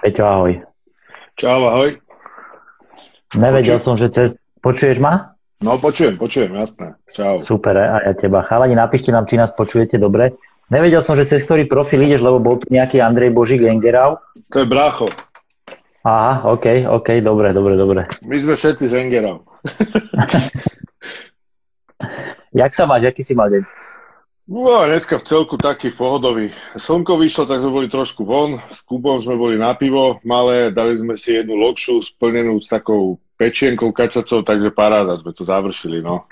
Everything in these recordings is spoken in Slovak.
Peťo, ahoj. Čau, ahoj. Nevedel Počuj. som, že cez... Počuješ ma? No, počujem, počujem, jasné. Čau. Super, a ja teba. Chalani, napíšte nám, či nás počujete dobre. Nevedel som, že cez ktorý profil ideš, lebo bol tu nejaký Andrej Božík Engerau. To je brácho. Aha, OK, OK, dobre, dobre, dobre. My sme všetci z Engerau. Jak sa máš, aký si mal deň? No, dneska v celku taký pohodový. Slnko vyšlo, tak sme boli trošku von. S Kubom sme boli na pivo malé, dali sme si jednu lokšu splnenú s takou pečienkou kačacou, takže paráda sme to završili, no.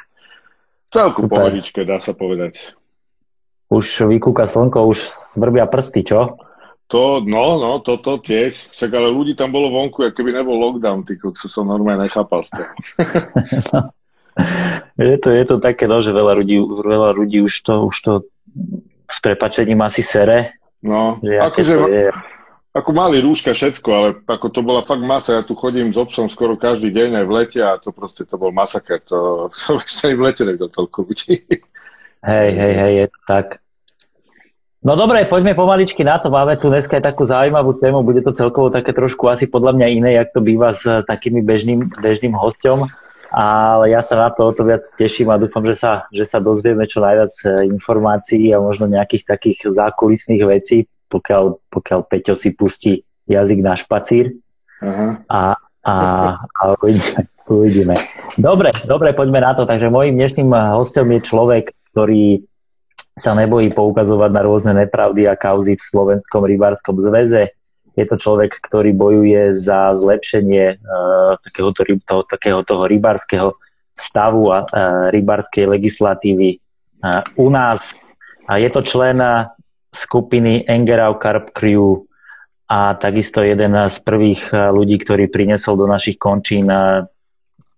V celku Super. pohodičke, dá sa povedať. Už vykúka slnko, už svrbia prsty, čo? To, no, no, toto tiež. Však ale ľudí tam bolo vonku, keby nebol lockdown, ty kokso som normálne nechápal z toho. je, to, je to také, no, že veľa ľudí, veľa ľudí už to, už to s prepačením asi sere. No, akože, ako mali rúška všetko, ale ako to bola fakt masa. Ja tu chodím s obsom skoro každý deň aj v lete a to proste to bol masaker. To som ešte aj v lete nekto toľko ľudí. Hej, hej, hej, je to tak. No dobre, poďme pomaličky na to. Máme tu dneska aj takú zaujímavú tému. Bude to celkovo také trošku asi podľa mňa iné, jak to býva s takými bežným, bežným hostom ale ja sa na to o to viac teším a dúfam, že sa, že sa dozvieme čo najviac e, informácií a možno nejakých takých zákulisných vecí, pokiaľ, pokiaľ Peťo si pustí jazyk na špacír. Uh-huh. A, a, a uvidíme, uvidíme. Dobre, dobre, poďme na to. Takže môjim dnešným hostom je človek, ktorý sa nebojí poukazovať na rôzne nepravdy a kauzy v Slovenskom rybárskom zväze je to človek, ktorý bojuje za zlepšenie uh, takého, toho, takého toho rybárskeho stavu a uh, rybárskej legislatívy uh, u nás. A je to člen skupiny Engerau Carp Crew a takisto jeden z prvých ľudí, ktorý prinesol do našich končín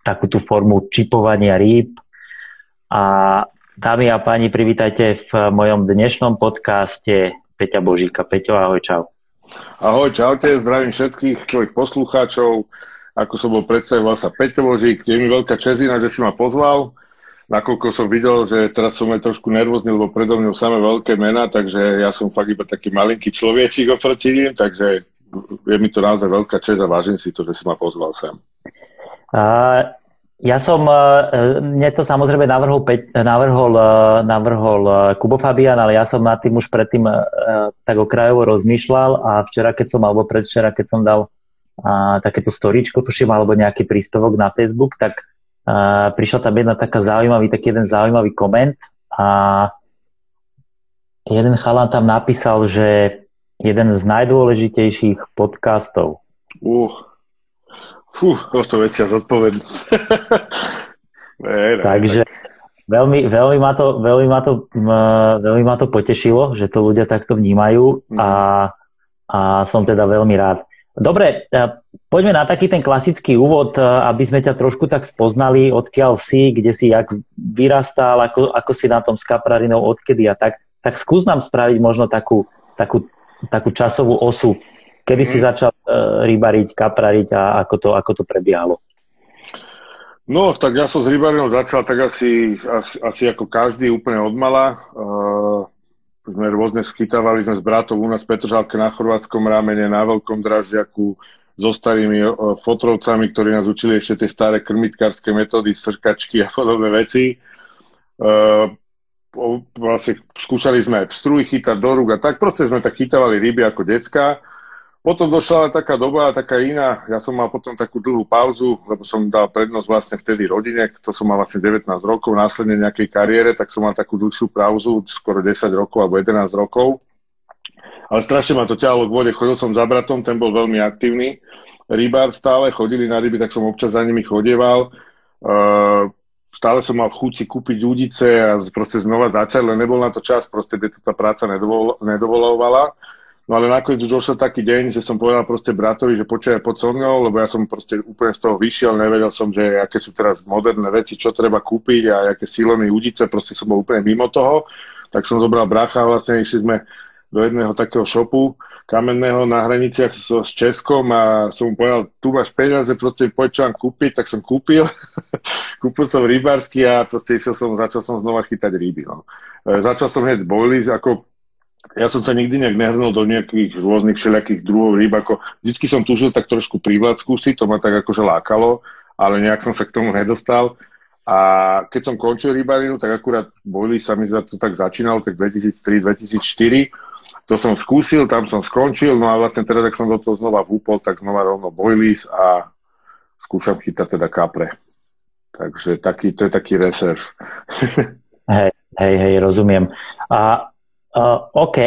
takú tú formu čipovania rýb. A dámy a páni, privítajte v mojom dnešnom podcaste Peťa Božíka. Peťo, ahoj, čau. Ahoj, čaute, zdravím všetkých tvojich poslucháčov. Ako som bol predstavoval sa Peťo Božík, je mi veľká čezina, že si ma pozval. Nakoľko som videl, že teraz som aj trošku nervózny, lebo predo mňou samé veľké mená, takže ja som fakt iba taký malinký človečík oproti ním, takže je mi to naozaj veľká čest a vážim si to, že si ma pozval sem. Uh, ja som, e, mne to samozrejme navrhol, navrhol, e, navrhol e, Kubo Fabian, ale ja som nad tým už predtým tak okrajovo rozmýšľal a včera, keď som, alebo predvčera, keď som dal a, takéto storičko, tuším, alebo nejaký príspevok na Facebook, tak a, prišla tam jedna taká zaujímavý, taký jeden zaujímavý koment a jeden chalan tam napísal, že jeden z najdôležitejších podcastov. Uh Fú, o to väčšia zodpovednosť. Takže veľmi, veľmi, ma to, veľmi, ma to, veľmi ma to potešilo, že to ľudia takto vnímajú a, a som teda veľmi rád. Dobre, e, poďme na taký ten klasický úvod, e, aby sme ťa trošku tak spoznali, odkiaľ si, kde si, jak vyrastal, ako, ako si na tom s kaprarinou, odkedy a tak. Tak skús nám spraviť možno takú, takú, takú časovú osu Kedy si mhm. začal rybariť, kaprariť a ako to, ako to prebiehalo? No, tak ja som s rybarinou začal tak asi, asi, asi ako každý úplne od mala. Uh, sme rôzne schytávali sme s bratom u nás v Petržalke na chorvátskom ramene, na veľkom dražďaku, so starými uh, fotrovcami, ktorí nás učili ešte tie staré krmitkárske metódy, srkačky a podobné veci. Uh, vlastne skúšali sme aj pstruhy chytať do rúk a tak. Proste sme tak chytávali ryby ako decka. Potom došla taká doba, taká iná. Ja som mal potom takú dlhú pauzu, lebo som dal prednosť vlastne vtedy rodine, to som mal vlastne 19 rokov, následne nejakej kariére, tak som mal takú dlhšiu pauzu, skoro 10 rokov alebo 11 rokov. Ale strašne ma to ťahalo k vode. Chodil som za bratom, ten bol veľmi aktívny. Rybár stále, chodili na ryby, tak som občas za nimi chodieval. Uh, stále som mal chuť si kúpiť ľudice a proste znova začať, len nebol na to čas, proste by to tá práca nedovol, nedovolovala. No ale nakoniec už došiel taký deň, že som povedal proste bratovi, že počuje pod so lebo ja som proste úplne z toho vyšiel, nevedel som, že aké sú teraz moderné veci, čo treba kúpiť a aké sílené udice, proste som bol úplne mimo toho. Tak som zobral bracha, vlastne išli sme do jedného takého šopu kamenného na hraniciach s, s Českom a som mu povedal, tu máš peniaze, proste poď čo mám kúpiť, tak som kúpil. kúpil som rybársky a proste išiel som, začal som znova chytať ryby. No. E, začal som hneď bojliť, ako ja som sa nikdy nejak nehrnul do nejakých rôznych všelijakých druhov rýb, ako vždycky som tužil tak trošku prívlad skúsiť, to ma tak akože lákalo, ale nejak som sa k tomu nedostal. A keď som končil rybarinu, tak akurát boli sa mi za to tak začínalo, tak 2003-2004. To som skúsil, tam som skončil, no a vlastne teraz, ak som do toho znova vúpol, tak znova rovno boilies a skúšam chytať teda kapre. Takže taký, to je taký reserv. hej, hej, hej, rozumiem. A Uh, OK,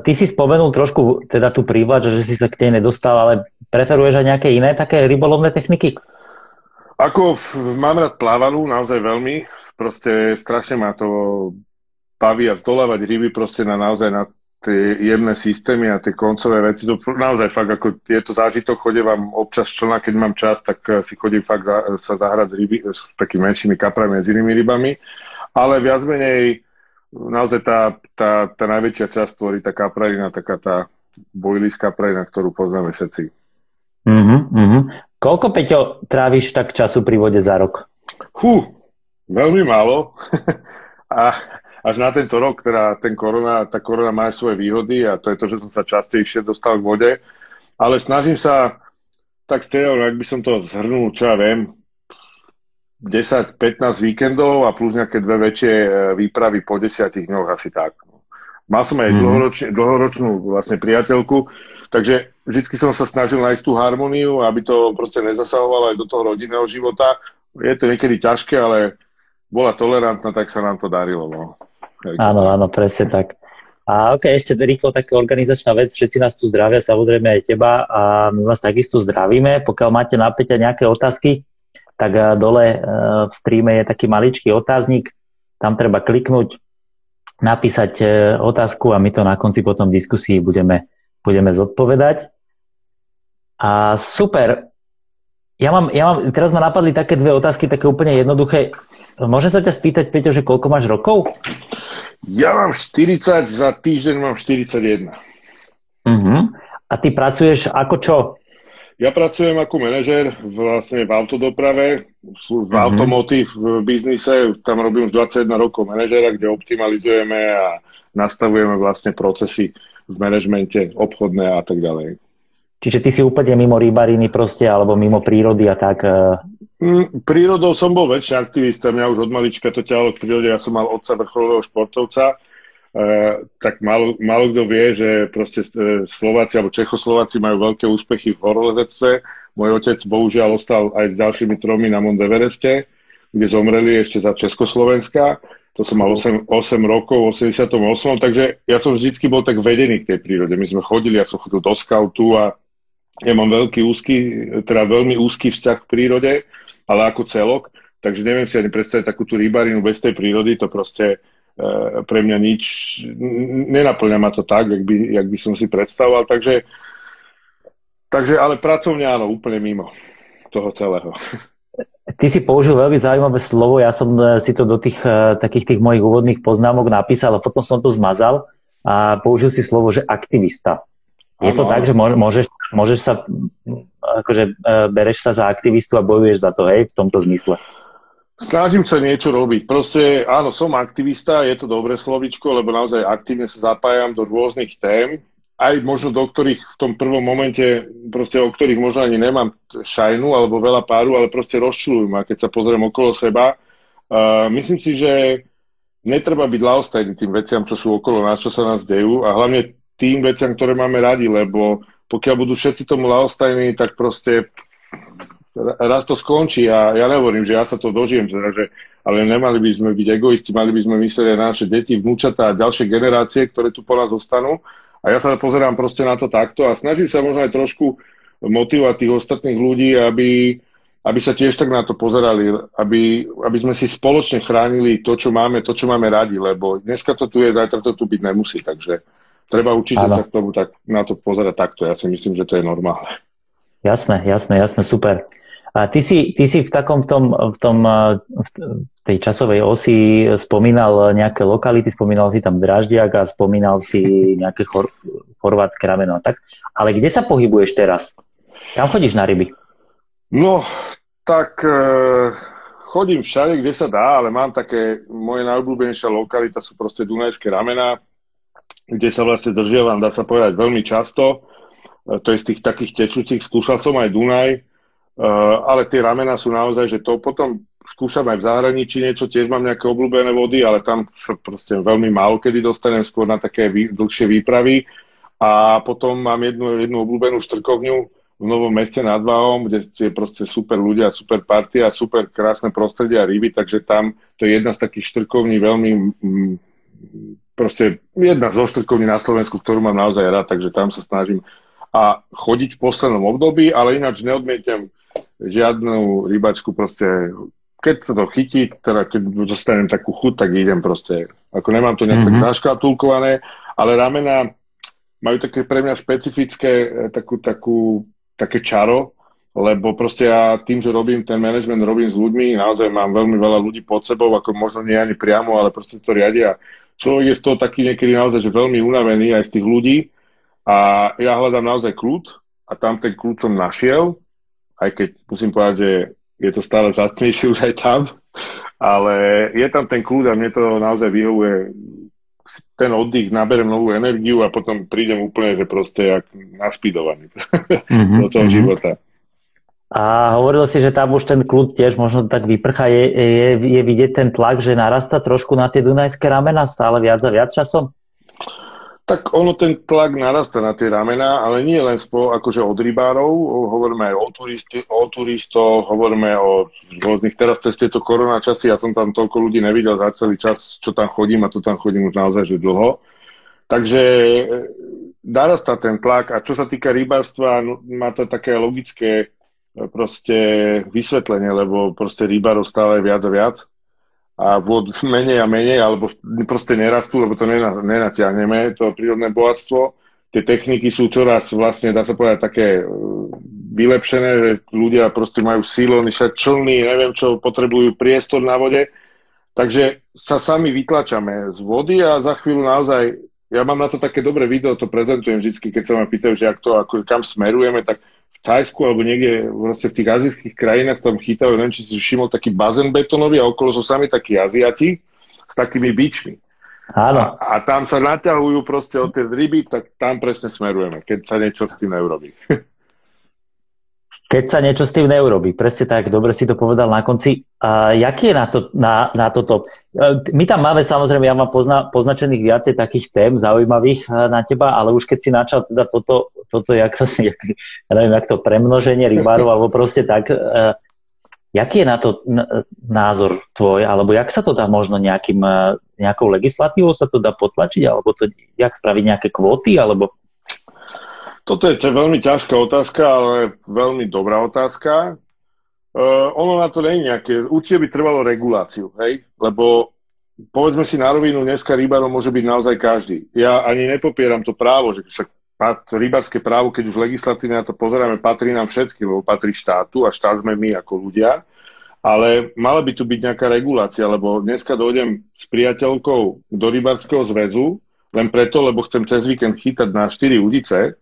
ty si spomenul trošku teda tú prívlač, že si sa k tej nedostal, ale preferuješ aj nejaké iné také rybolovné techniky? Ako mám rád plávanú, naozaj veľmi. Proste strašne ma to baví a zdolávať ryby proste na naozaj na tie jemné systémy a tie koncové veci. To naozaj fakt, ako je to zážitok, chodím vám občas člna, keď mám čas, tak eh, si chodím fakt sa zahrať s, ryby, s takými menšími kaprami a s inými rybami. Ale viac menej naozaj tá, tá, tá najväčšia časť tvorí tá kapralina, taká tá bojliská kapralina, ktorú poznáme všetci. Uh-huh, uh-huh. Koľko, Peťo, tráviš tak času pri vode za rok? Hú, veľmi málo. a až na tento rok, teda ten korona, tá korona má aj svoje výhody a to je to, že som sa častejšie dostal k vode. Ale snažím sa tak stejno, ak by som to zhrnul, čo ja viem, 10-15 víkendov a plus nejaké dve väčšie e, výpravy po desiatich dňoch asi tak. Mal som aj mm. dlhoročnú, dlhoročnú vlastne priateľku, takže vždy som sa snažil nájsť tú harmóniu, aby to proste nezasahovalo aj do toho rodinného života. Je to niekedy ťažké, ale bola tolerantná, tak sa nám to darilo. No. Áno, áno, presne tak. A ok, ešte rýchlo taká organizačná vec, všetci nás tu zdravia, samozrejme aj teba a my vás takisto zdravíme. Pokiaľ máte na Peťa nejaké otázky, tak eh, dole eh, v streame je taký maličký otáznik, tam treba kliknúť, napísať eh, otázku a my to na konci potom diskusii budeme, budeme zodpovedať. A super. Ja mám, ja mám, teraz ma napadli také dve otázky, také úplne jednoduché. Môžem sa ťa spýtať, Peťo, že koľko máš rokov? Ja mám 40, za týždeň mám 41. Uh-huh. A ty pracuješ ako čo? Ja pracujem ako manažer vlastne v autodoprave, v mm-hmm. automotív v biznise, tam robím už 21 rokov manažera, kde optimalizujeme a nastavujeme vlastne procesy v manažmente, obchodné a tak ďalej. Čiže ty si úplne mimo rybariny proste, alebo mimo prírody a tak? E, mm, prírodou som bol väčší aktivista, mňa už od malička to ťahalo v prírode, ja som mal otca vrcholového športovca, tak málo, málo kto vie, že proste uh, Slováci alebo Čechoslováci majú veľké úspechy v horolezectve. Môj otec bohužiaľ ostal aj s ďalšími tromi na Mont Evereste, kde zomreli ešte za Československa. To som mal 8, 8 rokov, v 88. Takže ja som vždycky bol tak vedený k tej prírode. My sme chodili, ja som chodil do skautu a ja mám veľký úzky, teda veľmi úzky vzťah k prírode, ale ako celok. Takže neviem si ani predstaviť takú tú rybarinu bez tej prírody, to proste E, pre mňa nič, nenaplňa ma to tak, jak by, jak by som si predstavoval, takže, takže ale pracovne áno, úplne mimo toho celého. Ty si použil veľmi zaujímavé slovo, ja som e, si to do tých e, takých tých mojich úvodných poznámok napísal a potom som to zmazal a použil si slovo, že aktivista. Je to tak, že môžeš, môžeš sa, akože bereš sa za aktivistu a bojuješ za to, hej, v tomto zmysle? Snažím sa niečo robiť. Proste, áno, som aktivista, je to dobré slovičko, lebo naozaj aktívne sa zapájam do rôznych tém, aj možno do ktorých v tom prvom momente, proste o ktorých možno ani nemám šajnu alebo veľa páru, ale proste rozčulujú ma, keď sa pozriem okolo seba. Uh, myslím si, že netreba byť laostajný tým veciam, čo sú okolo nás, čo sa nás dejú a hlavne tým veciam, ktoré máme radi, lebo pokiaľ budú všetci tomu laostajní, tak proste raz to skončí a ja nehovorím, že ja sa to dožijem, teda, že, ale nemali by sme byť egoisti, mali by sme myslieť aj na naše deti, vnúčatá a ďalšie generácie, ktoré tu po nás zostanú. A ja sa pozerám proste na to takto a snažím sa možno aj trošku motivovať tých ostatných ľudí, aby, aby sa tiež tak na to pozerali, aby, aby sme si spoločne chránili to, čo máme, to, čo máme radi, lebo dneska to tu je, zajtra to tu byť nemusí, takže treba určite sa k tomu tak, na to pozerať takto. Ja si myslím, že to je normálne. Jasné, jasné, jasné, super. A ty si, ty si v takom v tom, v tom v tej časovej osi spomínal nejaké lokality, spomínal si tam Draždiak a spomínal si nejaké chor, chorvátske rameno a tak. Ale kde sa pohybuješ teraz? Kam chodíš na ryby? No, tak e, chodím všade, kde sa dá, ale mám také, moje najobľúbenejšia lokalita sú proste Dunajské ramena. kde sa vlastne držiavam, dá sa povedať, veľmi často. E, to je z tých takých tečúcich, skúšal som aj Dunaj, ale tie ramena sú naozaj, že to potom skúšam aj v zahraničí niečo, tiež mám nejaké obľúbené vody, ale tam sa proste veľmi málo kedy dostanem, skôr na také vý, dlhšie výpravy. A potom mám jednu, jednu obľúbenú štrkovňu v Novom meste nad Váhom, kde je proste super ľudia, super partia, super krásne prostredie a ryby, takže tam to je jedna z takých štrkovní veľmi mm, proste jedna zo štrkovní na Slovensku, ktorú mám naozaj rád, takže tam sa snažím a chodiť v poslednom období, ale ináč neodmietam žiadnu rybačku, proste keď sa to chytí, teda keď dostanem takú chuť, tak idem proste. Ako nemám to nejak mm-hmm. tak mhm. zaškatulkované, ale ramena majú také pre mňa špecifické eh, takú, takú, také čaro, lebo proste ja tým, že robím ten management, robím s ľuďmi, naozaj mám veľmi veľa ľudí pod sebou, ako možno nie ani priamo, ale proste to riadia človek je z toho taký niekedy naozaj že veľmi unavený aj z tých ľudí a ja hľadám naozaj kľud a tam ten kľud som našiel, aj keď musím povedať, že je to stále zastnejšie už aj tam, ale je tam ten kľud a mne to naozaj vyhovuje ten oddych, naberem novú energiu a potom prídem úplne, že proste jak naspidovaný mm-hmm, do toho mm-hmm. života. A hovoril si, že tam už ten kľud tiež možno tak vyprcha. Je, je, je vidieť ten tlak, že narasta trošku na tie dunajské ramena stále viac a viac časom? Tak ono ten tlak narasta na tie ramena, ale nie len spo, akože od rybárov, hovoríme aj o, turisti, o turistoch, hovoríme o rôznych, teraz cez tieto korona časy, ja som tam toľko ľudí nevidel za celý čas, čo tam chodím a to tam chodím už naozaj že dlho. Takže e, narasta ten tlak a čo sa týka rybárstva, no, má to také logické proste vysvetlenie, lebo proste rybárov stále viac a viac a vod menej a menej, alebo proste nerastú, lebo to nenatiahneme, to prírodné bohatstvo. Tie techniky sú čoraz vlastne, dá sa povedať, také e, vylepšené, že ľudia proste majú sílony, člny, neviem čo, potrebujú priestor na vode. Takže sa sami vytlačame z vody a za chvíľu naozaj, ja mám na to také dobré video, to prezentujem vždy, keď sa ma pýtajú, že ak to, ako, kam smerujeme, tak Thajsku alebo niekde vlastne v tých azijských krajinách tam chytajú, neviem, či si všimol taký bazén betonový a okolo sú sami takí Aziati s takými bičmi. Áno. A, a tam sa naťahujú proste od tej ryby, tak tam presne smerujeme, keď sa niečo s tým neurobí. keď sa niečo s tým neurobi. Presne tak, dobre si to povedal na konci. A jaký je na, to, na, na toto? E, my tam máme samozrejme, ja mám pozna, poznačených viacej takých tém zaujímavých e, na teba, ale už keď si načal teda toto, toto jak, jak, ja neviem, jak to premnoženie rybárov, alebo proste tak, uh, jaký je na to názor tvoj, alebo jak sa to dá možno nejakým, nejakou legislatívou sa to dá potlačiť, alebo to jak spraviť nejaké kvóty, alebo toto je veľmi ťažká otázka, ale veľmi dobrá otázka. Uh, ono na to nie je nejaké, určite by trvalo reguláciu, hej, lebo povedzme si na rovinu, dneska rybárom môže byť naozaj každý. Ja ani nepopieram to právo, že však rybárske právo, keď už legislatívne na to pozeráme, patrí nám všetkým, lebo patrí štátu a štát sme my ako ľudia. Ale mala by tu byť nejaká regulácia, lebo dneska dojdem s priateľkou do rybárskeho zväzu, len preto, lebo chcem cez víkend chytať na 4 udice,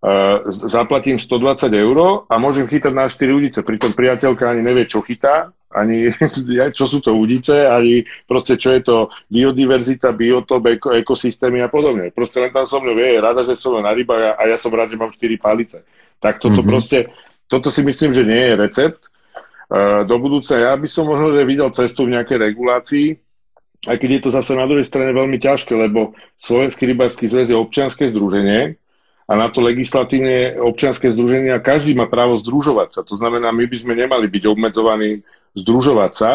Uh, zaplatím 120 eur a môžem chytať na 4 udice. Pritom priateľka ani nevie, čo chytá, ani čo sú to udice, ani proste čo je to biodiverzita, biotop, eko, ekosystémy a podobne. Proste len tam so mnou vie, je rada, že som na ryba a ja som rád, že mám 4 palice. Tak toto mm-hmm. proste, toto si myslím, že nie je recept. Uh, do budúca ja by som možno videl cestu v nejakej regulácii, aj keď je to zase na druhej strane veľmi ťažké, lebo Slovenský rybársky zväz je občianske združenie, a na to legislatívne občianske združenia, každý má právo združovať sa. To znamená, my by sme nemali byť obmedzovaní združovať sa,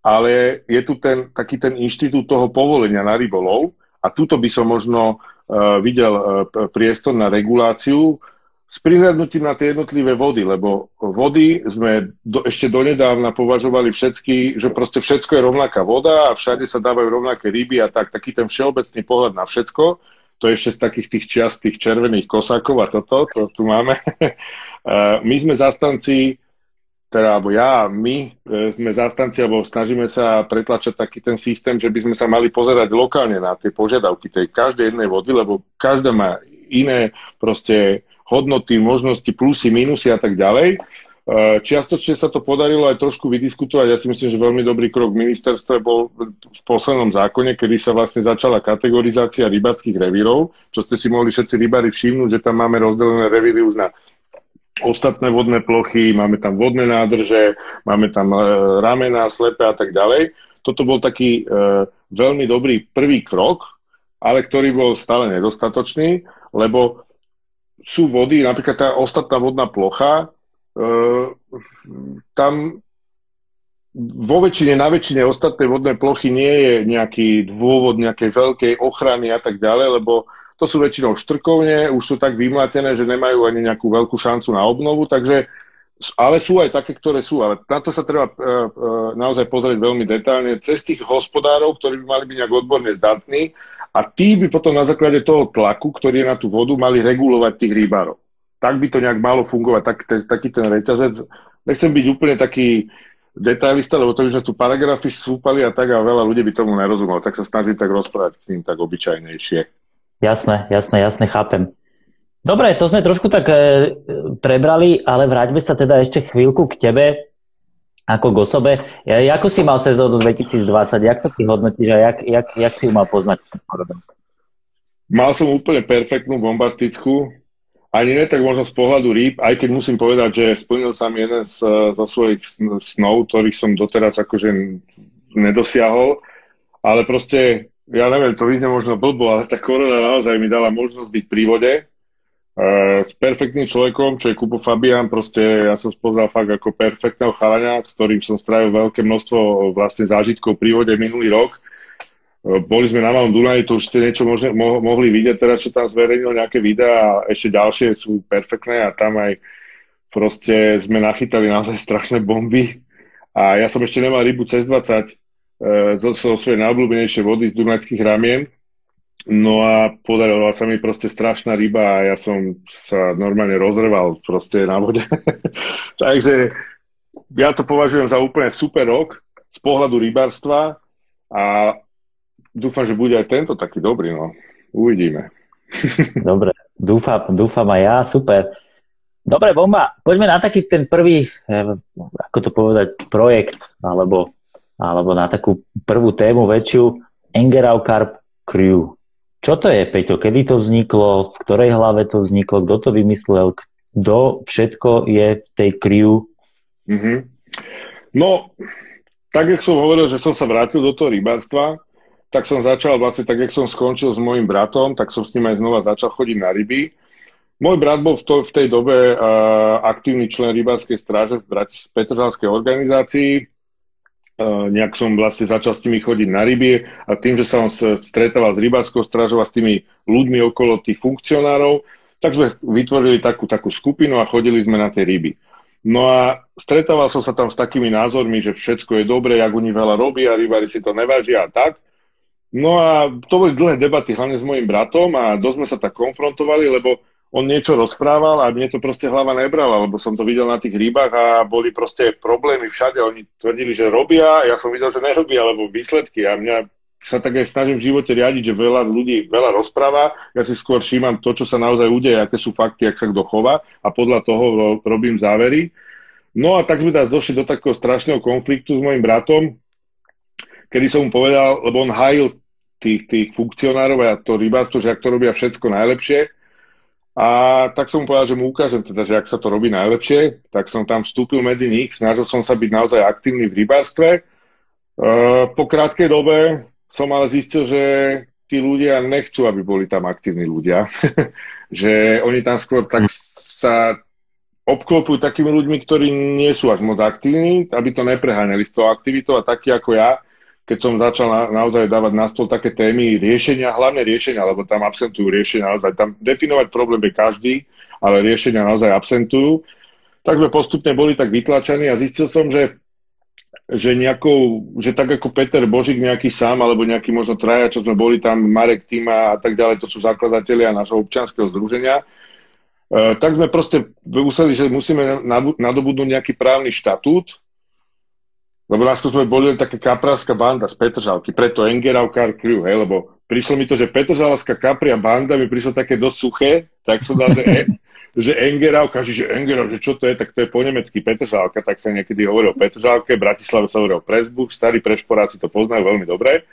ale je tu ten, taký ten inštitút toho povolenia na rybolov a tuto by som možno uh, videl uh, priestor na reguláciu s prihľadnutím na tie jednotlivé vody, lebo vody sme do, ešte donedávna považovali všetky, že proste všetko je rovnaká voda a všade sa dávajú rovnaké ryby a tak, taký ten všeobecný pohľad na všetko to je ešte z takých tých čiast, tých červených kosákov a toto, to tu máme. my sme zastanci, teda, alebo ja, my e, sme zastanci, alebo snažíme sa pretlačať taký ten systém, že by sme sa mali pozerať lokálne na tie požiadavky tej každej jednej vody, lebo každá má iné proste hodnoty, možnosti, plusy, minusy a tak ďalej. Čiastočne sa to podarilo aj trošku vydiskutovať. Ja si myslím, že veľmi dobrý krok v ministerstve bol v poslednom zákone, kedy sa vlastne začala kategorizácia rybarských revírov, čo ste si mohli všetci rybári všimnúť, že tam máme rozdelené revíry už na ostatné vodné plochy, máme tam vodné nádrže, máme tam e, ramená, slepe a tak ďalej. Toto bol taký e, veľmi dobrý prvý krok, ale ktorý bol stále nedostatočný, lebo sú vody, napríklad tá ostatná vodná plocha, tam vo väčšine, na väčšine ostatnej vodnej plochy nie je nejaký dôvod nejakej veľkej ochrany a tak ďalej, lebo to sú väčšinou štrkovne, už sú tak vymlatené, že nemajú ani nejakú veľkú šancu na obnovu, takže ale sú aj také, ktoré sú, ale na to sa treba uh, uh, naozaj pozrieť veľmi detálne cez tých hospodárov, ktorí by mali byť nejak odborne zdatní a tí by potom na základe toho tlaku, ktorý je na tú vodu, mali regulovať tých rybárov tak by to nejak malo fungovať, tak, tak, taký ten reťazec. Nechcem byť úplne taký detailista, lebo to by sme tu paragrafy súpali a tak a veľa ľudí by tomu nerozumelo, tak sa snažím tak rozprávať k tým tak obyčajnejšie. Jasné, jasné, jasné, chápem. Dobre, to sme trošku tak e, prebrali, ale vráťme sa teda ešte chvíľku k tebe ako k osobe. Ja, ako si mal sezónu 2020? Jak to ty hodnotíš a jak, jak, jak si ju mal poznať? Mal som úplne perfektnú, bombastickú ani ne tak možno z pohľadu rýb, aj keď musím povedať, že splnil sa mi jeden z, zo svojich snov, ktorých som doteraz akože nedosiahol, ale proste, ja neviem, to vyzne možno blbo, ale tá korona naozaj mi dala možnosť byť pri vode. Uh, s perfektným človekom, čo je Kupo Fabian, proste ja som spoznal fakt ako perfektného chalania, s ktorým som strávil veľké množstvo vlastne zážitkov pri vode minulý rok boli sme na Malom Dunaji, to už ste niečo možno, mo- mohli vidieť teraz, čo tam zverejnil nejaké videá a ešte ďalšie sú perfektné a tam aj proste sme nachytali naozaj strašné bomby a ja som ešte nemal rybu cez 20 e, zo, zo svojej najobľúbenejšej vody z Dunajských ramien no a podarila sa mi proste strašná ryba a ja som sa normálne rozrval proste na vode. Takže ja to považujem za úplne super rok z pohľadu rybarstva a dúfam, že bude aj tento taký dobrý, no. Uvidíme. Dobre, dúfam, dúfam aj ja, super. Dobre, bomba, poďme na taký ten prvý, eh, ako to povedať, projekt, alebo, alebo na takú prvú tému väčšiu, Engerau Carp Crew. Čo to je, Peťo? Kedy to vzniklo? V ktorej hlave to vzniklo? Kto to vymyslel? Kto všetko je v tej crew? Mm-hmm. No, tak, jak som hovoril, že som sa vrátil do toho rybárstva, tak som začal vlastne, tak jak som skončil s môjim bratom, tak som s ním aj znova začal chodiť na ryby. Môj brat bol v, to, v tej dobe uh, aktívny člen rybárskej stráže v Bratis- Petržalskej organizácii. Uh, nejak som vlastne začal s nimi chodiť na ryby a tým, že sa on stretával s rybárskou strážou a s tými ľuďmi okolo tých funkcionárov, tak sme vytvorili takú, takú skupinu a chodili sme na tie ryby. No a stretával som sa tam s takými názormi, že všetko je dobré, jak oni veľa robia, rybári si to nevážia a tak. No a to boli dlhé debaty, hlavne s mojim bratom a dosť sme sa tak konfrontovali, lebo on niečo rozprával a mne to proste hlava nebrala, lebo som to videl na tých rybách a boli proste problémy všade. Oni tvrdili, že robia, ja som videl, že nerobia, lebo výsledky a mňa sa tak aj snažím v živote riadiť, že veľa ľudí veľa rozpráva, ja si skôr všímam to, čo sa naozaj udeje, aké sú fakty, ak sa kto chová a podľa toho robím závery. No a tak sme nás došli do takého strašného konfliktu s mojim bratom, kedy som mu povedal, lebo on hájil tých, tých funkcionárov a to rybárstvo, že ak to robia všetko najlepšie. A tak som mu povedal, že mu ukážem teda, že ak sa to robí najlepšie, tak som tam vstúpil medzi nich, snažil som sa byť naozaj aktívny v rybárstve. E, po krátkej dobe som ale zistil, že tí ľudia nechcú, aby boli tam aktívni ľudia. že oni tam skôr tak sa obklopujú takými ľuďmi, ktorí nie sú až moc aktívni, aby to nepreháňali s tou aktivitou a takí ako ja, keď som začal na, naozaj dávať na stôl také témy riešenia, hlavne riešenia, lebo tam absentujú riešenia naozaj. Tam definovať problém je každý, ale riešenia naozaj absentujú. Tak sme postupne boli tak vytlačení a zistil som, že že, nejakou, že tak ako Peter Božik nejaký sám, alebo nejaký možno traja, čo sme boli tam, Marek Týma a tak ďalej, to sú zakladatelia nášho občianského združenia, e, tak sme proste useli, že musíme nadobudnúť nejaký právny štatút, lebo nás sme boli také kaprálska banda z Petržalky, preto Engerau Car Crew, hej, lebo prišlo mi to, že Petržalská kapria banda mi prišlo také dosť suché, tak som dal, že, e, že Engerau, každý, že Engerau, že čo to je, tak to je po nemecky Petržálka, tak sa niekedy hovorí o Petržálke, v sa hovorí o Presbuch, starí prešporáci to poznajú veľmi dobre.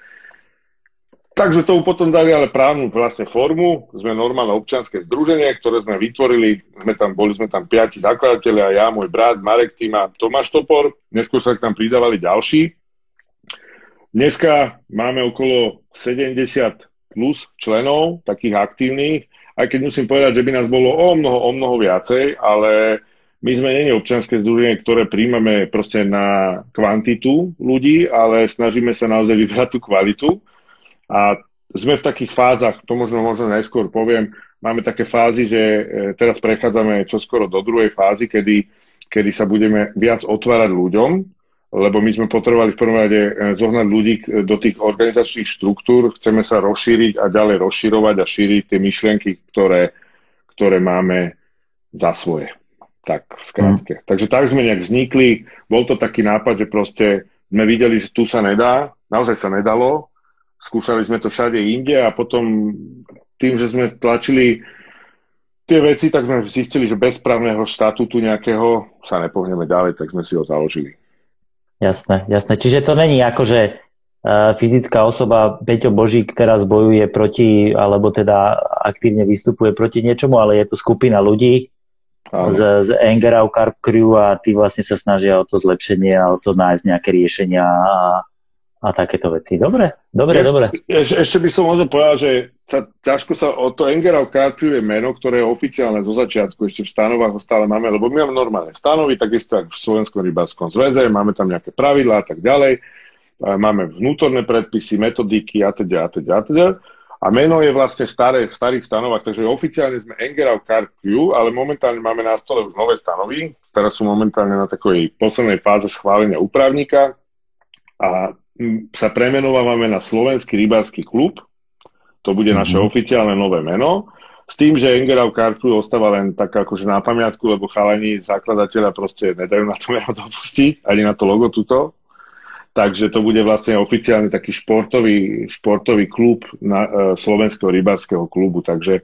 Takže tomu potom dali ale právnu vlastne formu. Sme normálne občianske združenie, ktoré sme vytvorili. Sme tam, boli sme tam piati zakladatelia, ja, môj brat, Marek Týma, Tomáš Topor. Neskôr sa k nám pridávali ďalší. Dneska máme okolo 70 plus členov, takých aktívnych, aj keď musím povedať, že by nás bolo o mnoho, o mnoho viacej, ale my sme není občianske združenie, ktoré príjmame proste na kvantitu ľudí, ale snažíme sa naozaj vybrať tú kvalitu. A sme v takých fázach, to možno, možno najskôr poviem, máme také fázy, že e, teraz prechádzame čoskoro do druhej fázy, kedy, kedy sa budeme viac otvárať ľuďom, lebo my sme potrebovali v prvom rade e, zohnať ľudí do tých organizačných štruktúr, chceme sa rozšíriť a ďalej rozširovať a šíriť tie myšlienky, ktoré, ktoré máme za svoje. Tak, v skratke. Mm. Takže tak sme nejak vznikli. Bol to taký nápad, že proste sme videli, že tu sa nedá, naozaj sa nedalo, skúšali sme to všade inde a potom tým, že sme tlačili tie veci, tak sme zistili, že bez právneho štatútu nejakého sa nepohneme ďalej, tak sme si ho založili. Jasné, jasné. Čiže to není ako, že uh, fyzická osoba Peťo Božík teraz bojuje proti, alebo teda aktívne vystupuje proti niečomu, ale je to skupina ľudí z, z Engerau Carp Crew a tí vlastne sa snažia o to zlepšenie a o to nájsť nejaké riešenia a a takéto veci. Dobre, dobre, ja, dobre. Eš, ešte by som možno povedal, že sa, ťažko sa o to Engerau Carpiu je meno, ktoré je oficiálne zo začiatku, ešte v stanovách ho stále máme, lebo my máme normálne stanovy, takisto ako v Slovenskom rybárskom zväze, máme tam nejaké pravidlá a tak ďalej, máme vnútorné predpisy, metodiky a teda, a teda, a teda. A meno je vlastne staré, v starých stanovách, takže oficiálne sme Engerau Carpiu, ale momentálne máme na stole už nové stanovy, ktoré sú momentálne na takej poslednej fáze schválenia úpravníka a sa premenovávame na Slovenský rybársky klub. To bude naše mm-hmm. oficiálne nové meno. S tým, že Engerau Kartu ostáva len tak akože na pamiatku, lebo chalani zakladateľa proste nedajú na to meno dopustiť, ani na to logo tuto. Takže to bude vlastne oficiálny taký športový, športový klub na, e, Slovenského rybárskeho klubu. Takže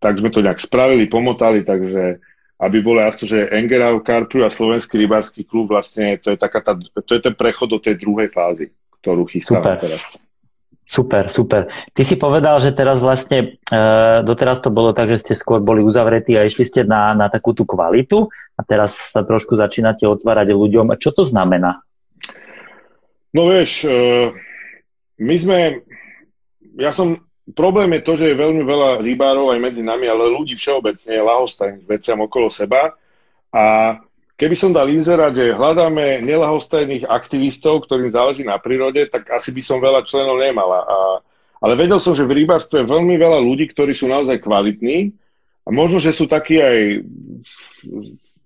tak sme to nejak spravili, pomotali, takže aby bolo jasno, že Engerau Karpu a Slovenský rybársky klub vlastne to je, taká tá, to je ten prechod do tej druhej fázy ktorú chystáme super. teraz. Super, super. Ty si povedal, že teraz vlastne, e, doteraz to bolo tak, že ste skôr boli uzavretí a išli ste na, na takú tú kvalitu a teraz sa trošku začínate otvárať ľuďom. Čo to znamená? No vieš, e, my sme, ja som, problém je to, že je veľmi veľa rybárov aj medzi nami, ale ľudí všeobecne, lahostajných veciam okolo seba a Keby som dal inzerát, že hľadáme nelahostajných aktivistov, ktorým záleží na prírode, tak asi by som veľa členov nemala. A, ale vedel som, že v rybárstve je veľmi veľa ľudí, ktorí sú naozaj kvalitní. A možno, že sú takí aj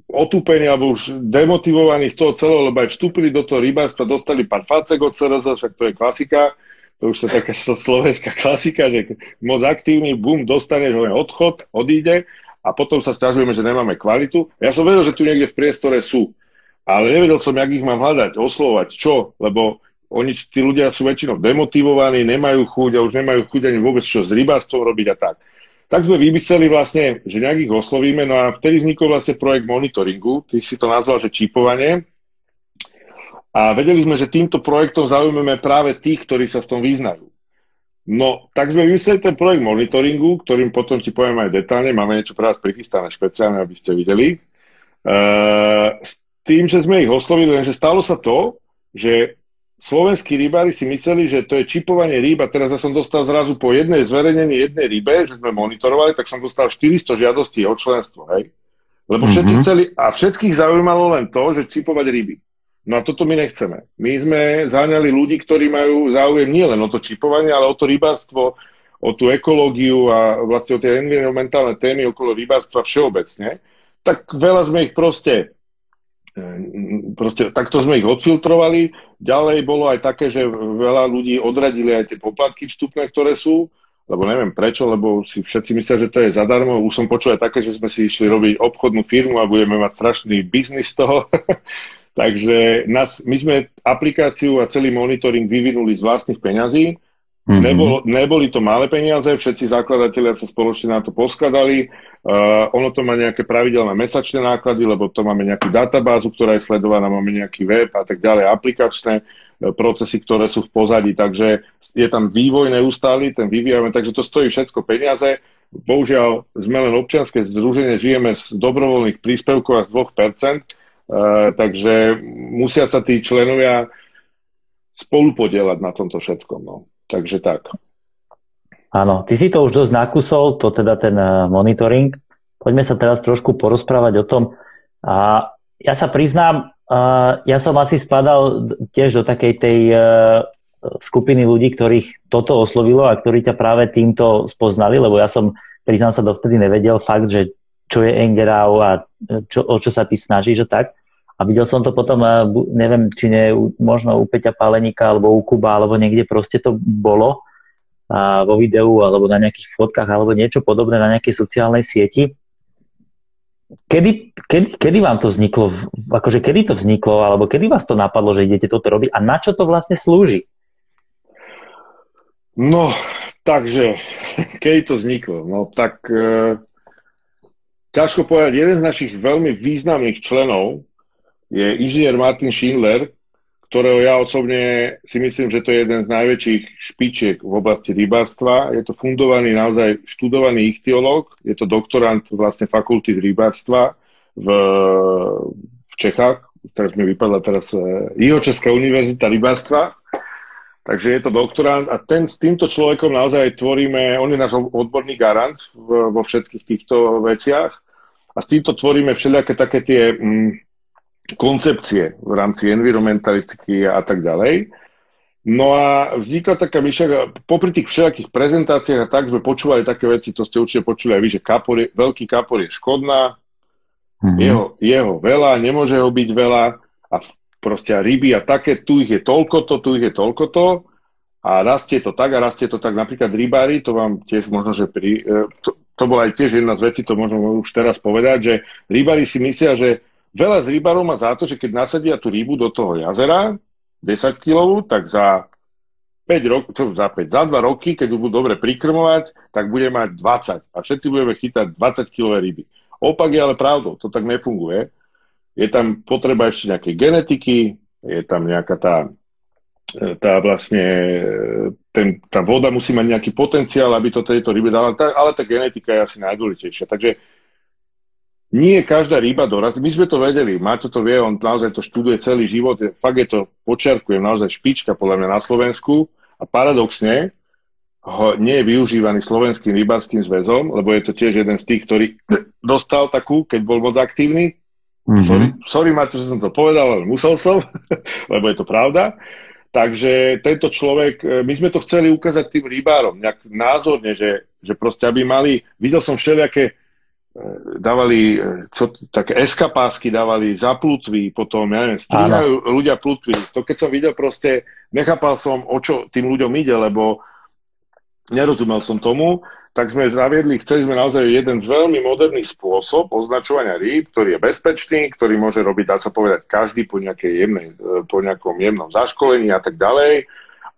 otúpení alebo už demotivovaní z toho celého, lebo aj vstúpili do toho rybárstva, dostali pár facek od CRZ, však to je klasika, to už sa taká slovenská klasika, že moc aktívny, bum, dostaneš len odchod, odíde a potom sa stiažujeme, že nemáme kvalitu. Ja som vedel, že tu niekde v priestore sú, ale nevedel som, jak ich mám hľadať, oslovať, čo, lebo oni, tí ľudia sú väčšinou demotivovaní, nemajú chuť a už nemajú chuť ani vôbec čo s rybárstvom robiť a tak. Tak sme vymysleli vlastne, že nejak ich oslovíme, no a vtedy vznikol vlastne projekt monitoringu, ty si to nazval, že čipovanie. A vedeli sme, že týmto projektom zaujímame práve tých, ktorí sa v tom vyznajú. No, tak sme vymysleli ten projekt monitoringu, ktorým potom ti poviem aj detálne. Máme niečo pre vás prichystané špeciálne, aby ste videli. Uh, s tým, že sme ich oslovili, lenže stalo sa to, že slovenskí rybári si mysleli, že to je čipovanie rýb a teraz ja som dostal zrazu po jednej zverejnení jednej rybe, že sme monitorovali, tak som dostal 400 žiadostí o členstvo, hej? Lebo všetci mm-hmm. chceli, a všetkých zaujímalo len to, že čipovať ryby. No a toto my nechceme. My sme záňali ľudí, ktorí majú záujem nielen o to čipovanie, ale o to rybárstvo, o tú ekológiu a vlastne o tie environmentálne témy okolo rybárstva všeobecne. Tak veľa sme ich proste eh, proste takto sme ich odfiltrovali. Ďalej bolo aj také, že veľa ľudí odradili aj tie poplatky vstupné, ktoré sú, lebo neviem prečo, lebo si všetci myslia, že to je zadarmo. Už som počul aj také, že sme si išli robiť obchodnú firmu a budeme mať strašný biznis z toho. Takže nás, my sme aplikáciu a celý monitoring vyvinuli z vlastných peňazí Mm-hmm. Nebol, neboli to malé peniaze, všetci zakladatelia sa spoločne na to poskladali. Uh, ono to má nejaké pravidelné mesačné náklady, lebo to máme nejakú databázu, ktorá je sledovaná, máme nejaký web a tak ďalej, aplikačné uh, procesy, ktoré sú v pozadí, takže je tam vývoj neustály, ten vyvíjame, takže to stojí všetko peniaze. Bohužiaľ, sme len občianske združenie, žijeme z dobrovoľných príspevkov a z 2%, uh, takže musia sa tí členovia spolu podielať na tomto všetkom. No. Takže tak. Áno, ty si to už dosť nakusol, to teda ten eh, monitoring. Poďme sa teraz trošku porozprávať o tom. A ja sa priznám, eh, ja som asi spadal tiež do takej tej skupiny ľudí, ktorých toto oslovilo a ktorí ťa práve týmto spoznali, lebo ja som, priznám sa, dovtedy nevedel fakt, že čo je Engerau a čo, o čo sa ty snažíš a tak. A videl som to potom, neviem, či nie možno u Peťa Palenika alebo u Kuba, alebo niekde proste to bolo a vo videu alebo na nejakých fotkách alebo niečo podobné na nejakej sociálnej sieti. Kedy, kedy, kedy vám to vzniklo, akože kedy to vzniklo, alebo kedy vás to napadlo, že idete toto robiť a na čo to vlastne slúži? No, takže, kedy to vzniklo? No, tak e, ťažko povedať, jeden z našich veľmi významných členov, je inžinier Martin Schindler, ktorého ja osobne si myslím, že to je jeden z najväčších špičiek v oblasti rybárstva. Je to fundovaný, naozaj študovaný ichtiológ, je to doktorant vlastne fakulty rybárstva v, v Čechách, teraz mi vypadla teraz e, Jihočeská univerzita rybárstva, takže je to doktorant a ten, s týmto človekom naozaj tvoríme, on je náš odborný garant v, vo všetkých týchto veciach a s týmto tvoríme všelijaké také tie... Mm, koncepcie v rámci environmentalistiky a tak ďalej. No a vznikla taká myšľanka, popri tých všelijakých prezentáciách a tak sme počúvali také veci, to ste určite počuli aj vy, že kapor je, veľký kapor je škodná, mm-hmm. jeho, jeho veľa, nemôže ho byť veľa a proste a ryby a také, tu ich je toľko to, tu ich je toľko to a rastie to tak a rastie to tak. Napríklad rybári, to vám tiež možno, že pri, e, to, to bola aj tiež jedna z vecí, to možno už teraz povedať, že rybári si myslia, že Veľa z rybárov má za to, že keď nasadia tú rybu do toho jazera, 10 kg, tak za 5 rokov, čo za 5, za 2 roky, keď ju budú dobre prikrmovať, tak bude mať 20 a všetci budeme chytať 20 kg ryby. Opak je ale pravdou, to tak nefunguje. Je tam potreba ešte nejakej genetiky, je tam nejaká tá, tá vlastne, ten, tá voda musí mať nejaký potenciál, aby to tejto rybe dala, ale tá genetika je asi najdôležitejšia. Takže nie každá ryba dorazí. My sme to vedeli, Maťo to vie, on naozaj to študuje celý život, fakt je to, počiarkujem, naozaj špička podľa mňa na Slovensku a paradoxne ho nie je využívaný slovenským rybárským zväzom, lebo je to tiež jeden z tých, ktorý dostal takú, keď bol moc aktívny. Mm-hmm. Sorry, sorry Maťo, že som to povedal, ale musel som, lebo je to pravda. Takže tento človek, e, my sme to chceli ukázať tým rybárom, nejak názorne, že, že proste aby mali, videl som všelijaké dávali čo, také eskapásky dávali za plutvy, potom, ja neviem, stríhajú ľudia plutvy. To keď som videl proste, nechápal som, o čo tým ľuďom ide, lebo nerozumel som tomu, tak sme zaviedli, chceli sme naozaj jeden veľmi moderný spôsob označovania rýb, ktorý je bezpečný, ktorý môže robiť, dá sa povedať, každý po, jemnej, po nejakom jemnom zaškolení a tak ďalej.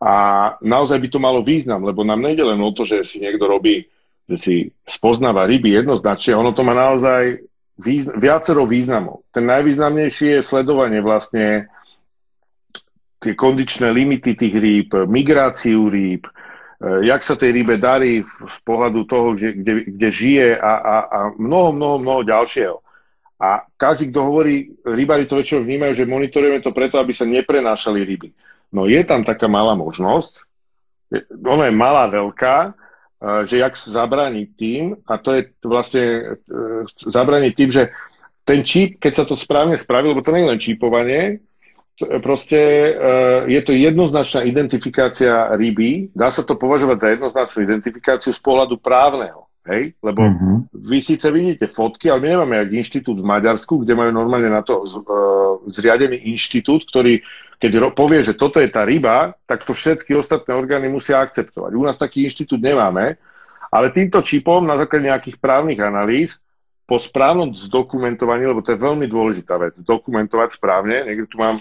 A naozaj by to malo význam, lebo nám nejde len o to, že si niekto robí že si spoznáva ryby jednoznačne, ono to má naozaj význa- viacero významov. Ten najvýznamnejší je sledovanie vlastne tie kondičné limity tých rýb, migráciu rýb, e, jak sa tej rybe darí z pohľadu toho, kde, kde, kde žije a, a, a mnoho, mnoho, mnoho ďalšieho. A každý, kto hovorí, rybári to väčšinou vnímajú, že monitorujeme to preto, aby sa neprenášali ryby. No je tam taká malá možnosť, ona je malá, veľká, že jak zabrániť tým, a to je vlastne e, zabrániť tým, že ten čip, keď sa to správne spraví, lebo to nie je len čipovanie, proste e, je to jednoznačná identifikácia ryby, dá sa to považovať za jednoznačnú identifikáciu z pohľadu právneho. Hej? Lebo uh-huh. vy síce vidíte fotky, ale my nemáme jak inštitút v Maďarsku, kde majú normálne na to uh, zriadený inštitút, ktorý keď povie, že toto je tá ryba, tak to všetky ostatné orgány musia akceptovať. U nás taký inštitút nemáme, ale týmto čipom na základe nejakých právnych analýz po správnom zdokumentovaní, lebo to je veľmi dôležitá vec, zdokumentovať správne, niekde tu mám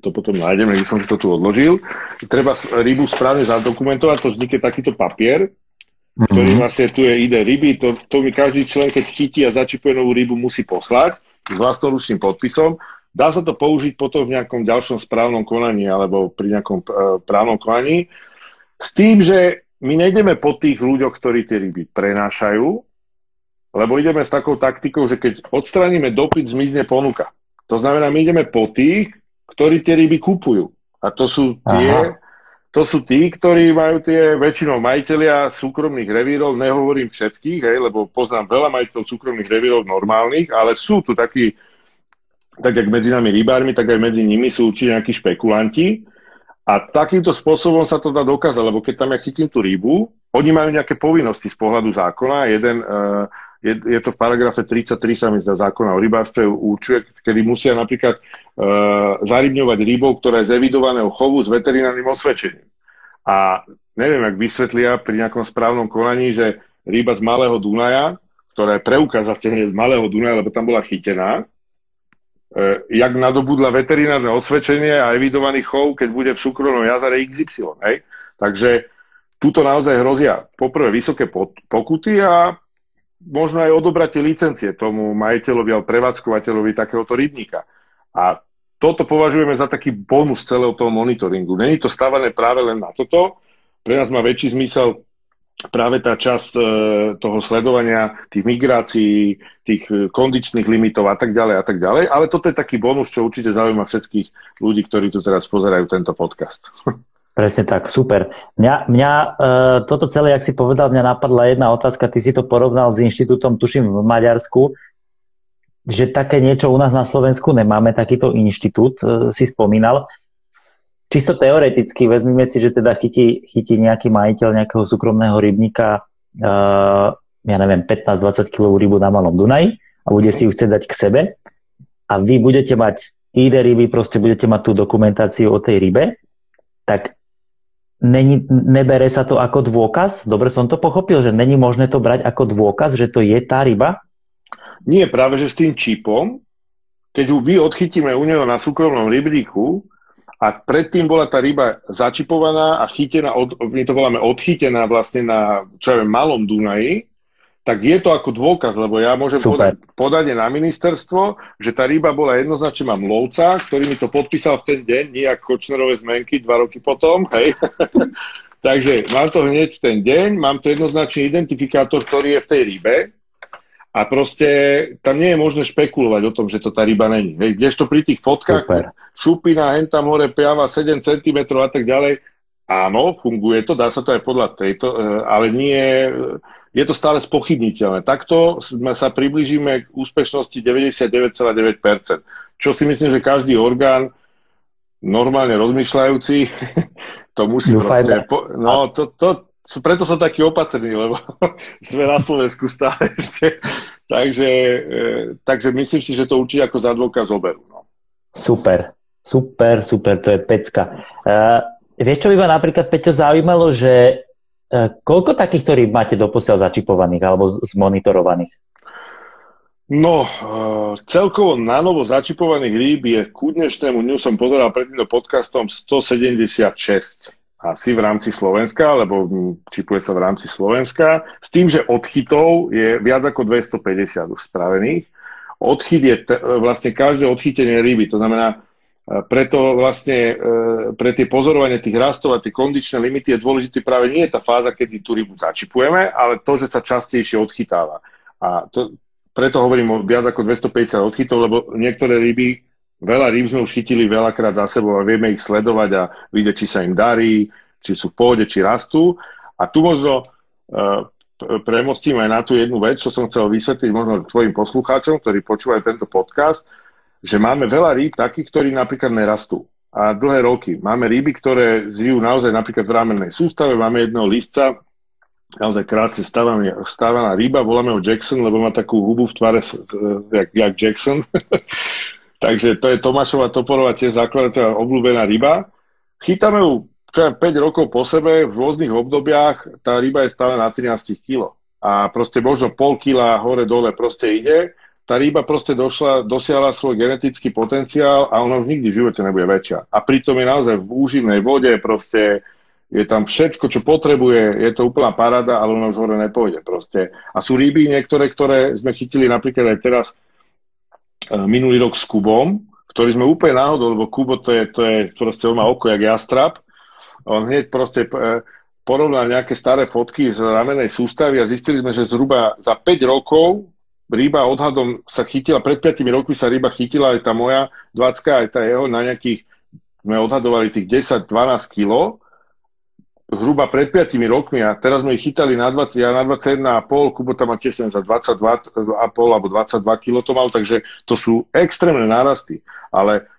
to potom nájdeme, kde som to tu odložil. Treba rybu správne zadokumentovať, to vznikne takýto papier, mm-hmm. ktorý vlastne tu je ide ryby, to, to mi každý člen, keď chytí a začipuje novú rybu, musí poslať s vlastnoručným podpisom. Dá sa to použiť potom v nejakom ďalšom správnom konaní alebo pri nejakom uh, právnom konaní. S tým, že my nejdeme po tých ľuďoch, ktorí tie ryby prenášajú, lebo ideme s takou taktikou, že keď odstraníme dopyt, zmizne ponuka. To znamená, my ideme po tých, ktorí tie ryby kupujú. A to sú tie, to sú tí, ktorí majú tie väčšinou majiteľia súkromných revírov, nehovorím všetkých, hej, lebo poznám veľa majiteľov súkromných revírov normálnych, ale sú tu takí, tak jak medzi nami rybármi, tak aj medzi nimi sú určite nejakí špekulanti. A takýmto spôsobom sa to dá dokázať, lebo keď tam ja chytím tú rybu, oni majú nejaké povinnosti z pohľadu zákona. Jeden uh, je, je to v paragrafe 33 sa mi zdá zákona o rybárstve určuje, kedy musia napríklad zarybňovať rybou, ktorá je z evidovaného chovu s veterinárnym osvedčením. A neviem, ak vysvetlia pri nejakom správnom konaní, že ryba z Malého Dunaja, ktorá je preukázateľne z Malého Dunaja, lebo tam bola chytená, uh, jak nadobudla veterinárne osvedčenie a evidovaný chov, keď bude v súkromnom jazere XY. Hej? Takže tuto naozaj hrozia poprvé vysoké pokuty a možno aj odobrate licencie tomu majiteľovi alebo prevádzkovateľovi takéhoto rybníka. A toto považujeme za taký bonus celého toho monitoringu. Není to stavané práve len na toto. Pre nás má väčší zmysel práve tá časť e, toho sledovania tých migrácií, tých e, kondičných limitov a tak ďalej a tak ďalej. Ale toto je taký bonus, čo určite zaujíma všetkých ľudí, ktorí tu teraz pozerajú tento podcast. Presne tak, super. Mňa, mňa e, toto celé, jak si povedal, mňa napadla jedna otázka, ty si to porovnal s inštitútom, tuším, v Maďarsku, že také niečo u nás na Slovensku nemáme, takýto inštitút, e, si spomínal. Čisto teoreticky, vezmime si, že teda chytí, chytí nejaký majiteľ nejakého súkromného rybníka, e, ja neviem, 15-20 kg rybu na Malom Dunaji a bude si ju chcieť dať k sebe a vy budete mať ID ryby, proste budete mať tú dokumentáciu o tej rybe, tak není, nebere sa to ako dôkaz? Dobre som to pochopil, že není možné to brať ako dôkaz, že to je tá ryba? Nie, práve že s tým čipom, keď ju my odchytíme u neho na súkromnom rybníku a predtým bola tá ryba začipovaná a chytená, od, my to voláme odchytená vlastne na, čo ja viem, malom Dunaji, tak je to ako dôkaz, lebo ja môžem podať, podať na ministerstvo, že tá ryba bola jednoznačne, mám lovca, ktorý mi to podpísal v ten deň, nie ako Kočnerové zmenky dva roky potom, hej. Takže mám to hneď v ten deň, mám to jednoznačný identifikátor, ktorý je v tej rybe a proste tam nie je možné špekulovať o tom, že to tá ryba není. Hej, kdežto pri tých fotkách Super. šupina, hen tam hore piava 7 cm a tak ďalej, áno, funguje to, dá sa to aj podľa tejto, e, ale nie je to stále spochybniteľné. Takto sa približíme k úspešnosti 99,9%. Čo si myslím, že každý orgán normálne rozmýšľajúci to musí proste... Po, no, to, to, preto som taký opatrný, lebo sme na Slovensku stále ešte. Takže, e, takže myslím si, že to určite ako za dôkaz oberú. No. Super, super, super, to je pecka. Uh, vieš, čo by ma napríklad, Peťo, zaujímalo, že E, koľko takýchto rýb máte doposiaľ začipovaných alebo zmonitorovaných? No, e, celkovo na novo začipovaných rýb je ku dnešnému dňu som pozeral pred týmto podcastom 176 asi v rámci Slovenska, lebo čipuje sa v rámci Slovenska, s tým, že odchytov je viac ako 250 už spravených. Odchyt je t- vlastne každé odchytenie ryby, to znamená, preto vlastne e, pre tie pozorovanie tých rastov a tie kondičné limity je dôležitý práve nie je tá fáza, kedy tú rybu začipujeme, ale to, že sa častejšie odchytáva. A to, preto hovorím o viac ako 250 odchytov, lebo niektoré ryby, veľa už chytili veľakrát za sebou a vieme ich sledovať a vidieť, či sa im darí, či sú v pôde, či rastú. A tu možno uh, premostím aj na tú jednu vec, čo som chcel vysvetliť možno tvojim poslucháčom, ktorí počúvajú tento podcast, že máme veľa rýb takých, ktorí napríklad nerastú. A dlhé roky. Máme ryby, ktoré žijú naozaj napríklad v ramennej sústave. Máme jedného listca, naozaj krátce stávaná, stávaná ryba, voláme ho Jackson, lebo má takú hubu v tvare jak, jak Jackson. Takže to je Tomášova Toporová tiež zakladateľa obľúbená ryba. Chytáme ju čo 5 rokov po sebe, v rôznych obdobiach, tá ryba je stále na 13 kg. A proste možno pol kila hore-dole proste ide tá ryba proste došla, dosiahla svoj genetický potenciál a ona už nikdy v živote nebude väčšia. A pritom je naozaj v úživnej vode, proste je tam všetko, čo potrebuje, je to úplná parada, ale ona už hore nepôjde proste. A sú ryby niektoré, ktoré sme chytili napríklad aj teraz minulý rok s Kubom, ktorý sme úplne náhodou, lebo Kubo to je, to je proste, on má oko jak jastrap, on hneď proste e, porovnal nejaké staré fotky z ramenej sústavy a zistili sme, že zhruba za 5 rokov ryba odhadom sa chytila, pred 5 rokmi sa ryba chytila aj tá moja 20 aj tá jeho na nejakých, sme odhadovali tých 10-12 kg, zhruba pred 5 rokmi a teraz sme ich chytali na 20, ja na 21,5, Kubo tam má tesne za 22,5 alebo 22 kg to mal, takže to sú extrémne nárasty, ale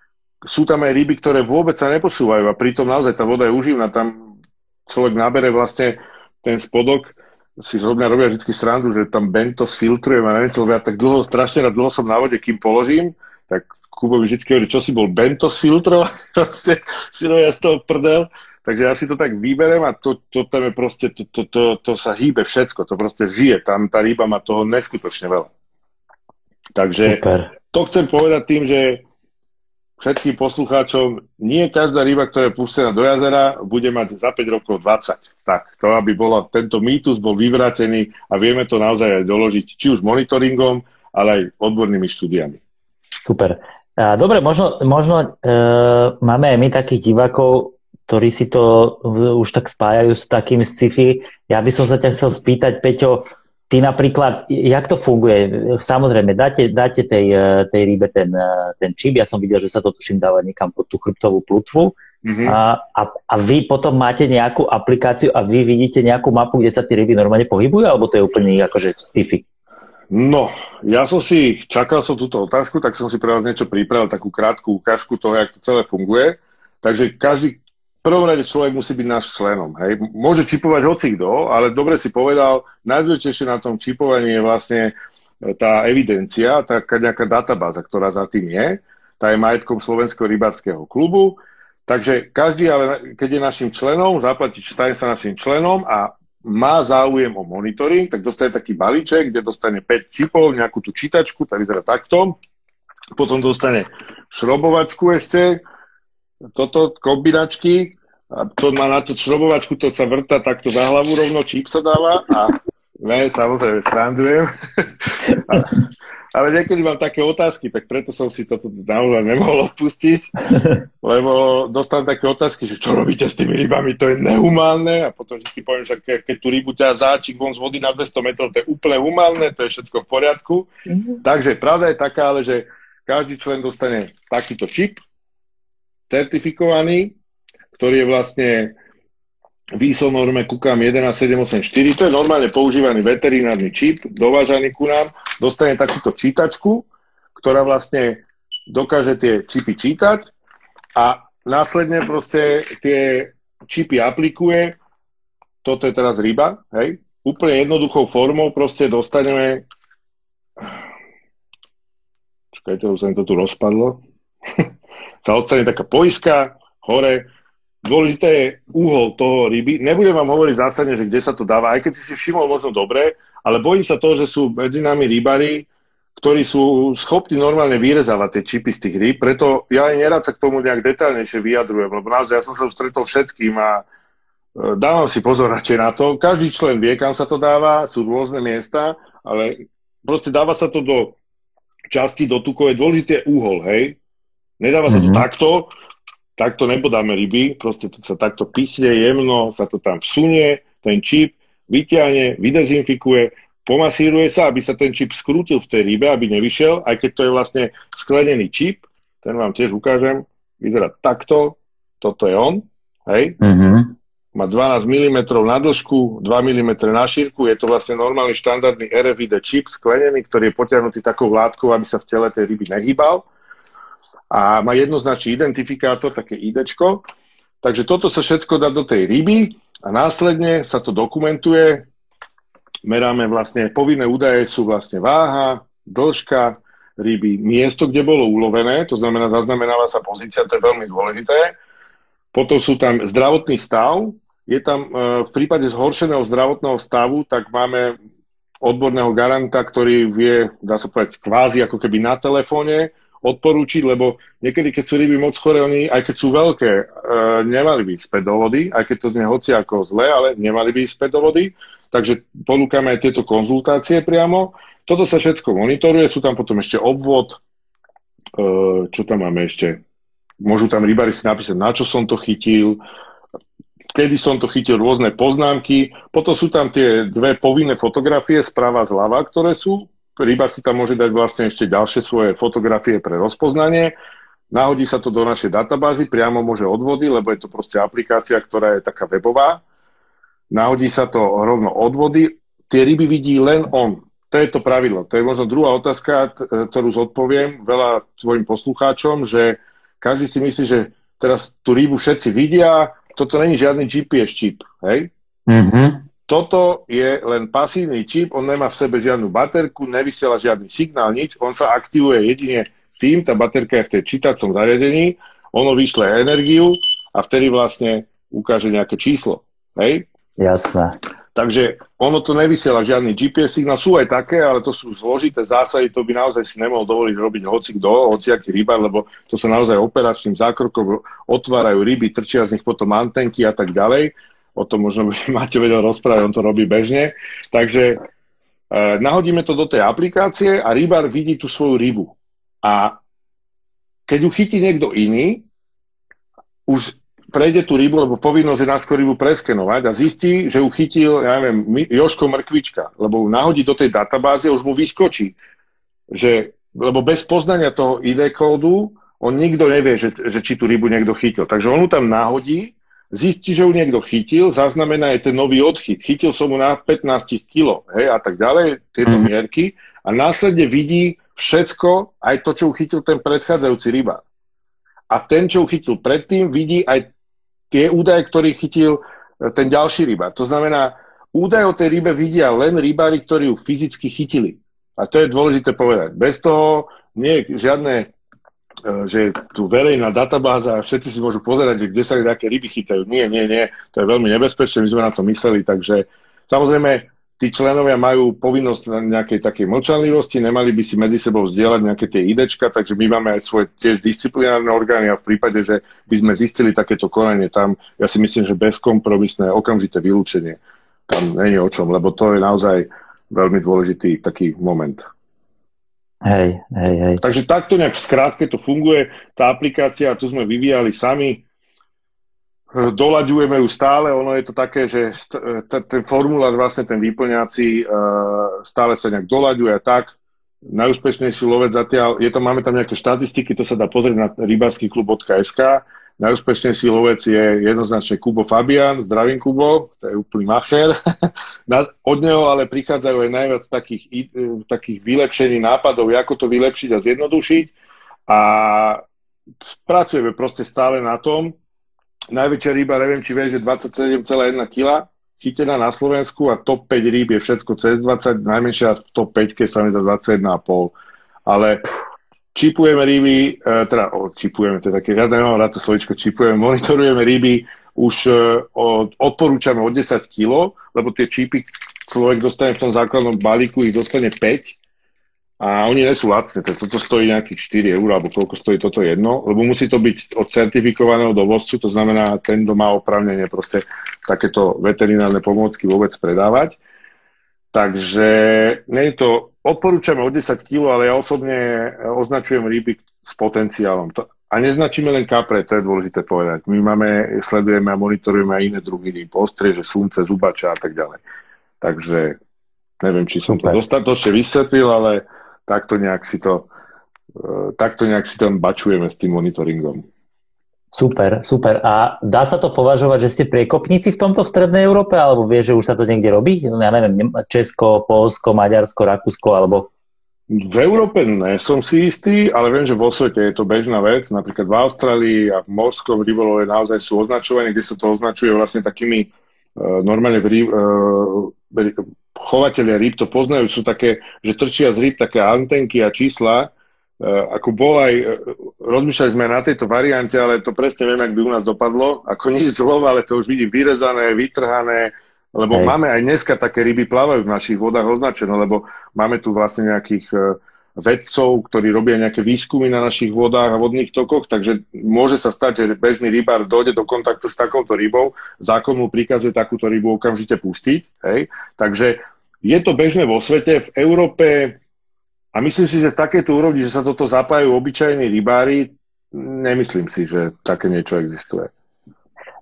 sú tam aj ryby, ktoré vôbec sa neposúvajú a pritom naozaj tá voda je uživná, tam človek nabere vlastne ten spodok si zrovna robia vždy srandu, že tam Bentos filtrujem a neviem čo, ja tak dlho, strašne rád dlho som na vode, kým položím, tak Kubo mi vždy hovorí, čo si bol Bentos filtro, proste si robia z toho prdel. Takže ja si to tak vyberem a to, to tam je proste, to, to, to, to sa hýbe všetko, to proste žije, tam tá ryba má toho neskutočne veľa. Takže Super. to chcem povedať tým, že všetkým poslucháčom, nie každá ryba, ktorá je pustená do jazera, bude mať za 5 rokov 20. Tak, to aby bolo, tento mýtus bol vyvrátený a vieme to naozaj aj doložiť, či už monitoringom, ale aj odbornými štúdiami. Super. Dobre, možno, možno e, máme aj my takých divákov, ktorí si to už tak spájajú s takým sci-fi. Ja by som sa ťa chcel spýtať, Peťo, Ty napríklad, jak to funguje? Samozrejme, dáte, dáte tej, eh, tej rybe ten, eh, ten čip, ja som videl, že sa to tuším dáva niekam pod tú chrbtovú plutvu mm-hmm. a, a, a vy potom máte nejakú aplikáciu a vy vidíte nejakú mapu, kde sa tie ryby normálne pohybujú, alebo to je úplne akože sci-fi? No, ja som si, čakal som túto otázku, tak som si pre vás niečo pripravil, takú krátku ukážku toho, jak to celé funguje. Takže každý, prvom rade človek musí byť náš členom. Hej. Môže čipovať hoci kto, ale dobre si povedal, najdôležitejšie na tom čipovaní je vlastne e, tá evidencia, taká nejaká databáza, ktorá za tým je. Tá je majetkom Slovenského rybárskeho klubu. Takže každý, ale keď je našim členom, zaplatí, stane sa našim členom a má záujem o monitoring, tak dostane taký balíček, kde dostane 5 čipov, nejakú tú čítačku, tá vyzerá takto. Potom dostane šrobovačku ešte, toto kombinačky, a to má na to šrobovačku, to sa vrta takto za hlavu rovno, číp sa dáva a ne, samozrejme, srandujem. ale niekedy mám také otázky, tak preto som si toto naozaj nemohol odpustiť, lebo dostávam také otázky, že čo robíte s tými rybami, to je nehumánne a potom že si poviem, že keď, keď tú rybu ťa záčik von z vody na 200 metrov, to je úplne humánne, to je všetko v poriadku. Mm-hmm. Takže pravda je taká, ale že každý člen dostane takýto čip, certifikovaný, ktorý je vlastne v ISO norme KUKAM 11784, to je normálne používaný veterinárny čip, dovážaný ku nám, dostane takúto čítačku, ktorá vlastne dokáže tie čipy čítať a následne proste tie čipy aplikuje, toto je teraz ryba, hej, úplne jednoduchou formou proste dostaneme čakajte, už sa mi to tu rozpadlo sa odstane taká poiska hore. Dôležité je úhol toho ryby. Nebudem vám hovoriť zásadne, že kde sa to dáva, aj keď si si všimol možno dobre, ale bojím sa toho, že sú medzi nami rybári, ktorí sú schopní normálne vyrezávať tie čipy z tých rýb, preto ja aj nerad sa k tomu nejak detaľnejšie vyjadrujem, lebo naozaj ja som sa už stretol všetkým a e, dávam si pozor radšej na to. Každý člen vie, kam sa to dáva, sú rôzne miesta, ale proste dáva sa to do časti dotukové. Dôležité je úhol, hej? Nedáva sa to mm-hmm. takto, takto nepodáme ryby, proste to sa takto pichne jemno, sa to tam vsunie, ten čip vyťahne, vydezinfikuje, pomasíruje sa, aby sa ten čip skrútil v tej rybe, aby nevyšiel, aj keď to je vlastne sklenený čip, ten vám tiež ukážem, vyzerá takto, toto je on, hej, mm-hmm. má 12 mm na dĺžku, 2 mm na šírku, je to vlastne normálny štandardný RFID čip sklenený, ktorý je potiahnutý takou látkou, aby sa v tele tej ryby nehýbal a má jednoznačný identifikátor, také ID. Takže toto sa všetko dá do tej ryby a následne sa to dokumentuje. Meráme vlastne, povinné údaje sú vlastne váha, dĺžka ryby, miesto, kde bolo ulovené, to znamená, zaznamenáva sa pozícia, to je veľmi dôležité. Potom sú tam zdravotný stav, je tam e, v prípade zhoršeného zdravotného stavu, tak máme odborného garanta, ktorý vie, dá sa povedať, kvázi ako keby na telefóne odporúčiť, lebo niekedy, keď sú ryby moc chore, oni, aj keď sú veľké, e, nemali byť späť do vody, aj keď to znie hoci ako zle, ale nemali byť späť do vody. Takže ponúkame aj tieto konzultácie priamo. Toto sa všetko monitoruje, sú tam potom ešte obvod, e, čo tam máme ešte? Môžu tam rybári si napísať, na čo som to chytil, kedy som to chytil, rôzne poznámky. Potom sú tam tie dve povinné fotografie sprava zľava, ktoré sú Ryba si tam môže dať vlastne ešte ďalšie svoje fotografie pre rozpoznanie. Nahodí sa to do našej databázy, priamo môže odvody, lebo je to proste aplikácia, ktorá je taká webová. Nahodí sa to rovno odvody. Tie ryby vidí len on. To je to pravidlo. To je možno druhá otázka, ktorú zodpoviem veľa tvojim poslucháčom, že každý si myslí, že teraz tú rybu všetci vidia, toto není žiadny GPS čip, hej? Mm-hmm. Toto je len pasívny čip, on nemá v sebe žiadnu baterku, nevysiela žiadny signál, nič, on sa aktivuje jedine tým, tá baterka je v tej čítacom zariadení, ono vyšle energiu a vtedy vlastne ukáže nejaké číslo. Hej? Jasné. Takže ono to nevysiela žiadny GPS signál, sú aj také, ale to sú zložité zásady, to by naozaj si nemohol dovoliť robiť hoci kto, hociaký rybar, lebo to sa naozaj operačným zákrokom otvárajú ryby, trčia z nich potom antenky a tak ďalej o tom možno by máte vedel rozprávať, on to robí bežne. Takže e, nahodíme to do tej aplikácie a rybar vidí tú svoju rybu. A keď ju chytí niekto iný, už prejde tú rybu, lebo povinnosť je náskôr rybu preskenovať a zistí, že ju chytil, ja neviem, Joško Mrkvička, lebo ju nahodí do tej databázy a už mu vyskočí, že, lebo bez poznania toho ID kódu on nikto nevie, že, že či tú rybu niekto chytil. Takže on ju tam nahodí zistí, že ju niekto chytil, zaznamená aj ten nový odchyt. Chytil som mu na 15 kg, hej, a tak ďalej, tieto mm. mierky, a následne vidí všetko, aj to, čo uchytil ten predchádzajúci ryba. A ten, čo uchytil predtým, vidí aj tie údaje, ktorý chytil e, ten ďalší ryba. To znamená, údaje o tej rybe vidia len rybári, ktorí ju fyzicky chytili. A to je dôležité povedať. Bez toho nie je žiadne že je tu verejná databáza a všetci si môžu pozerať, že kde sa nejaké ryby chytajú. Nie, nie, nie, to je veľmi nebezpečné, my sme na to mysleli, takže samozrejme tí členovia majú povinnosť na nejakej takej mlčanlivosti, nemali by si medzi sebou vzdielať nejaké tie idečka, takže my máme aj svoje tiež disciplinárne orgány a v prípade, že by sme zistili takéto konanie tam, ja si myslím, že bezkompromisné okamžité vylúčenie tam není o čom, lebo to je naozaj veľmi dôležitý taký moment. Hej, hej, hej. Takže takto nejak v skrátke to funguje. Tá aplikácia, tu sme vyvíjali sami, doľaďujeme ju stále, ono je to také, že ten formulár, vlastne ten vyplňací, e, stále sa nejak doľaďuje tak. Najúspešnejší lovec zatiaľ, je to, máme tam nejaké štatistiky, to sa dá pozrieť na rybarskýklub.sk Najúspešnejší lovec je jednoznačne Kubo Fabian. Zdravím, Kubo, to je úplný macher. Od neho ale prichádzajú aj najviac takých, e, takých vylepšení nápadov, ako to vylepšiť a zjednodušiť. A pracujeme proste stále na tom. Najväčšia ryba, neviem, či vieš, že 27,1 kg chytená na Slovensku a top 5 rýb je všetko cez 20, najmenšia v top 5 sa mi za 21,5. Ale čipujeme ryby, e, teda o, čipujeme, to je také, ja nemám rád to slovičko čipujeme, monitorujeme ryby, už e, od, odporúčame od 10 kg, lebo tie čipy človek dostane v tom základnom balíku, ich dostane 5 a oni nie sú lacné, toto stojí nejakých 4 eur, alebo koľko stojí toto jedno, lebo musí to byť od certifikovaného dovozcu, to znamená, ten, kto má opravnenie proste takéto veterinárne pomôcky vôbec predávať. Takže nie je to odporúčame o 10 kg, ale ja osobne označujem ryby s potenciálom. To, a neznačíme len kapre, to je dôležité povedať. My máme, sledujeme a monitorujeme aj iné druhy rýb, že slunce, zubača a tak ďalej. Takže neviem, či som Super. to dostatočne vysvetlil, ale takto nejak si to, e, takto nejak si tam bačujeme s tým monitoringom. Super, super. A dá sa to považovať, že ste priekopníci v tomto v Strednej Európe, alebo vie, že už sa to niekde robí? No, ja neviem, Česko, Polsko, Maďarsko, Rakúsko, alebo... V Európe ne som si istý, ale viem, že vo svete je to bežná vec. Napríklad v Austrálii a v morskom rybolove naozaj sú označovaní, kde sa to označuje vlastne takými uh, normálne uh, chovateľia rýb to poznajú, sú také, že trčia z rýb také antenky a čísla, ako bol aj, eh, rozmýšľali sme na tejto variante, ale to presne viem, ak by u nás dopadlo. Ako nič zlom, ale to už vidím vyrezané, vytrhané, Lebo Hej. máme aj dneska také ryby plávajú v našich vodách označené, lebo máme tu vlastne nejakých e, vedcov, ktorí robia nejaké výskumy na našich vodách a vodných tokoch, takže môže sa stať, že bežný rybár dojde do kontaktu s takouto rybou, zákon mu prikazuje takúto rybu okamžite pustiť. Hej? Takže je to bežné vo svete, v Európe a myslím si, že v takéto úrovni, že sa toto zapájajú obyčajní rybári, nemyslím si, že také niečo existuje.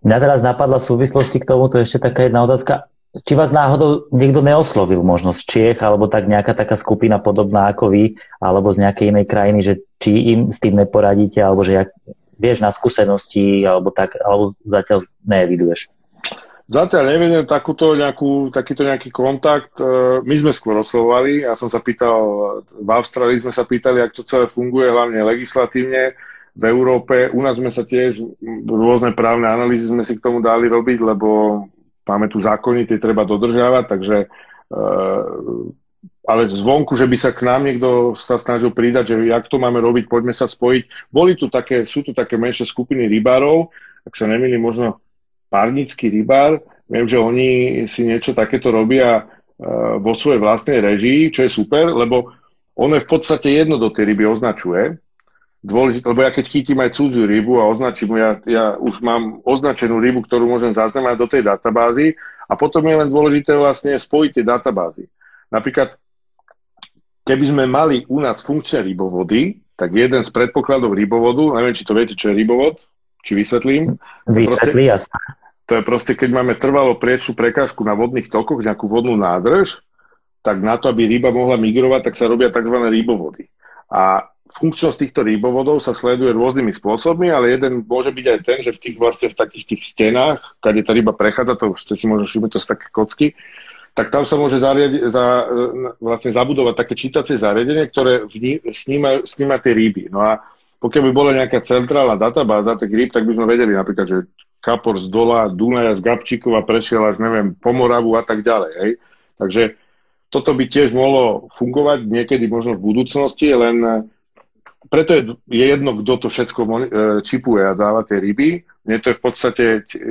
Mňa teraz napadla súvislosti k tomuto ešte taká jedna otázka. Či vás náhodou niekto neoslovil možno z Čiech, alebo tak nejaká taká skupina podobná ako vy, alebo z nejakej inej krajiny, že či im s tým neporadíte, alebo že jak, vieš na skúsenosti, alebo tak, alebo zatiaľ neviduješ? Zatiaľ neviem takúto nejakú, takýto nejaký kontakt. E, my sme skôr oslovovali, ja som sa pýtal, v Austrálii sme sa pýtali, ako to celé funguje, hlavne legislatívne v Európe. U nás sme sa tiež rôzne právne analýzy sme si k tomu dali robiť, lebo máme tu zákony, tie treba dodržiavať, takže uh, ale zvonku, že by sa k nám niekto sa snažil pridať, že jak to máme robiť, poďme sa spojiť. Boli tu také, sú tu také menšie skupiny rybárov, ak sa nemýli, možno párnický rybár, viem, že oni si niečo takéto robia uh, vo svojej vlastnej režii, čo je super, lebo ono je v podstate jedno do tej ryby označuje, dôležité, lebo ja keď chytím aj cudziu rybu a označím ja, ja už mám označenú rybu, ktorú môžem zaznamenať do tej databázy a potom je len dôležité vlastne spojiť tie databázy. Napríklad, keby sme mali u nás funkčné rybovody, tak jeden z predpokladov rybovodu, neviem, či to viete, čo je rybovod, či vysvetlím. Vysvetlí, jasné. To je proste, keď máme trvalo priečnú prekážku na vodných tokoch, nejakú vodnú nádrž, tak na to, aby ryba mohla migrovať, tak sa robia tzv. rybovody. A funkčnosť týchto rýbovodov sa sleduje rôznymi spôsobmi, ale jeden môže byť aj ten, že v tých vlastne v takých tých stenách, kde tá ryba prechádza, to ste si možno všimnúť, to sú také kocky, tak tam sa môže zariadi, za, vlastne zabudovať také čítacie zariadenie, ktoré vní, sníma, sníma tie ryby. No a pokiaľ by bola nejaká centrálna databáza tých rýb, tak by sme vedeli napríklad, že Kapor z dola, Dunaja z Gabčíkova prešiel až, neviem, Pomoravu a tak ďalej. Hej? Takže toto by tiež mohlo fungovať niekedy možno v budúcnosti, len preto je, je jedno, kto to všetko e, čipuje a dáva tie ryby. Mne to je v podstate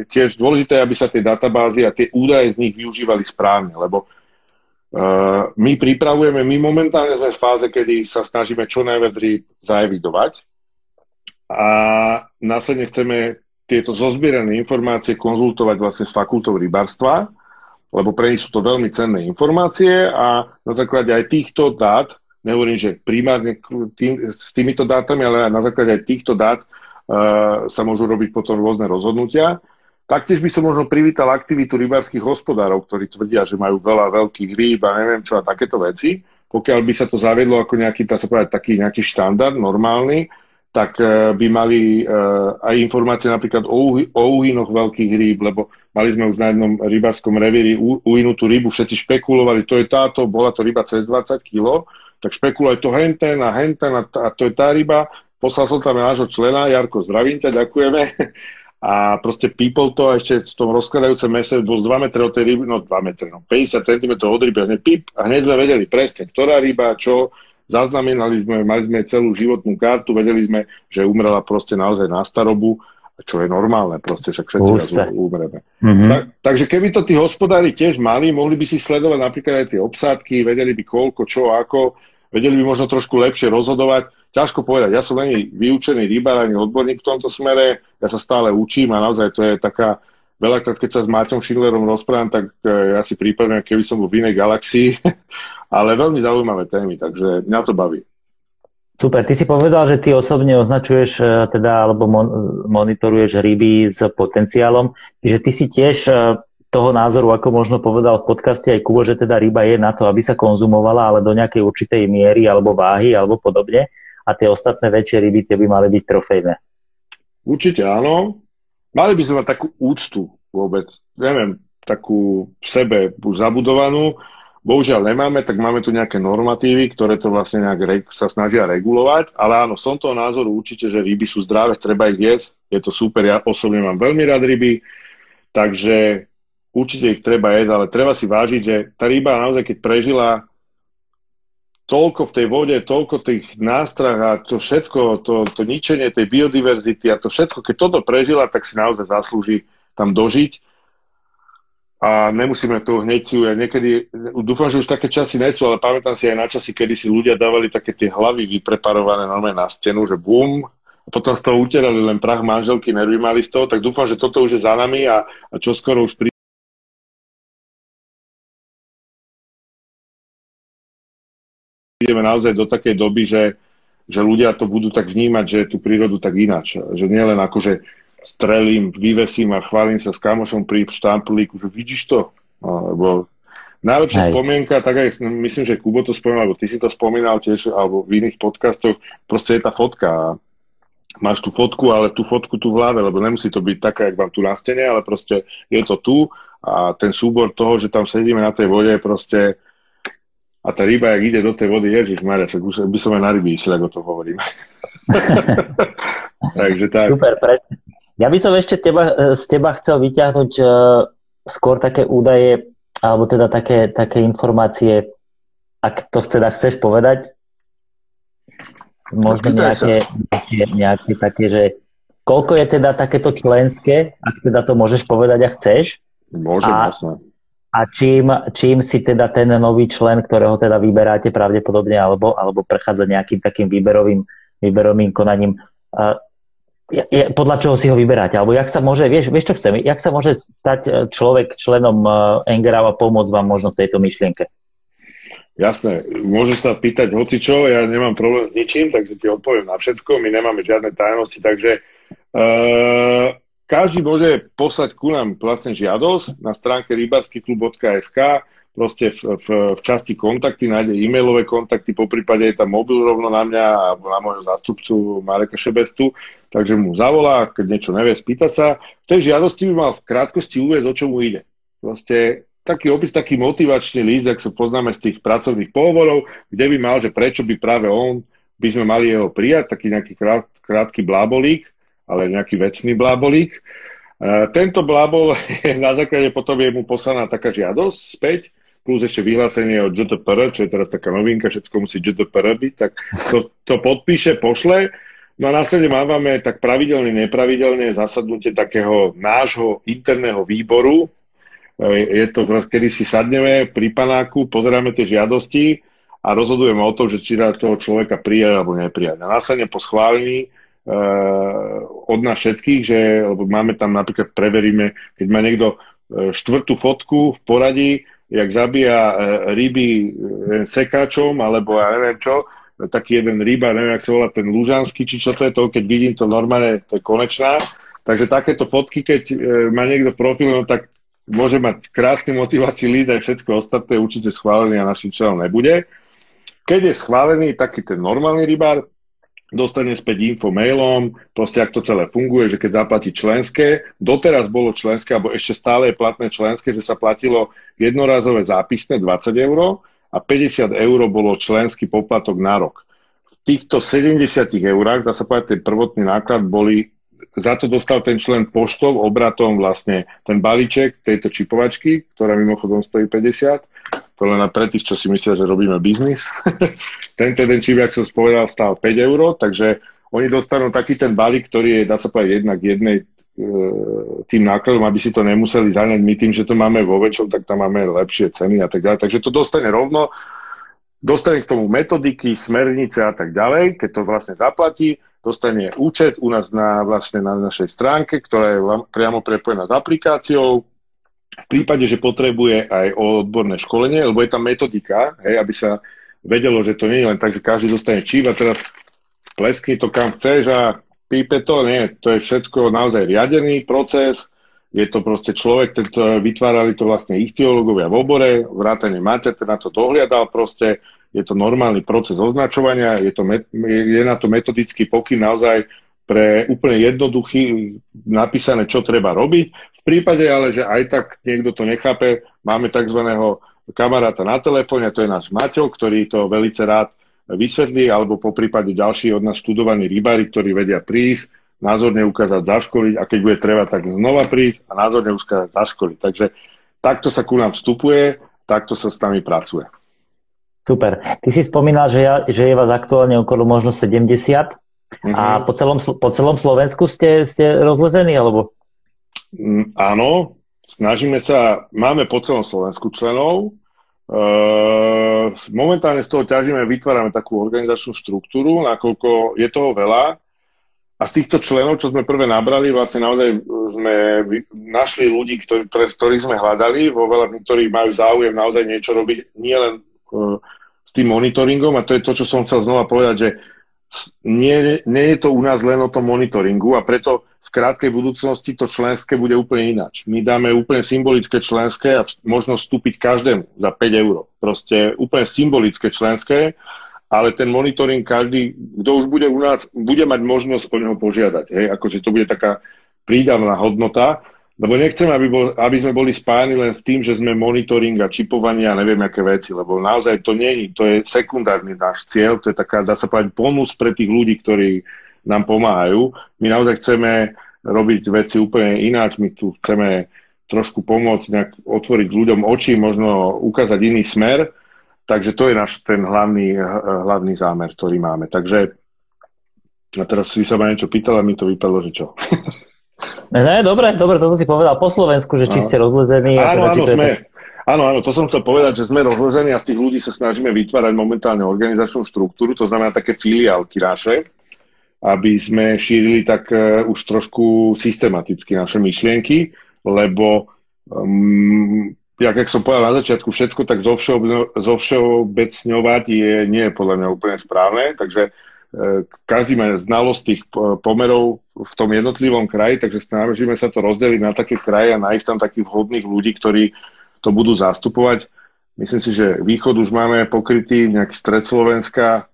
tiež dôležité, aby sa tie databázy a tie údaje z nich využívali správne, lebo uh, my pripravujeme, my momentálne sme v fáze, kedy sa snažíme čo najviac rýb zaevidovať a následne chceme tieto zozbierané informácie konzultovať vlastne s fakultou rybarstva, lebo pre nich sú to veľmi cenné informácie a na základe aj týchto dát nehovorím, že primárne tým, s týmito dátami, ale na základe aj týchto dát uh, sa môžu robiť potom rôzne rozhodnutia. Taktiež by som možno privítal aktivitu rybárskych hospodárov, ktorí tvrdia, že majú veľa veľkých rýb a neviem čo a takéto veci. Pokiaľ by sa to zaviedlo ako nejaký, dá sa povedať, taký nejaký štandard normálny, tak uh, by mali uh, aj informácie napríklad o, o uhynoch veľkých rýb, lebo mali sme už na jednom rybárskom revíri uhynutú rybu, všetci špekulovali, to je táto, bola to ryba cez 20 kg, tak špekuluje to henten a henten a, a to je tá ryba. Poslal som tam nášho člena, Jarko, zdravím ťa, ďakujeme. A proste pípol to a ešte v tom rozkladajúcem mese bol 2 metre od tej ryby, no 2 metre, no 50 cm od ryby, a hneď píp a hneď sme vedeli presne, ktorá ryba, čo, zaznamenali sme, mali sme celú životnú kartu, vedeli sme, že umrela proste naozaj na starobu, čo je normálne, proste však všetci raz umreme. Mm-hmm. Tak, takže keby to tí hospodári tiež mali, mohli by si sledovať napríklad aj tie obsádky, vedeli by koľko, čo, ako, vedeli by možno trošku lepšie rozhodovať. Ťažko povedať, ja som není vyučený rybár ani odborník v tomto smere, ja sa stále učím a naozaj to je taká, veľakrát keď sa s Máťom Schindlerom rozprávam, tak e, ja si prípadne, keby som bol v inej galaxii, ale veľmi zaujímavé témy, takže mňa to baví. Super, ty si povedal, že ty osobne označuješ e, teda, alebo mon- monitoruješ ryby s potenciálom, že ty si tiež e, toho názoru, ako možno povedal v podcaste aj Kubo, že teda ryba je na to, aby sa konzumovala, ale do nejakej určitej miery alebo váhy alebo podobne a tie ostatné väčšie ryby tie by mali byť trofejné. Určite áno. Mali by sme mať takú úctu vôbec, neviem, takú v sebe zabudovanú. Bohužiaľ nemáme, tak máme tu nejaké normatívy, ktoré to vlastne nejak sa snažia regulovať, ale áno, som toho názoru určite, že ryby sú zdravé, treba ich jesť, je to super, ja osobne mám veľmi rád ryby, takže určite ich treba jesť, ale treba si vážiť, že tá ryba naozaj, keď prežila toľko v tej vode, toľko tých nástrah a to všetko, to, to ničenie tej biodiverzity a to všetko, keď toto prežila, tak si naozaj zaslúži tam dožiť. a nemusíme to hneď si ja niekedy, dúfam, že už také časy nie sú, ale pamätám si aj na časy, kedy si ľudia dávali také tie hlavy vypreparované normálne na stenu, že bum, a potom z toho utierali len prach manželky, nervy mali z toho, tak dúfam, že toto už je za nami a, a čo skoro už pri ideme naozaj do takej doby, že, že ľudia to budú tak vnímať, že tú prírodu tak ináč. Že nielen akože strelím, vyvesím a chválim sa s kamošom pri štamplíku, že vidíš to? Lebo najlepšia Hej. spomienka, tak aj myslím, že Kubo to spomínal, alebo ty si to spomínal tiež, alebo v iných podcastoch, proste je tá fotka. Máš tú fotku, ale tú fotku tu v hlave, lebo nemusí to byť taká, jak vám tu na stene, ale proste je to tu a ten súbor toho, že tam sedíme na tej vode, proste a tá ryba, jak ide do tej vody, Ježiš Maria, však už by som aj na ryby išiel, ako to hovorím. Takže tak. Super, presne. Ja by som ešte teba, z teba chcel vyťahnuť uh, skôr také údaje, alebo teda také, také informácie, ak to teda chceš povedať. Možno nejaké, nejaké, nejaké také, že koľko je teda takéto členské, ak teda to môžeš povedať a chceš. Môžem, a, jasne. A čím, čím si teda ten nový člen, ktorého teda vyberáte pravdepodobne, alebo, alebo prechádza nejakým takým výberovým, výberovým konaním, je, je, podľa čoho si ho vyberáte? Alebo jak sa môže, vieš, vieš čo chcem, jak sa môže stať e, človek členom uh, Engrava a pomôcť vám možno v tejto myšlienke? Jasné, môže sa pýtať čo, ja nemám problém s ničím, takže ti odpoviem na všetko, my nemáme žiadne tajnosti, takže uh, každý môže poslať ku nám vlastne žiadosť na stránke rybarskyklub.sk, proste v, v, v časti kontakty nájde e-mailové kontakty, po prípade je tam mobil rovno na mňa a na môjho zástupcu Mareka Šebestu, takže mu zavolá, keď niečo nevie, spýta sa. V tej žiadosti by mal v krátkosti uvieť, o čomu ide. Proste taký opis, taký motivačný líst, ak sa poznáme z tých pracovných pohovorov, kde by mal, že prečo by práve on, by sme mali jeho prijať, taký nejaký krát, krátky blábolík, ale nejaký vecný blábolík. Uh, tento blábol na základe potom je mu poslaná taká žiadosť späť, plus ešte vyhlásenie od JTPR, čo je teraz taká novinka, všetko musí JTPR byť, tak to, to podpíše, pošle. No a následne máme tak pravidelne, nepravidelne zasadnutie takého nášho interného výboru. Je to, kedy si sadneme pri panáku, pozeráme tie žiadosti a rozhodujeme o tom, že či dá toho človeka prijať alebo neprijať. A následne po schválení od nás všetkých, že lebo máme tam napríklad, preveríme, keď má niekto uh, štvrtú fotku v poradí, jak zabíja e, ryby sekáčom, alebo ja neviem čo, taký jeden ryba, neviem, jak sa volá ten lužanský, či čo to je to, keď vidím to normálne, to je konečná. Takže takéto fotky, keď má niekto profil, no tak môže mať krásny motivací líd aj všetko ostatné, určite schválený a našim členom nebude. Keď je schválený taký ten normálny rybár, dostane späť info mailom, proste ak to celé funguje, že keď zaplatí členské, doteraz bolo členské, alebo ešte stále je platné členské, že sa platilo jednorazové zápisné 20 eur a 50 eur bolo členský poplatok na rok. V týchto 70 eurách, dá sa povedať, ten prvotný náklad boli za to dostal ten člen poštov obratom vlastne ten balíček tejto čipovačky, ktorá mimochodom stojí 50 to len pre tých, čo si myslia, že robíme biznis. Tento jeden čip, ak som spovedal, stál 5 eur, takže oni dostanú taký ten balík, ktorý je, dá sa povedať, jednak jednej e, tým nákladom, aby si to nemuseli zaňať my tým, že to máme vo väčšom, tak tam máme lepšie ceny a tak ďalej. Takže to dostane rovno, dostane k tomu metodiky, smernice a tak ďalej, keď to vlastne zaplatí, dostane účet u nás na, vlastne na našej stránke, ktorá je priamo prepojená s aplikáciou, v prípade, že potrebuje aj odborné školenie, lebo je tam metodika, hej, aby sa vedelo, že to nie je len tak, že každý dostane číp a teraz pleskni to kam chceš a pípe to, nie, to je všetko naozaj riadený proces, je to proste človek, tento, vytvárali to vlastne ich teológovia v obore, vrátane Mater, ten na to dohliadal proste, je to normálny proces označovania, je, to, je na to metodický pokyn naozaj pre úplne jednoduchý napísané, čo treba robiť. V prípade ale, že aj tak niekto to nechápe, máme tzv. kamaráta na telefóne, to je náš Maťo, ktorý to velice rád vysvetlí, alebo po prípade ďalší od nás študovaní rybári, ktorí vedia prísť, názorne ukázať, zaškoliť a keď bude treba, tak znova prísť a názorne ukázať, zaškoliť. Takže takto sa ku nám vstupuje, takto sa s nami pracuje. Super. Ty si spomínal, že, ja, že je vás aktuálne okolo možno 70 Mm-hmm. A po celom, po celom Slovensku ste, ste rozlezení, alebo? Mm, áno, snažíme sa, máme po celom Slovensku členov, Uh, momentálne z toho ťažíme, vytvárame takú organizačnú štruktúru, nakoľko je toho veľa. A z týchto členov, čo sme prvé nabrali, vlastne naozaj sme našli ľudí, ktorý, pre, ktorých sme hľadali, vo veľa, ktorí majú záujem naozaj niečo robiť, nielen uh, s tým monitoringom, a to je to, čo som chcel znova povedať, že nie, nie je to u nás len o tom monitoringu a preto v krátkej budúcnosti to členské bude úplne ináč. My dáme úplne symbolické členské a možno vstúpiť každému za 5 eur. Proste úplne symbolické členské, ale ten monitoring každý, kto už bude u nás, bude mať možnosť o neho požiadať. Hej? Akože to bude taká prídavná hodnota, lebo nechcem, aby, bol, aby sme boli spájani len s tým, že sme monitoring a čipovanie a neviem aké veci, lebo naozaj to nie to je sekundárny náš cieľ, to je taká, dá sa povedať, bonus pre tých ľudí, ktorí nám pomáhajú. My naozaj chceme robiť veci úplne ináč, my tu chceme trošku pomôcť, nejak otvoriť ľuďom oči, možno ukázať iný smer, takže to je náš ten hlavný, hlavný zámer, ktorý máme. Takže a teraz si sa ma niečo pýtala, mi to vypadlo, že čo? Ne, dobre, dobre, toto si povedal po Slovensku, že či no. ste rozlezení. Áno, áno, sme. Áno, áno, to som chcel povedať, že sme rozlezení a z tých ľudí sa snažíme vytvárať momentálne organizačnú štruktúru, to znamená také filiálky naše, aby sme šírili tak uh, už trošku systematicky naše myšlienky, lebo um, jak, jak som povedal na začiatku, všetko tak zovšeobecňovať je, nie je podľa mňa úplne správne, takže každý má znalosť tých pomerov v tom jednotlivom kraji, takže snažíme sa to rozdeliť na také kraje a nájsť tam takých vhodných ľudí, ktorí to budú zastupovať. Myslím si, že východ už máme pokrytý, nejaký stred Slovenska,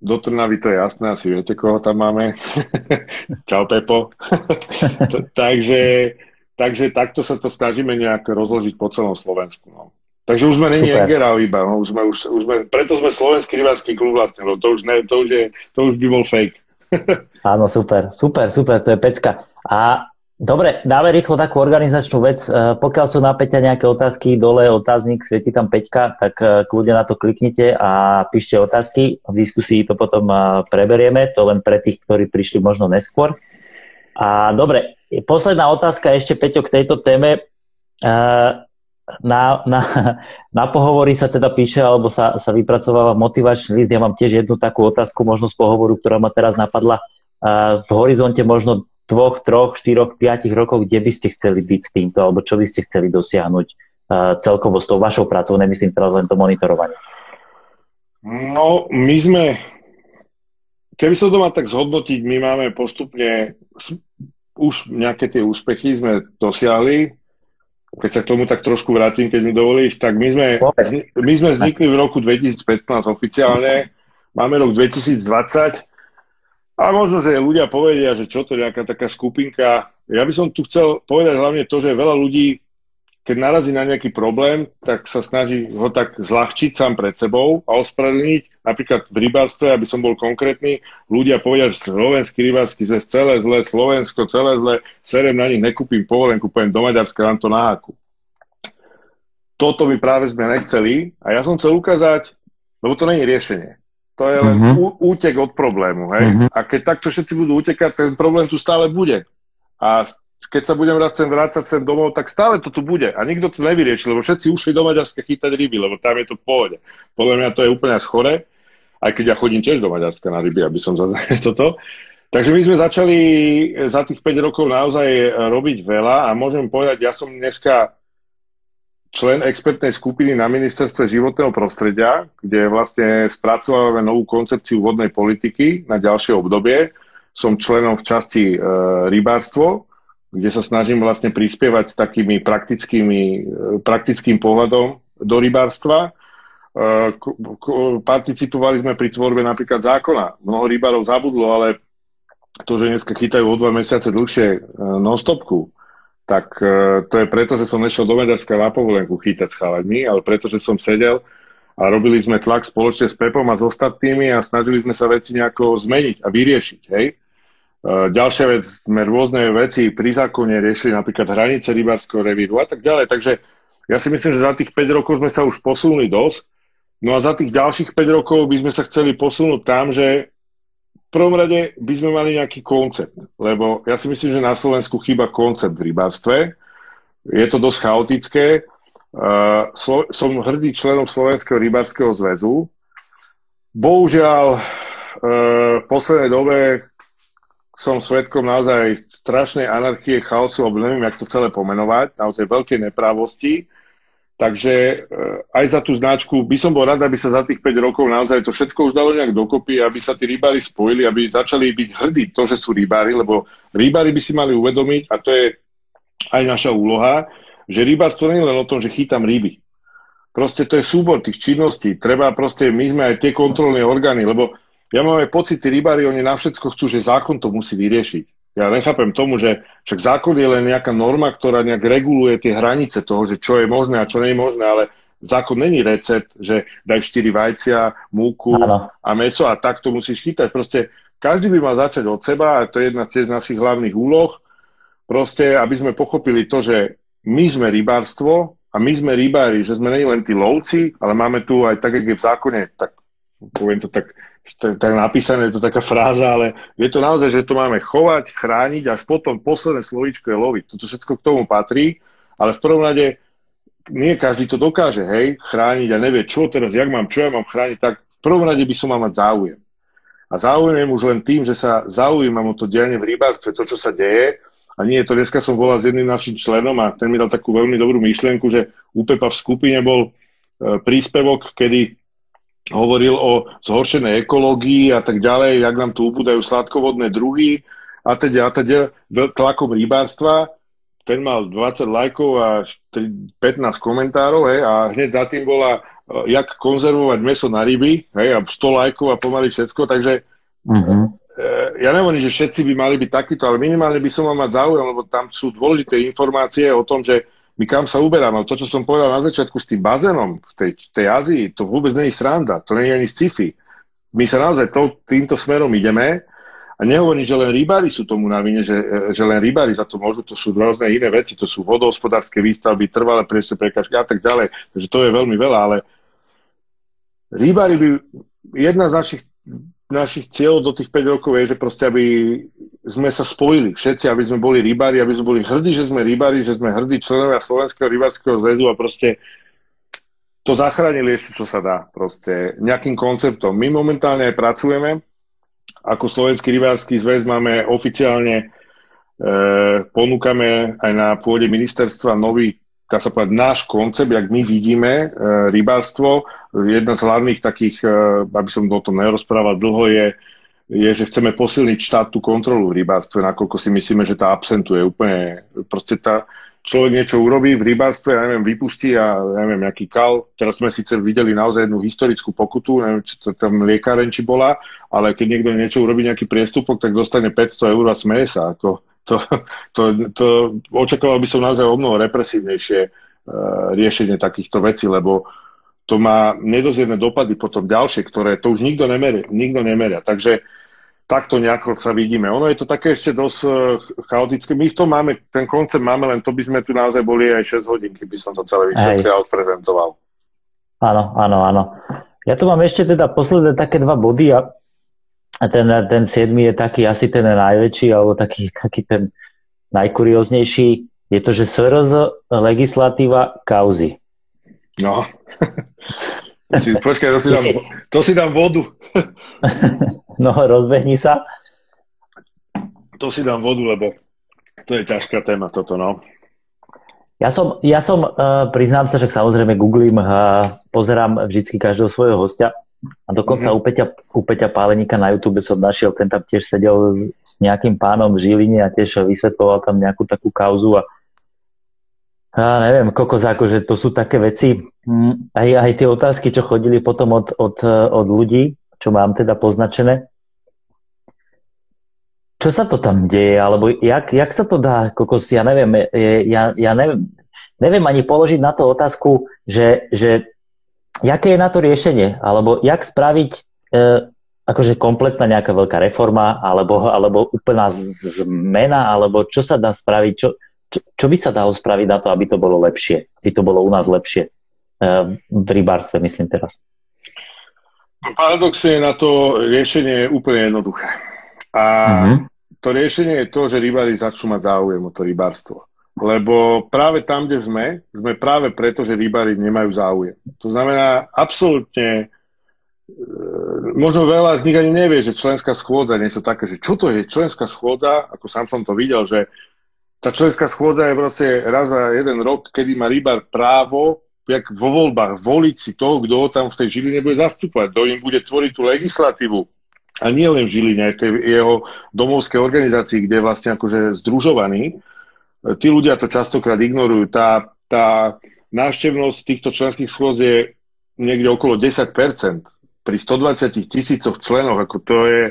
do Trnavy to je jasné, asi viete, koho tam máme. Čau, Pepo. takže, takže takto sa to snažíme nejak rozložiť po celom Slovensku. No. Takže už sme není Engerau iba, no, už sme, už, už sme, preto sme slovenský rybársky klub vlastne, no, to, už ne, to, už je, to už by bol fake. Áno, super, super, super, to je pecka. A dobre, dáme rýchlo takú organizačnú vec. E, pokiaľ sú na Peťa nejaké otázky, dole otáznik, svieti tam Peťka, tak e, kľudne na to kliknite a píšte otázky. V diskusii to potom e, preberieme, to len pre tých, ktorí prišli možno neskôr. A dobre, posledná otázka ešte, Peťo, k tejto téme na, na, na pohovory sa teda píše alebo sa, sa vypracováva motivačný list. Ja mám tiež jednu takú otázku možno z pohovoru, ktorá ma teraz napadla. V horizonte možno dvoch, troch, štyroch, piatich rokov, kde by ste chceli byť s týmto, alebo čo by ste chceli dosiahnuť celkovo s tou vašou prácou, nemyslím teraz len to monitorovanie. No, my sme, keby sa to má tak zhodnotiť, my máme postupne už nejaké tie úspechy sme dosiahli, keď sa k tomu tak trošku vrátim, keď mi dovolíš, tak my sme, my sme vznikli v roku 2015 oficiálne, máme rok 2020 a možno, že ľudia povedia, že čo to je nejaká taká skupinka. Ja by som tu chcel povedať hlavne to, že veľa ľudí keď narazí na nejaký problém, tak sa snaží ho tak zľahčiť sám pred sebou a ospravedlniť. Napríklad v rybárstve, aby som bol konkrétny, ľudia povedia, že slovenský rybársky zle, celé zle, Slovensko celé zle, serem na nich, nekúpim povolenku, poviem do Maďarska, vám to náhaku. Toto by práve sme nechceli a ja som chcel ukázať, lebo to je riešenie. To je len uh-huh. útek od problému. Hej? Uh-huh. A keď takto všetci budú utekať, ten problém tu stále bude. A keď sa budem raz sem vrácať sem domov, tak stále to tu bude. A nikto to nevyrieši, lebo všetci ušli do Maďarska chytať ryby, lebo tam je to v pohode. Podľa mňa to je úplne až chore, aj keď ja chodím tiež do Maďarska na ryby, aby som za toto. Takže my sme začali za tých 5 rokov naozaj robiť veľa a môžem povedať, ja som dneska člen expertnej skupiny na ministerstve životného prostredia, kde vlastne spracovávame novú koncepciu vodnej politiky na ďalšie obdobie. Som členom v časti e, rybárstvo kde sa snažím vlastne prispievať takými praktickými, e, praktickým pohľadom do rybárstva. E, participovali sme pri tvorbe napríklad zákona. Mnoho rybárov zabudlo, ale to, že dneska chytajú o dva mesiace dlhšie e, non-stopku, tak to je preto, že som nešiel do Maďarska na povolenku chytať s chalami, ale preto, že som sedel a robili sme tlak spoločne s Pepom a s ostatnými a snažili sme sa veci nejako zmeniť a vyriešiť. Hej? E, ďalšia vec, sme rôzne veci pri zákone riešili, napríklad hranice rybárskeho revíru a tak ďalej. Takže ja si myslím, že za tých 5 rokov sme sa už posunuli dosť. No a za tých ďalších 5 rokov by sme sa chceli posunúť tam, že v prvom rade by sme mali nejaký koncept. Lebo ja si myslím, že na Slovensku chýba koncept v rybárstve. je to dosť chaotické. Slo- som hrdý členom Slovenského rybárskeho zväzu. Bohužiaľ, uh, v poslednej dobe som svetkom naozaj strašnej anarchie, chaosu, alebo neviem, jak to celé pomenovať, naozaj veľkej neprávosti. Takže e, aj za tú značku by som bol rád, aby sa za tých 5 rokov naozaj to všetko už dalo nejak dokopy, aby sa tí rybári spojili, aby začali byť hrdí to, že sú rybári, lebo rybári by si mali uvedomiť, a to je aj naša úloha, že rybárstvo nie je len o tom, že chytám ryby. Proste to je súbor tých činností. Treba proste, my sme aj tie kontrolné orgány, lebo ja mám aj pocit, tí rybári, oni na všetko chcú, že zákon to musí vyriešiť. Ja nechápem tomu, že však zákon je len nejaká norma, ktorá nejak reguluje tie hranice toho, že čo je možné a čo nie je možné, ale zákon není recept, že daj 4 vajcia, múku ano. a meso a tak to musíš chytať. Proste každý by mal začať od seba a to je jedna z našich hlavných úloh, proste aby sme pochopili to, že my sme rybárstvo a my sme rybári, že sme nie len tí lovci, ale máme tu aj tak, jak je v zákone, tak poviem to tak tak napísané, je to taká fráza, ale je to naozaj, že to máme chovať, chrániť, až potom posledné slovíčko je loviť. Toto všetko k tomu patrí, ale v prvom rade nie každý to dokáže, hej, chrániť a nevie, čo teraz, jak mám, čo ja mám chrániť, tak v prvom rade by som mal mať záujem. A záujem už len tým, že sa zaujímam o to dianie v rybárstve, to, čo sa deje, a nie, to dneska som volal s jedným našim členom a ten mi dal takú veľmi dobrú myšlienku, že u Pepa v skupine bol e, príspevok, kedy hovoril o zhoršenej ekológii a tak ďalej, jak nám tu ubúdajú sladkovodné druhy a teda, a teda tlakom rybárstva. Ten mal 20 lajkov a 15 komentárov hej, a hneď za tým bola, e, jak konzervovať meso na ryby hej, a 100 lajkov a pomaly všetko, takže mm-hmm. ja nehovorím, že všetci by mali byť takíto, ale minimálne by som mal mať záujem, lebo tam sú dôležité informácie o tom, že my kam sa uberáme. To, čo som povedal na začiatku s tým bazénom v tej, tej Ázii, to vôbec je sranda, to je ani sci-fi. My sa naozaj to, týmto smerom ideme a nehovorím, že len rybári sú tomu na vine, že, že len rybári za to môžu, to sú rôzne iné veci, to sú vodohospodárske výstavby, trvalé priestor prekažky a tak ďalej. Takže to je veľmi veľa, ale rybári by, jedna z našich našich cieľov do tých 5 rokov je, že proste, aby sme sa spojili všetci, aby sme boli rybári, aby sme boli hrdí, že sme rybári, že sme hrdí členovia Slovenského rybárskeho zväzu a proste to zachránili ešte, čo sa dá. Proste nejakým konceptom. My momentálne aj pracujeme. Ako Slovenský rybársky zväz máme oficiálne e, ponúkame aj na pôde ministerstva nový dá sa povedať, náš koncept, jak my vidíme e, rybárstvo. Jedna z hlavných takých, e, aby som o tom nerozprával dlho, je, je, že chceme posilniť štátnu kontrolu v rybárstve, nakoľko si myslíme, že tá absentuje úplne. Proste tá, človek niečo urobí v rybárstve, ja neviem, vypustí a ja neviem, nejaký kal. Teraz sme síce videli naozaj jednu historickú pokutu, neviem, či to tam liekáren či bola, ale keď niekto niečo urobí, nejaký priestupok, tak dostane 500 eur a smeje sa. Ako, to, to, to očakával by som naozaj o mnoho represívnejšie uh, riešenie takýchto vecí, lebo to má nedozierne dopady potom ďalšie, ktoré to už nikto nemeria. Nikto nemeria. Takže takto nejako sa vidíme. Ono je to také ešte dosť uh, chaotické. My v tom máme, ten koncept máme, len to by sme tu naozaj boli aj 6 hodín, keby som to celé vysvetlil a odprezentoval. Áno, áno, áno. Ja tu mám ešte teda posledné také dva body a a ten, ten 7 je taký asi ten najväčší, alebo taký, taký ten najkurióznejší. Je to, že SRZ legislatíva kauzy. No. si, počkaj, to si, dám, to si dám vodu. no, rozbehni sa. To si dám vodu, lebo to je ťažká téma toto, no. Ja som, ja som uh, priznám sa, že samozrejme googlím a pozerám vždycky každého svojho hostia a dokonca mm-hmm. u, Peťa, u Peťa Pálenika na YouTube som našiel, ten tam tiež sedel s, s nejakým pánom v Žiline a tiež vysvetloval tam nejakú takú kauzu a a neviem, kokos, akože to sú také veci, mm, aj, aj tie otázky, čo chodili potom od, od, od ľudí, čo mám teda poznačené. Čo sa to tam deje, alebo jak, jak sa to dá, kokos, ja neviem, ja, ja neviem, neviem ani položiť na to otázku, že, že jaké je na to riešenie? Alebo jak spraviť e, akože kompletná nejaká veľká reforma, alebo, alebo úplná zmena, alebo čo sa dá spraviť, čo, čo, čo by sa dalo spraviť na to, aby to bolo lepšie, aby to bolo u nás lepšie e, v rybárstve, myslím teraz. Paradoxne na to riešenie je úplne jednoduché. A mm-hmm. to riešenie je to, že rybári začnú mať záujem o to rybárstvo. Lebo práve tam, kde sme, sme práve preto, že rybári nemajú záujem. To znamená, absolútne e, možno veľa z nich ani nevie, že členská schôdza je niečo také, že čo to je členská schôdza, ako sám som to videl, že tá členská schôdza je proste raz za jeden rok, kedy má rybár právo, jak vo voľbách, voliť si toho, kto ho tam v tej Žiline bude zastupovať, kto im bude tvoriť tú legislatívu. A nie len v Žiline, aj tej jeho domovskej organizácii, kde je vlastne akože združovaný. Tí ľudia to častokrát ignorujú. Tá, tá návštevnosť týchto členských schôdz je niekde okolo 10% pri 120 tisícoch členoch, ako to je,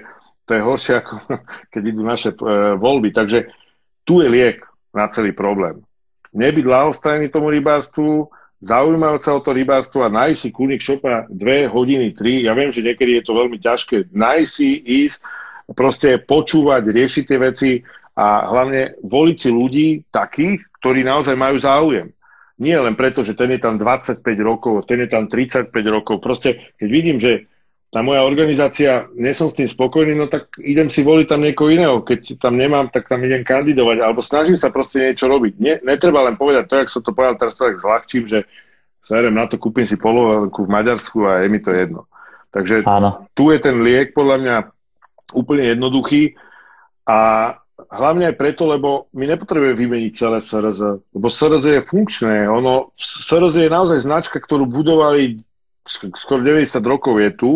to je horšie, ako keď idú naše e, voľby. Takže tu je liek na celý problém. Nebyť lahostajný tomu rybárstvu, zaujímavať sa o to rybárstvo a nájsť si kúnik šopa dve hodiny, tri. Ja viem, že niekedy je to veľmi ťažké. Nájsť si, ísť, proste počúvať, riešiť tie veci a hlavne voliť si ľudí takých, ktorí naozaj majú záujem. Nie len preto, že ten je tam 25 rokov, ten je tam 35 rokov. Proste, keď vidím, že tá moja organizácia, nie som s tým spokojný, no tak idem si voliť tam niekoho iného. Keď tam nemám, tak tam idem kandidovať, alebo snažím sa proste niečo robiť. Nie, netreba len povedať to, jak som to povedal, teraz to tak zľahčím, že serem na to, kúpim si polovenku v Maďarsku a je mi to jedno. Takže Áno. tu je ten liek podľa mňa úplne jednoduchý a hlavne aj preto, lebo my nepotrebujeme vymeniť celé SRZ, lebo SRZ je funkčné. Ono, SRZ je naozaj značka, ktorú budovali skoro 90 rokov je tu.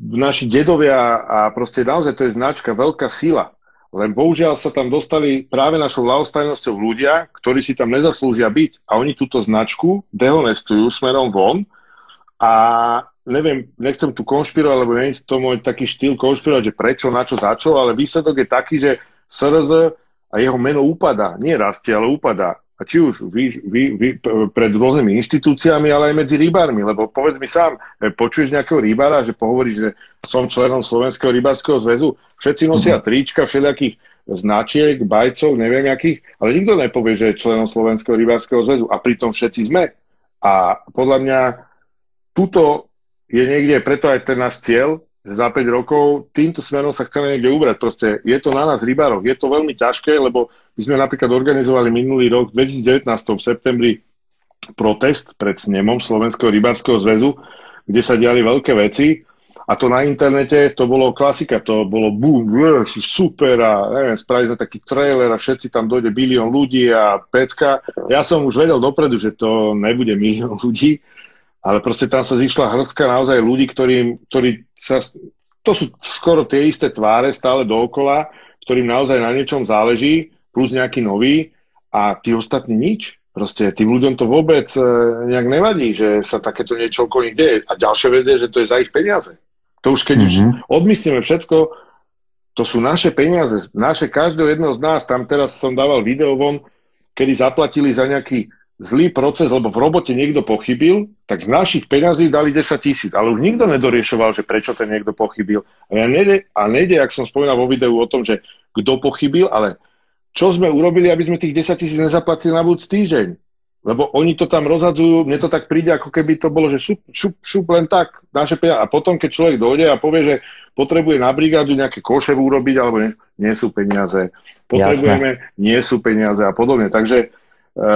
Naši dedovia a proste naozaj to je značka, veľká sila. Len bohužiaľ sa tam dostali práve našou ľahostajnosťou ľudia, ktorí si tam nezaslúžia byť. A oni túto značku dehonestujú smerom von a neviem, nechcem tu konšpirovať, lebo nie je to môj taký štýl konšpirovať, že prečo, na čo, za ale výsledok je taký, že SRZ a jeho meno upadá. Nie rastie, ale upadá a či už vy, vy, vy pred rôznymi inštitúciami, ale aj medzi rybármi, lebo povedz mi sám, e, počuješ nejakého rybára, že pohovorí, že som členom Slovenského rybárskeho zväzu, všetci nosia mm-hmm. trička všelijakých značiek, bajcov, neviem akých, ale nikto nepovie, že je členom Slovenského rybárskeho zväzu a pritom všetci sme. A podľa mňa tuto je niekde preto aj ten náš cieľ, za 5 rokov týmto smerom sa chceme niekde ubrať. Proste je to na nás rybároch. Je to veľmi ťažké, lebo my sme napríklad organizovali minulý rok, v 2019 v septembri, protest pred snemom Slovenského rybárskeho zväzu, kde sa diali veľké veci. A to na internete, to bolo klasika, to bolo boom, super a neviem, spravili sme taký trailer a všetci tam dojde bilión ľudí a pecka. Ja som už vedel dopredu, že to nebude milión ľudí, ale proste tam sa zišla hrstka naozaj ľudí, ktorí, ktorí sa, to sú skoro tie isté tváre stále dookola, ktorým naozaj na niečom záleží, plus nejaký nový a tí ostatní nič. Proste tým ľuďom to vôbec e, nejak nevadí, že sa takéto niečo okolo nich deje. A ďalšia vec je, že to je za ich peniaze. To už keď mm-hmm. už odmyslíme všetko, to sú naše peniaze, naše každého jedného z nás. Tam teraz som dával video von, kedy zaplatili za nejaký zlý proces, lebo v robote niekto pochybil, tak z našich peňazí dali 10 tisíc. Ale už nikto nedoriešoval, že prečo ten niekto pochybil. A, ja nejde, a nejde, ak som spomínal vo videu o tom, že kto pochybil, ale čo sme urobili, aby sme tých 10 tisíc nezaplatili na budúci týždeň. Lebo oni to tam rozhadzujú, mne to tak príde, ako keby to bolo, že šup, šup, šup len tak, naše peniaze. A potom, keď človek dojde a povie, že potrebuje na brigádu nejaké koše urobiť, alebo nie, nie sú peniaze. Potrebujeme, Jasne. nie sú peniaze a podobne. Takže e,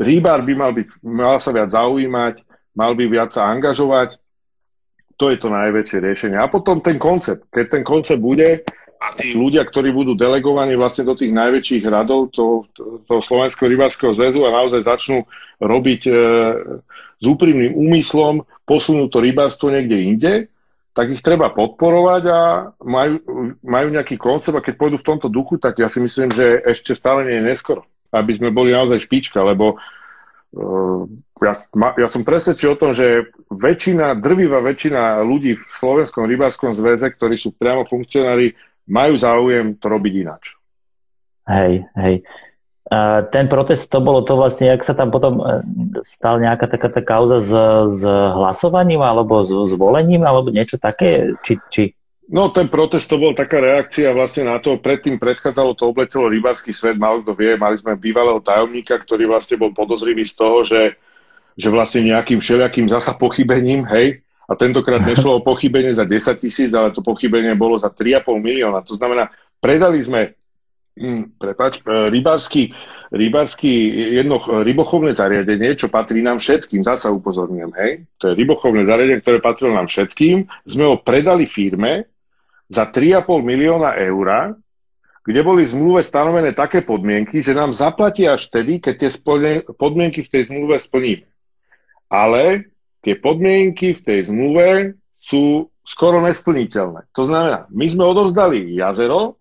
Rýbar by mal, byť, mal sa viac zaujímať, mal by viac sa angažovať. To je to najväčšie riešenie. A potom ten koncept. Keď ten koncept bude a tí ľudia, ktorí budú delegovaní vlastne do tých najväčších radov toho to, to Slovenského rybárskeho zväzu a naozaj začnú robiť e, s úprimným úmyslom, posunúť to rybárstvo niekde inde, tak ich treba podporovať a majú, majú nejaký koncept a keď pôjdu v tomto duchu, tak ja si myslím, že ešte stále nie je neskoro aby sme boli naozaj špička, lebo ja, ja som presvedčil o tom, že väčšina, drvivá väčšina ľudí v Slovenskom rybárskom zväze, ktorí sú priamo funkcionári, majú záujem to robiť ináč. Hej, hej. Ten protest, to bolo to vlastne, jak sa tam potom e, stal nejaká taká tá kauza s, s hlasovaním alebo s zvolením alebo niečo také? Či, či No ten protest to bol taká reakcia vlastne na to, predtým predchádzalo to obletelo rybársky svet, malo kto vie, mali sme bývalého tajomníka, ktorý vlastne bol podozrivý z toho, že, že vlastne nejakým všelijakým zasa pochybením, hej, a tentokrát nešlo o pochybenie za 10 tisíc, ale to pochybenie bolo za 3,5 milióna. To znamená, predali sme Mm, prepač, e, rybársky, rybársky jedno rybochovné zariadenie, čo patrí nám všetkým, zasa upozorňujem, hej, to je rybochovné zariadenie, ktoré patrilo nám všetkým, sme ho predali firme za 3,5 milióna eur, kde boli v zmluve stanovené také podmienky, že nám zaplatí až vtedy, keď tie podmienky v tej zmluve splníme. Ale tie podmienky v tej zmluve sú skoro nesplniteľné. To znamená, my sme odovzdali jazero,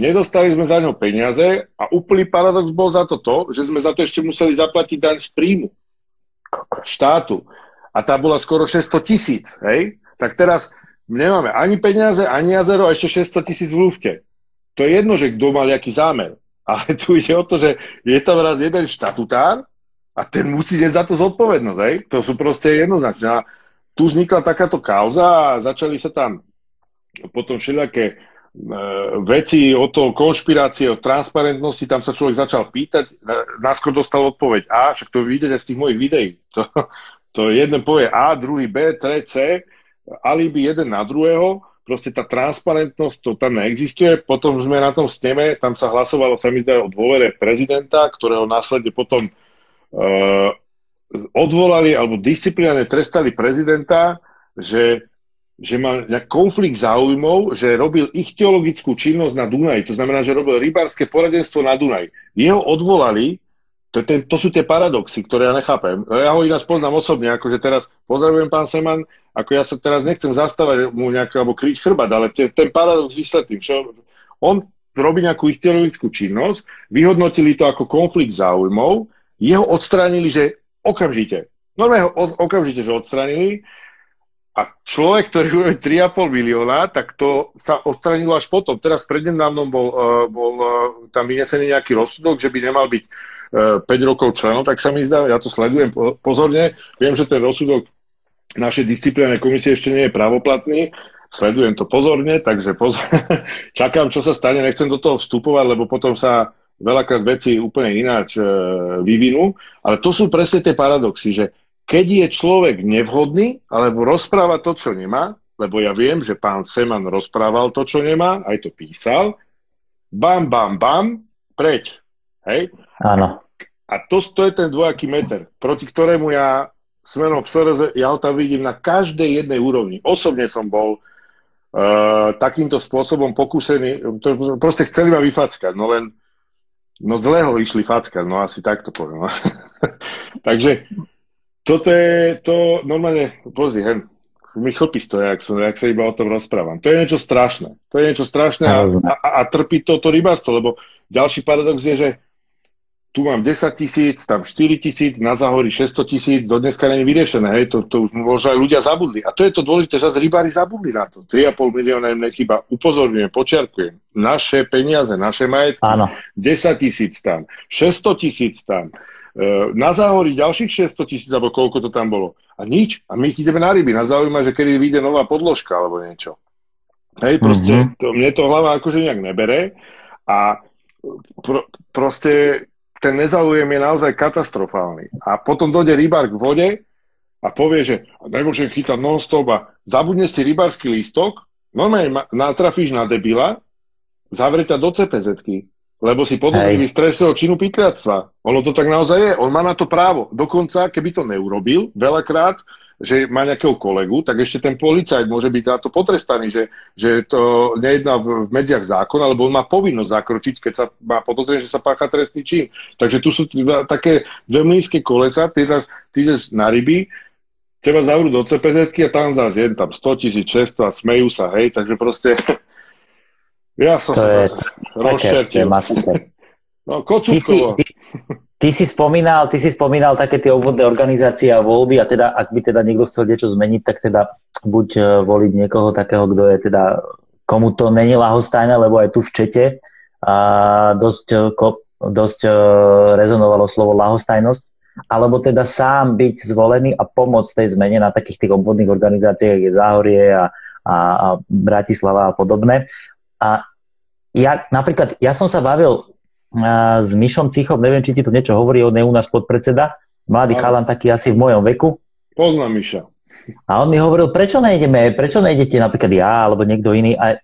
Nedostali sme za ňo peniaze a úplný paradox bol za to to, že sme za to ešte museli zaplatiť daň z príjmu štátu. A tá bola skoro 600 tisíc, hej? Tak teraz nemáme ani peniaze, ani jazero a ešte 600 tisíc v lufte. To je jedno, že kto mal nejaký zámer. Ale tu ide o to, že je tam raz jeden štatutár a ten musí nieť za to zodpovednosť. Hej? To sú proste jednoznačné. A tu vznikla takáto kauza a začali sa tam potom všelijaké E, veci o to konšpirácie, o transparentnosti, tam sa človek začal pýtať, náskôr dostal odpoveď A, však to vidíte z tých mojich videí. To, to jeden povie A, druhý B, tre C, alibi jeden na druhého, proste tá transparentnosť, to tam neexistuje. Potom sme na tom sneme, tam sa hlasovalo, sa mi zdá, o dôvere prezidenta, ktorého následne potom uh, odvolali alebo disciplinárne trestali prezidenta, že že mal konflikt záujmov, že robil ich teologickú činnosť na Dunaji. To znamená, že robil rybárske poradenstvo na Dunaji. Jeho odvolali, to, to, to sú tie paradoxy, ktoré ja nechápem. Ja ho ináč poznám osobne, akože teraz pozdravujem pán Seman, ako ja sa teraz nechcem zastávať mu nejaký, alebo kryť chrbát, ale te, ten paradox vysvetlím. Čo, on robí nejakú ich teologickú činnosť, vyhodnotili to ako konflikt záujmov, jeho odstránili, že okamžite, normálne ho okamžite, že odstránili, a človek, ktorýuje 3,5 milióna, tak to sa odstranilo až potom. Teraz prednedávnom bol, uh, bol uh, tam vynesený nejaký rozsudok, že by nemal byť 5 rokov členom, tak sa mi zdá, ja to sledujem pozorne. Viem, že ten rozsudok našej disciplinárnej komisie ešte nie je pravoplatný, sledujem to pozorne, takže pozor, čakám, čo sa stane, nechcem do toho vstupovať, lebo potom sa veľakrát veci úplne ináč uh, vyvinú, ale to sú presne tie paradoxy, že keď je človek nevhodný, alebo rozpráva to, čo nemá, lebo ja viem, že pán Seman rozprával to, čo nemá, aj to písal, bam, bam, bam, preč. Hej? Áno. A to, to je ten dvojaký meter, proti ktorému ja smerom v SRZ, ja ho tam vidím na každej jednej úrovni. Osobne som bol uh, takýmto spôsobom pokúsený, to, proste chceli ma vyfackať, no len no zlého išli fackať, no asi takto poviem. Takže toto je, to normálne, pozri, hen, mi chlpí to, jak, som, jak sa iba o tom rozprávam. To je niečo strašné. To je niečo strašné a, a, a trpí toto rybárstvo, lebo ďalší paradox je, že tu mám 10 tisíc, tam 4 tisíc, na záhorí 600 tisíc, do dneska je vyriešené, hej, to, to už možno aj ľudia zabudli. A to je to dôležité, že rybári zabudli na to. 3,5 milióna im nechyba. Upozorňujem, počiarkujem. Naše peniaze, naše majetky, Áno. 10 tisíc tam, 600 tisíc tam, E, na záhorí ďalších 600 tisíc, alebo koľko to tam bolo. A nič. A my ideme na ryby. Na zaujíma, že kedy vyjde nová podložka alebo niečo. Hej, proste mm-hmm. to, mne to hlava akože nejak nebere a pro, proste ten nezáujem je naozaj katastrofálny. A potom dojde rybár k vode a povie, že nemôžem chytať non-stop a zabudne si rybársky lístok, normálne natrafíš na debila, zavreť do cpz lebo si podozrivý z trestného činu pytliactva. Ono to tak naozaj je. On má na to právo. Dokonca, keby to neurobil veľakrát, že má nejakého kolegu, tak ešte ten policajt môže byť na to potrestaný, že, že to nejedná v, medziach zákona, lebo on má povinnosť zakročiť, keď sa má podozrenie, že sa pácha trestný čin. Takže tu sú také dve mlínske kolesa, ty, ty ideš na ryby, teba zavrú do cpz a tam zase je tam 100 tisíc, 600 a smejú sa, hej, takže proste ja som to sa rozčertil. No, ty si, ty, ty, si spomínal, ty si spomínal také tie obvodné organizácie a voľby a teda, ak by teda niekto chcel niečo zmeniť, tak teda buď uh, voliť niekoho takého, kto je teda, komu to není lahostajné, lebo aj tu v čete a dosť, e, dosť uh, rezonovalo slovo lahostajnosť, alebo teda sám byť zvolený a pomôcť tej zmene na takých tých obvodných organizáciách, ako je Záhorie a, a, a Bratislava a podobné. A ja napríklad, ja som sa bavil s Myšom Cichom, neviem, či ti to niečo hovorí, on je u nás podpredseda, mladý no. chalan taký asi v mojom veku. Poznám Myša. A on mi hovoril, prečo nejdeme, prečo nejdete napríklad ja alebo niekto iný. A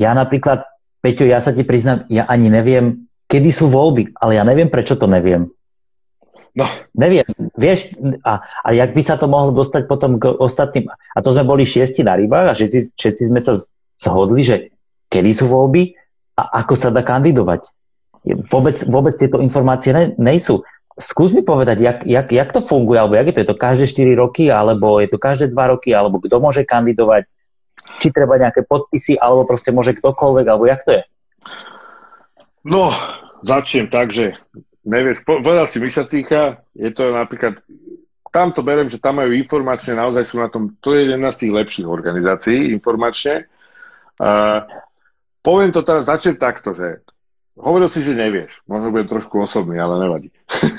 ja napríklad Peťo, ja sa ti priznám, ja ani neviem, kedy sú voľby, ale ja neviem, prečo to neviem. No. Neviem, vieš, a, a jak by sa to mohlo dostať potom k ostatným, a to sme boli šiesti na rybách a všetci, všetci sme sa zhodli, že kedy sú voľby a ako sa dá kandidovať. Vôbec, vôbec tieto informácie ne, nejsú. Skús mi povedať, jak, jak, jak to funguje, alebo jak je to? Je to každé 4 roky, alebo je to každé 2 roky, alebo kto môže kandidovať? Či treba nejaké podpisy, alebo proste môže ktokoľvek, alebo jak to je? No, začnem tak, že nevieš, povedal si Misacícha, je to napríklad, tam to berem, že tam majú informačne, naozaj sú na tom, to je jedna z tých lepších organizácií informačne. Uh, poviem to teraz, začnem takto, že hovoril si, že nevieš, možno budem trošku osobný, ale nevadí.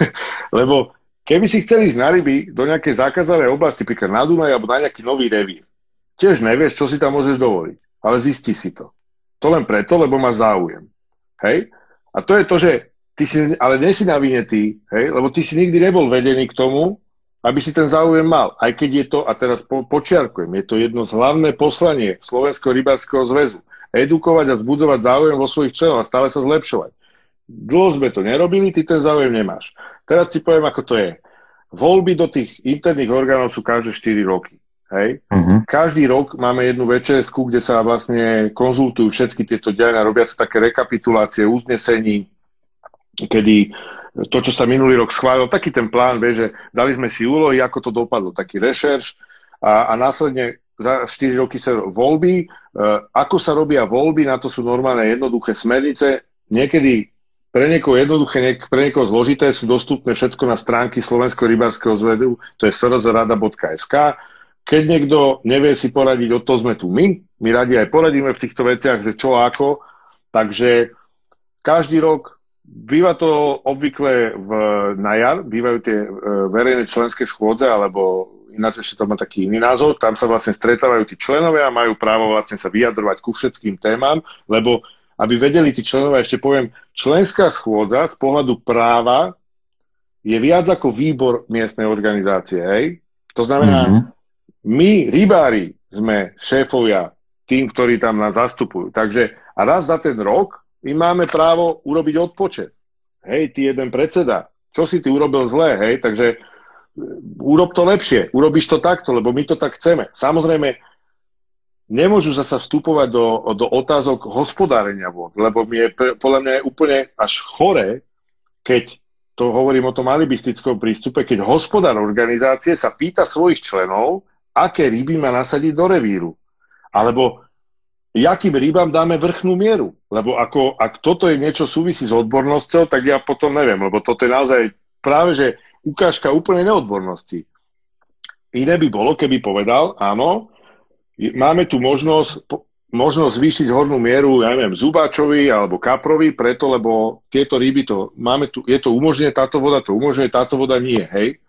Lebo keby si chceli ísť na ryby do nejakej zákazovej oblasti, príklad na Dunaj alebo na nejaký nový revír, tiež nevieš, čo si tam môžeš dovoliť, ale zisti si to. To len preto, lebo máš záujem. Hej? A to je to, že ty si, ale nie si navinetý, hej, lebo ty si nikdy nebol vedený k tomu, aby si ten záujem mal. Aj keď je to, a teraz po, počiarkujem, je to jedno z hlavné poslanie Slovenského rybárskeho zväzu. Edukovať a zbudzovať záujem vo svojich členoch a stále sa zlepšovať. Dlho sme to nerobili, ty ten záujem nemáš. Teraz ti poviem, ako to je. Voľby do tých interných orgánov sú každé 4 roky. Hej? Uh-huh. Každý rok máme jednu včs kde sa vlastne konzultujú všetky tieto diania, robia sa také rekapitulácie uznesení, kedy to, čo sa minulý rok schválil, taký ten plán, vie, že dali sme si úlohy, ako to dopadlo, taký rešerš a, a následne za 4 roky sa voľby. E, ako sa robia voľby, na to sú normálne jednoduché smernice. Niekedy pre niekoho jednoduché, pre niekoho zložité sú dostupné všetko na stránky Slovenského rybárskeho zvedu, to je srzrada.sk. Keď niekto nevie si poradiť, o to sme tu my. My radi aj poradíme v týchto veciach, že čo ako. Takže každý rok Býva to obvykle v, na jar, bývajú tie e, verejné členské schôdze, alebo ináč ešte to má taký iný názov, tam sa vlastne stretávajú tí členovia a majú právo vlastne sa vyjadrovať ku všetkým témam, lebo aby vedeli tí členovia, ešte poviem, členská schôdza z pohľadu práva je viac ako výbor miestnej organizácie, hej? To znamená, mm-hmm. my, rybári, sme šéfovia tým, ktorí tam nás zastupujú. Takže a raz za ten rok my máme právo urobiť odpočet. Hej, ty jeden predseda, čo si ty urobil zlé, hej, takže urob to lepšie, urobíš to takto, lebo my to tak chceme. Samozrejme, nemôžu zasa vstupovať do, do otázok hospodárenia vod, lebo mi je, podľa mňa je úplne až chore, keď to hovorím o tom alibistickom prístupe, keď hospodár organizácie sa pýta svojich členov, aké ryby má nasadiť do revíru. Alebo jakým rybám dáme vrchnú mieru. Lebo ako, ak toto je niečo súvisí s odbornosťou, tak ja potom neviem, lebo toto je naozaj práve, že ukážka úplnej neodbornosti. Iné by bolo, keby povedal, áno, máme tu možnosť, možnosť zvýšiť hornú mieru, ja neviem, zubáčovi alebo kaprovi, preto, lebo tieto ryby to, máme tu, je to umožnené táto voda, to umožnené táto voda nie, hej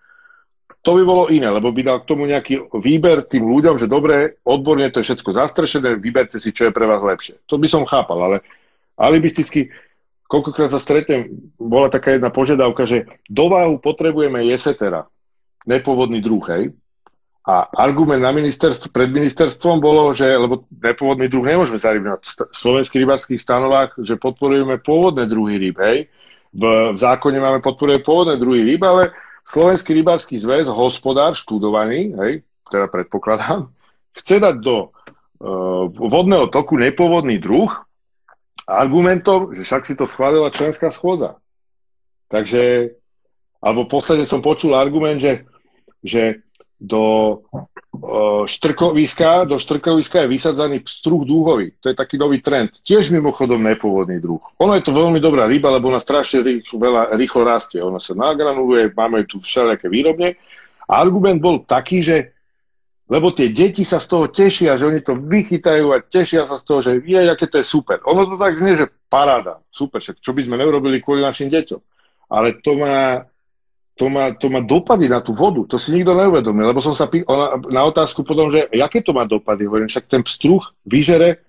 to by bolo iné, lebo by dal k tomu nejaký výber tým ľuďom, že dobre, odborne to je všetko zastrešené, vyberte si, čo je pre vás lepšie. To by som chápal, ale alibisticky, koľkokrát sa stretnem, bola taká jedna požiadavka, že do váhu potrebujeme jesetera, nepôvodný druh, hej? A argument na ministerstv, pred ministerstvom bolo, že, lebo nepôvodný druh nemôžeme zariť na slovenských rybárských stanovách, že podporujeme pôvodné druhy ryb, hej? V, v zákone máme podporuje pôvodné druhy ryb, ale Slovenský rybársky zväz, hospodár študovaný, hej, teda predpokladám, chce dať do uh, vodného toku nepôvodný druh argumentom, že však si to schválila členská schôdza. Takže, alebo posledne som počul argument, že, že do štrkoviska, do štrkoviska je vysadzaný struh dúhový. To je taký nový trend. Tiež mimochodom nepôvodný druh. Ono je to veľmi dobrá ryba, lebo ona strašne rýchlo, veľa, rýchlo rastie. Ona sa nagranuluje, máme tu všelijaké výrobne. A argument bol taký, že lebo tie deti sa z toho tešia, že oni to vychytajú a tešia sa z toho, že je, aké to je super. Ono to tak znie, že paráda, super, však čo by sme neurobili kvôli našim deťom. Ale to má to má, to má dopady na tú vodu. To si nikto neuvedomil, lebo som sa pý, na otázku potom, že aké to má dopady, hovorím, však ten pstruh vyžere,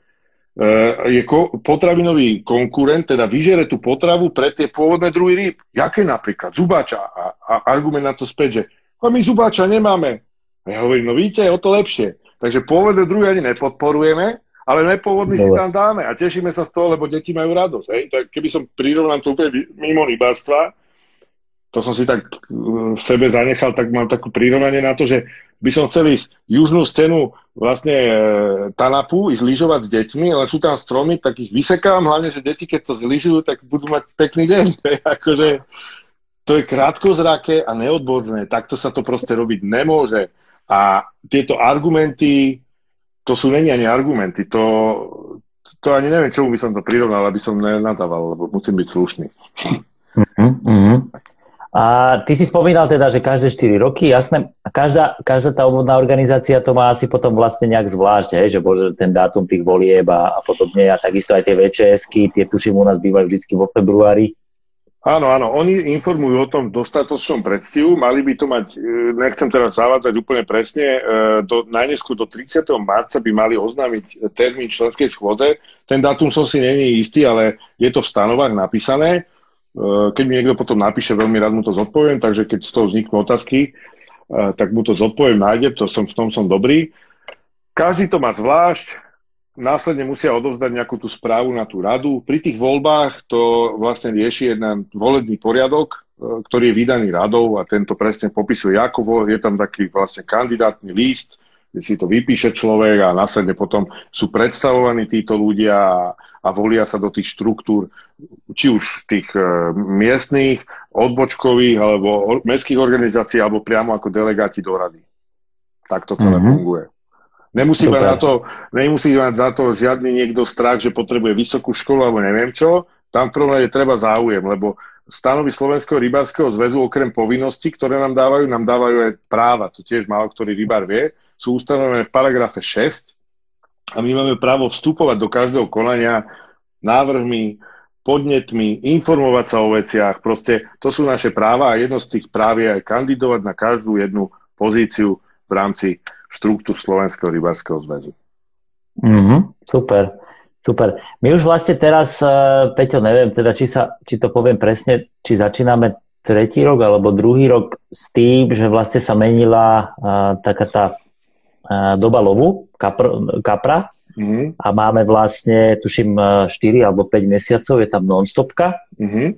e, je potravinový konkurent, teda vyžere tú potravu pre tie pôvodné druhy rýb. Jaké napríklad? Zubáča. A, a argument na to späť, že my zubáča nemáme. A ja hovorím, no vidíte, je o to lepšie. Takže pôvodné druhy ani nepodporujeme ale nepôvodný si tam dáme a tešíme sa z toho, lebo deti majú radosť. Hej? Tak keby som prirovnal to úplne mimo rybárstva, to som si tak v sebe zanechal, tak mám takú prirovnanie na to, že by som chcel ísť južnú scénu vlastne e, Tanapu, ísť lyžovať s deťmi, ale sú tam stromy, tak ich vysekám, hlavne, že deti, keď to zlyžujú, tak budú mať pekný deň. To je akože, to je krátkozraké a neodborné. Takto sa to proste robiť nemôže. A tieto argumenty, to sú není ani argumenty, to, to ani neviem, čomu by som to prirovnal, aby som nenadával, lebo musím byť slušný. Uh-huh, A ty si spomínal teda, že každé 4 roky, jasné, a každá, každá tá obvodná organizácia to má asi potom vlastne nejak zvlášť, hej, že bože, ten dátum tých volieb a, a podobne a takisto aj tie VČSky, tie tuším u nás bývajú vždy vo februári. Áno, áno, oni informujú o tom v dostatočnom predstihu, mali by to mať, e, nechcem teraz zavádzať úplne presne, e, do, najneskôr do 30. marca by mali oznámiť termín členskej schôdze. Ten dátum som si není istý, ale je to v stanovách napísané. E, keď mi niekto potom napíše, veľmi rád mu to zodpoviem, takže keď z toho vzniknú otázky, tak mu to zodpoviem, nájde, to som, v tom som dobrý. Každý to má zvlášť, následne musia odovzdať nejakú tú správu na tú radu. Pri tých voľbách to vlastne rieši jeden volebný poriadok, e, ktorý je vydaný radou a tento presne popisuje, ako je tam taký vlastne kandidátny list, kde si to vypíše človek a následne potom sú predstavovaní títo ľudia a, a volia sa do tých štruktúr, či už tých e, miestných, odbočkových alebo mestských organizácií, alebo priamo ako delegáti do rady. Tak to celé mm-hmm. funguje. Nemusí mať, na to, nemusí mať za to žiadny niekto strach, že potrebuje vysokú školu alebo neviem čo. Tam v prvom rade treba záujem, lebo stanovy Slovenského rybárskeho zväzu okrem povinností, ktoré nám dávajú, nám dávajú aj práva. To tiež málo ktorý rybár vie. Sú ustanovené v paragrafe 6 a my máme právo vstupovať do každého konania návrhmi, podnetmi, informovať sa o veciach. Proste to sú naše práva a jedno z tých práv je aj kandidovať na každú jednu pozíciu v rámci štruktúr Slovenského rybárskeho zväzu. Mm-hmm, super, super. My už vlastne teraz, uh, Peťo, neviem, teda či, sa, či to poviem presne, či začíname tretí rok alebo druhý rok s tým, že vlastne sa menila uh, taká tá uh, doba lovu, kapr, kapra, mm-hmm. a máme vlastne, tuším, 4 alebo 5 mesiacov, je tam non-stopka. Mm-hmm.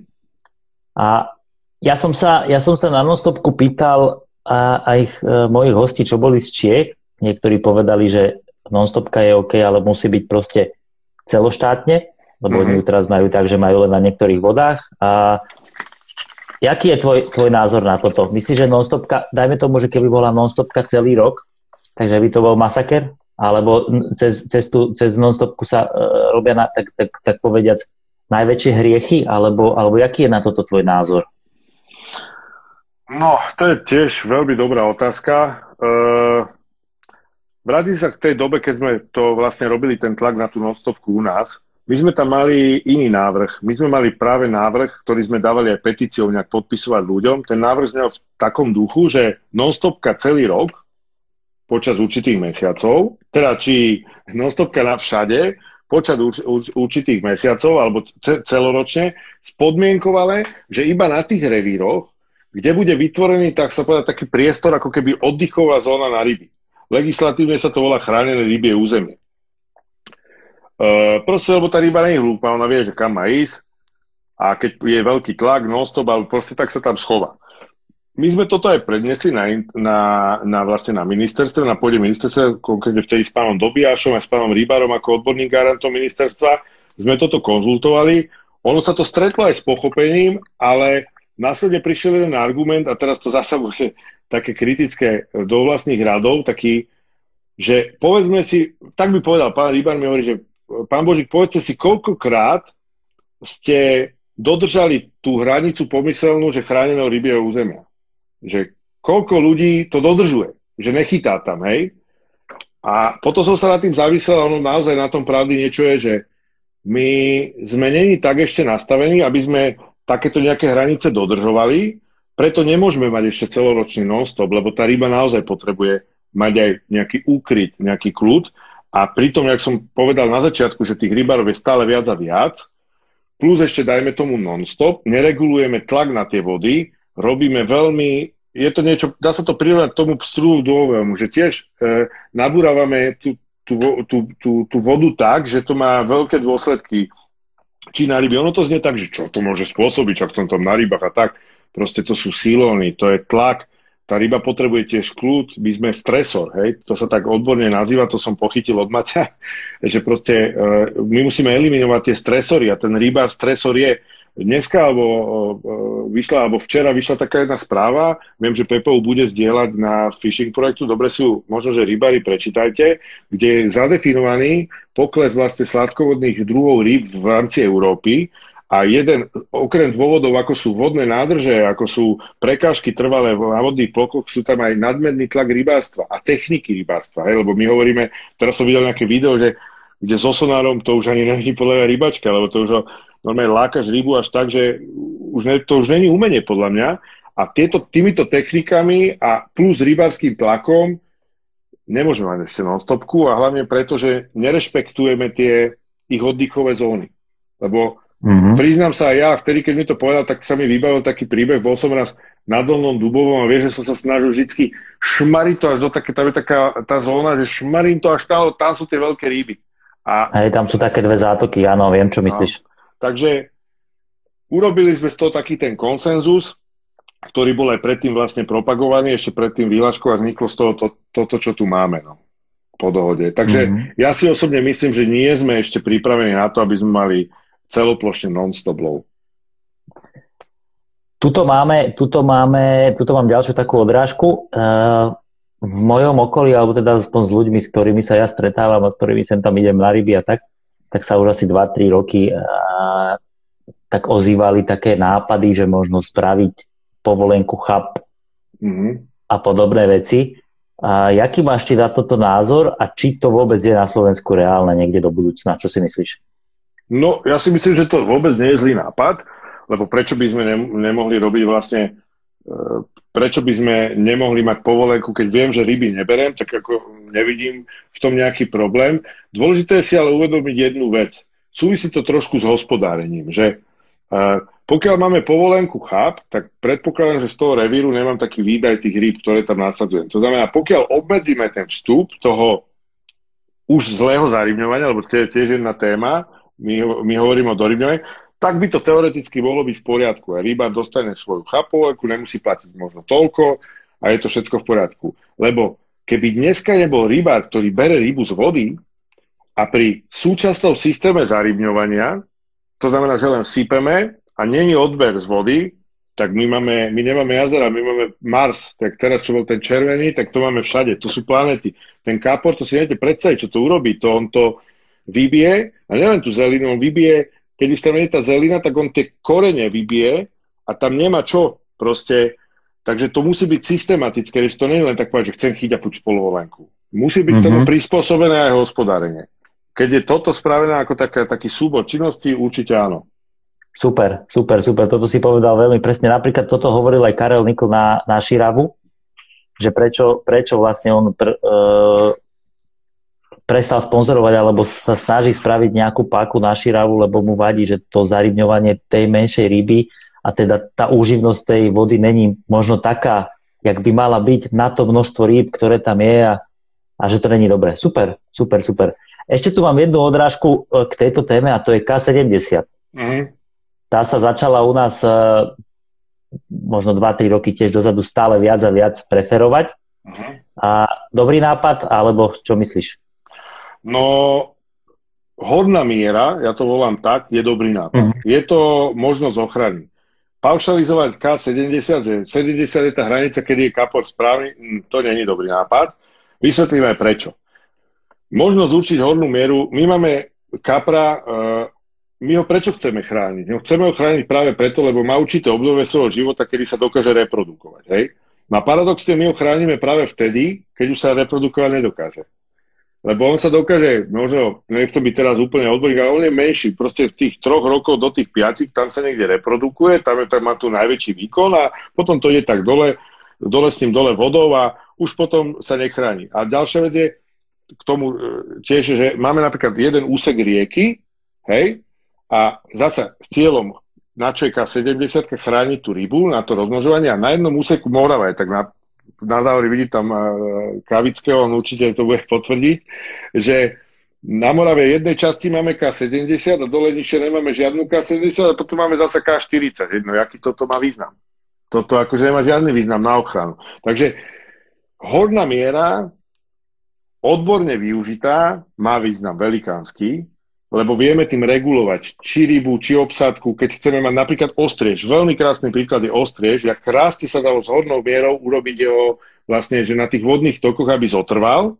A ja som sa, ja som sa na non-stopku pýtal a aj e, mojich hostí, čo boli z Čiech, niektorí povedali, že non-stopka je OK, ale musí byť proste celoštátne, lebo mm-hmm. oni ju teraz majú tak, že majú len na niektorých vodách. A jaký je tvoj, tvoj názor na toto? Myslíš, že non-stopka, dajme tomu, že keby bola non-stopka celý rok, takže by to bol masaker? Alebo cez, cez, tú, cez non-stopku sa uh, robia, na, tak, tak, tak povediac, najväčšie hriechy? Alebo, alebo jaký je na toto tvoj názor? No, to je tiež veľmi dobrá otázka. Uh, vrátim sa k tej dobe, keď sme to vlastne robili ten tlak na tú nostopku u nás. My sme tam mali iný návrh. My sme mali práve návrh, ktorý sme dávali aj petíciou nejak podpisovať ľuďom. Ten návrh znel v takom duchu, že nonstopka celý rok počas určitých mesiacov, teda či nonstopka na všade počas urč, urč, určitých mesiacov alebo celoročne, spodmienkovale, že iba na tých revíroch kde bude vytvorený, tak sa povedať, taký priestor, ako keby oddychová zóna na ryby. Legislatívne sa to volá chránené rybie územie. Uh, proste, lebo tá ryba nie je hlúpa, ona vie, že kam má ísť a keď je veľký tlak, non-stop, ale proste tak sa tam schová. My sme toto aj prednesli na, na, na, vlastne na ministerstve, na pôde ministerstva, konkrétne vtedy s pánom Dobiašom a s pánom Rybárom ako odborným garantom ministerstva. Sme toto konzultovali. Ono sa to stretlo aj s pochopením, ale Následne prišiel jeden argument, a teraz to zasa bude také kritické do vlastných radov, taký, že povedzme si, tak by povedal pán Rybar, mi hovorí, že pán Božík, povedzte si, koľkokrát ste dodržali tú hranicu pomyselnú, že chráneného rybieho územia. Že koľko ľudí to dodržuje, že nechytá tam, hej? A potom som sa nad tým zavisel, ono naozaj na tom pravdy niečo je, že my sme není tak ešte nastavení, aby sme takéto nejaké hranice dodržovali, preto nemôžeme mať ešte celoročný non-stop, lebo tá ryba naozaj potrebuje mať aj nejaký úkryt, nejaký kľud. A pritom, jak som povedal na začiatku, že tých rybárov je stále viac a viac, plus ešte dajme tomu non-stop, neregulujeme tlak na tie vody, robíme veľmi, je to niečo, dá sa to prirovnať tomu strúdu dôvovému, že tiež e, nabúravame tú, tú, tú, tú, tú vodu tak, že to má veľké dôsledky či na ryby. Ono to znie tak, že čo to môže spôsobiť, čak som tam na rybách a tak. Proste to sú silóny, to je tlak, tá ryba potrebuje tiež kľud, my sme stresor, hej, to sa tak odborne nazýva, to som pochytil od Maťa, že proste e, my musíme eliminovať tie stresory a ten rybár stresor je. Dneska alebo vyšla, alebo včera vyšla taká jedna správa, viem, že Pepo bude zdieľať na phishing projektu, dobre sú, možno, že rybári prečítajte, kde je zadefinovaný pokles vlastne sladkovodných druhov rýb v rámci Európy a jeden, okrem dôvodov, ako sú vodné nádrže, ako sú prekážky trvalé na vodných plochoch, sú tam aj nadmerný tlak rybárstva a techniky rybárstva. Hej? Lebo my hovoríme, teraz som videl nejaké video, že kde so sonárom to už ani není podľa rybačka, lebo to už normálne lákaš rybu až tak, že už ne, to už není umenie podľa mňa. A tieto, týmito technikami a plus rybárským tlakom nemôžeme mať ešte non-stopku a hlavne preto, že nerešpektujeme tie ich oddychové zóny. Lebo Mm-hmm. Priznám sa aj ja, vtedy, keď mi to povedal, tak sa mi vybavil taký príbeh. Bol som raz na Dolnom Dubovom a vieš, že som sa snažil vždy šmariť to až do také, tam je taká tá zóna, že šmarím to až tam, tam sú tie veľké ryby. A, aj tam sú také dve zátoky, áno, viem, čo myslíš. No, takže urobili sme z toho taký ten konsenzus, ktorý bol aj predtým vlastne propagovaný, ešte predtým výlažkou a vzniklo z toho to, toto, čo tu máme. No po dohode. Takže mm-hmm. ja si osobne myslím, že nie sme ešte pripravení na to, aby sme mali celoplošne non-stop low. Tuto máme, tuto máme, tuto mám ďalšiu takú odrážku. Uh, v mojom okolí, alebo teda aspoň s ľuďmi, s ktorými sa ja stretávam a s ktorými sem tam idem na ryby a tak, tak sa už asi 2-3 roky uh, tak ozývali také nápady, že možno spraviť povolenku chap mm-hmm. a podobné veci. A jaký máš ty na toto názor a či to vôbec je na Slovensku reálne niekde do budúcna? Čo si myslíš? No, ja si myslím, že to vôbec nie je zlý nápad, lebo prečo by sme nemohli robiť vlastne, prečo by sme nemohli mať povolenku, keď viem, že ryby neberem, tak ako nevidím v tom nejaký problém. Dôležité je si ale uvedomiť jednu vec. Súvisí to trošku s hospodárením, že pokiaľ máme povolenku cháp, tak predpokladám, že z toho revíru nemám taký výdaj tých rýb, ktoré tam nasadzujem. To znamená, pokiaľ obmedzíme ten vstup toho už zlého zarybňovania, lebo to je tiež jedna téma, my, my hovoríme o dorybňovej, tak by to teoreticky mohlo byť v poriadku. A rybár dostane svoju chapovalku, nemusí platiť možno toľko a je to všetko v poriadku. Lebo keby dneska nebol rybár, ktorý bere rybu z vody a pri súčasnom systéme zarybňovania, to znamená, že len sypeme a není odber z vody, tak my, máme, my nemáme jazera, my máme Mars, tak teraz, čo bol ten červený, tak to máme všade, to sú planety. Ten kápor, to si neviete predstaviť, čo to urobí, to on to, vybije, a nielen tú zelinu, on vybije, keď už tam je tá zelina, tak on tie korene vybije a tam nemá čo. Proste, takže to musí byť systematické, že to nie je len tak povedať, že chcem chyť a puť polovolenku. Musí byť mm-hmm. tomu prispôsobené aj hospodárenie. Keď je toto spravené ako taká, taký súbor činnosti, určite áno. Super, super, super. Toto si povedal veľmi presne. Napríklad toto hovoril aj Karel Nikl na, na Širavu, že prečo, prečo vlastne on pr, uh, prestal sponzorovať alebo sa snaží spraviť nejakú páku na širavu, lebo mu vadí, že to zarybňovanie tej menšej ryby a teda tá úživnosť tej vody není možno taká, jak by mala byť na to množstvo rýb, ktoré tam je a, a že to není dobré. Super, super, super. Ešte tu mám jednu odrážku e, k tejto téme a to je K70. Mm-hmm. Tá sa začala u nás e, možno 2-3 roky tiež dozadu stále viac a viac preferovať. Uh-huh. A dobrý nápad, alebo čo myslíš? No, hodná miera, ja to volám tak, je dobrý nápad. Mm-hmm. Je to možnosť ochrany. Paušalizovať K70, že 70 je tá hranica, kedy je kapor správny, hm, to není dobrý nápad. Vysvetlím aj prečo. Možnosť určiť hodnú mieru, my máme kapra, uh, my ho prečo chceme chrániť? No, chceme ho chrániť práve preto, lebo má určité obdobie svojho života, kedy sa dokáže reprodukovať. Hej? No a paradoxne my ho chránime práve vtedy, keď už sa reprodukovať nedokáže. Lebo on sa dokáže, možno, nechcem byť teraz úplne odborník, ale on je menší. Proste v tých troch rokov do tých piatich, tam sa niekde reprodukuje, tam, je, tam má tu najväčší výkon a potom to ide tak dole, dole s tým dole vodou a už potom sa nechráni. A ďalšia vec je k tomu e, tiež, že máme napríklad jeden úsek rieky, hej, a zasa s cieľom na ČK 70 chrániť tú rybu, na to rozmnožovanie a na jednom úseku Morava je tak na na záver vidím tam uh, Kravického, on určite to bude potvrdiť, že na Morave jednej časti máme K70 a dole nižšie nemáme žiadnu K70 a potom máme zase K40. Jedno, aký toto má význam. Toto akože nemá žiadny význam na ochranu. Takže horná miera odborne využitá má význam velikánsky, lebo vieme tým regulovať či rybu, či obsadku, keď chceme mať napríklad ostriež. Veľmi krásny príklad je ostriež, jak krásne sa dalo s hodnou mierou urobiť jeho vlastne, že na tých vodných tokoch, aby zotrval,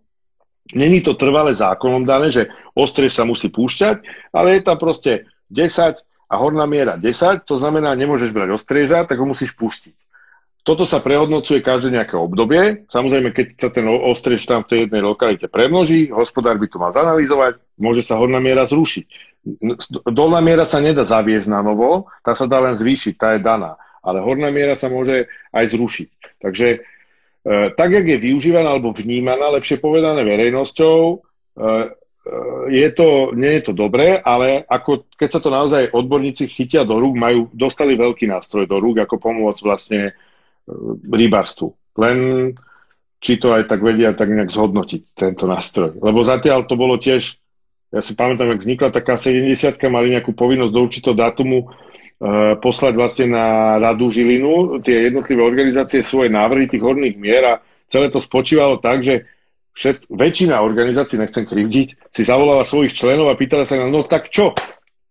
Není to trvalé zákonom dané, že ostriež sa musí púšťať, ale je tam proste 10 a horná miera 10, to znamená, nemôžeš brať ostrieža, tak ho musíš pustiť. Toto sa prehodnocuje každé nejaké obdobie. Samozrejme, keď sa ten ostriež tam v tej jednej lokalite premnoží, hospodár by to mal zanalizovať, môže sa horná miera zrušiť. Dolná miera sa nedá zaviesť na novo, tá sa dá len zvýšiť, tá je daná. Ale horná miera sa môže aj zrušiť. Takže E, tak, jak je využívaná alebo vnímaná, lepšie povedané verejnosťou, e, e, je to, nie je to dobré, ale ako, keď sa to naozaj odborníci chytia do rúk, majú, dostali veľký nástroj do rúk, ako pomôcť vlastne rybarstvu. Len či to aj tak vedia tak nejak zhodnotiť, tento nástroj. Lebo zatiaľ to bolo tiež, ja si pamätám, ak vznikla taká 70 mali nejakú povinnosť do určitého dátumu Eh, poslať vlastne na Radu Žilinu tie jednotlivé organizácie svoje návrhy tých horných mier a celé to spočívalo tak, že všet, väčšina organizácií, nechcem krivdiť, si zavolala svojich členov a pýtala sa na, no tak čo?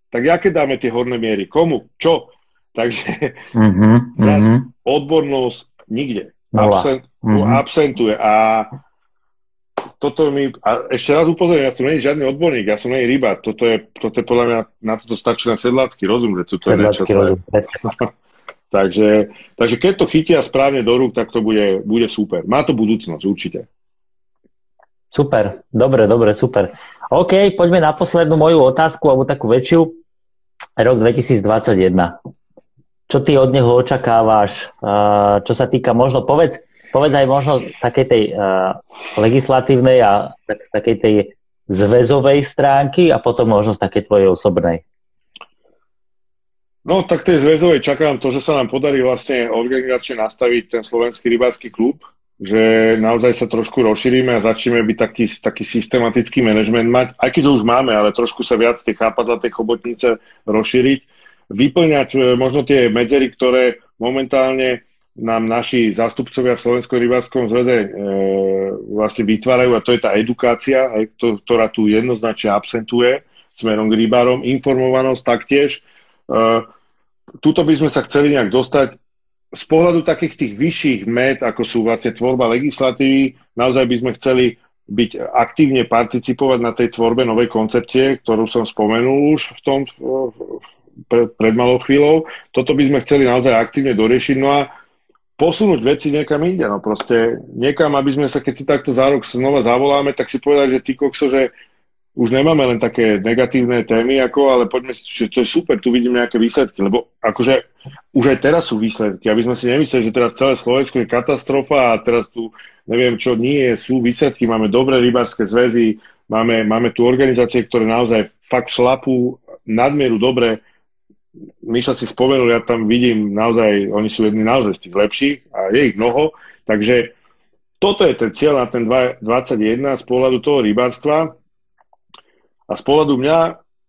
Tak jaké dáme tie horné miery? Komu? Čo? Takže mm-hmm, zás mm-hmm. odbornosť nikde. Absent, mm-hmm. Absentuje. A toto mi, a ešte raz upozorím, ja som nie žiadny odborník, ja som nie rybár, toto je, toto je podľa mňa, na toto stačí na sedlácky rozum, že toto sedlácky je rozum. takže, takže keď to chytia správne do rúk, tak to bude, bude super. Má to budúcnosť, určite. Super, dobre, dobre, super. OK, poďme na poslednú moju otázku, alebo takú väčšiu. Rok 2021. Čo ty od neho očakávaš? Čo sa týka, možno povedz, povedz aj možno z takej tej legislatívnej a tak, takej tej zväzovej stránky a potom možno z takej tvojej osobnej. No tak tej zväzovej čakám to, že sa nám podarí vlastne organizačne nastaviť ten slovenský rybársky klub, že naozaj sa trošku rozšírime a začneme byť taký, taký systematický manažment mať, aj keď to už máme, ale trošku sa viac tie chápadla, tej chobotnice rozšíriť, vyplňať e, možno tie medzery, ktoré momentálne nám naši zástupcovia v Slovenskom rybárskom zväze e, vlastne vytvárajú a to je tá edukácia, aj, to, ktorá tu jednoznačne absentuje smerom k rybárom, informovanosť taktiež. E, tuto by sme sa chceli nejak dostať z pohľadu takých tých vyšších med, ako sú vlastne tvorba legislatívy, naozaj by sme chceli byť aktívne participovať na tej tvorbe novej koncepcie, ktorú som spomenul už v tom pred, pred malou chvíľou. Toto by sme chceli naozaj aktívne doriešiť. No a posunúť veci niekam inde. No proste niekam, aby sme sa, keď si takto za rok znova zavoláme, tak si povedať, že ty kokso, že už nemáme len také negatívne témy, ako, ale poďme si, že to je super, tu vidím nejaké výsledky, lebo akože už aj teraz sú výsledky, aby sme si nemysleli, že teraz celé Slovensko je katastrofa a teraz tu neviem čo nie, sú výsledky, máme dobré rybárske zväzy, máme, máme tu organizácie, ktoré naozaj fakt šlapú nadmieru dobre Miša si spomenul, ja tam vidím naozaj, oni sú jedni naozaj z tých lepších a je ich mnoho, takže toto je ten cieľ na ten 21 z pohľadu toho rybárstva. A z pohľadu mňa,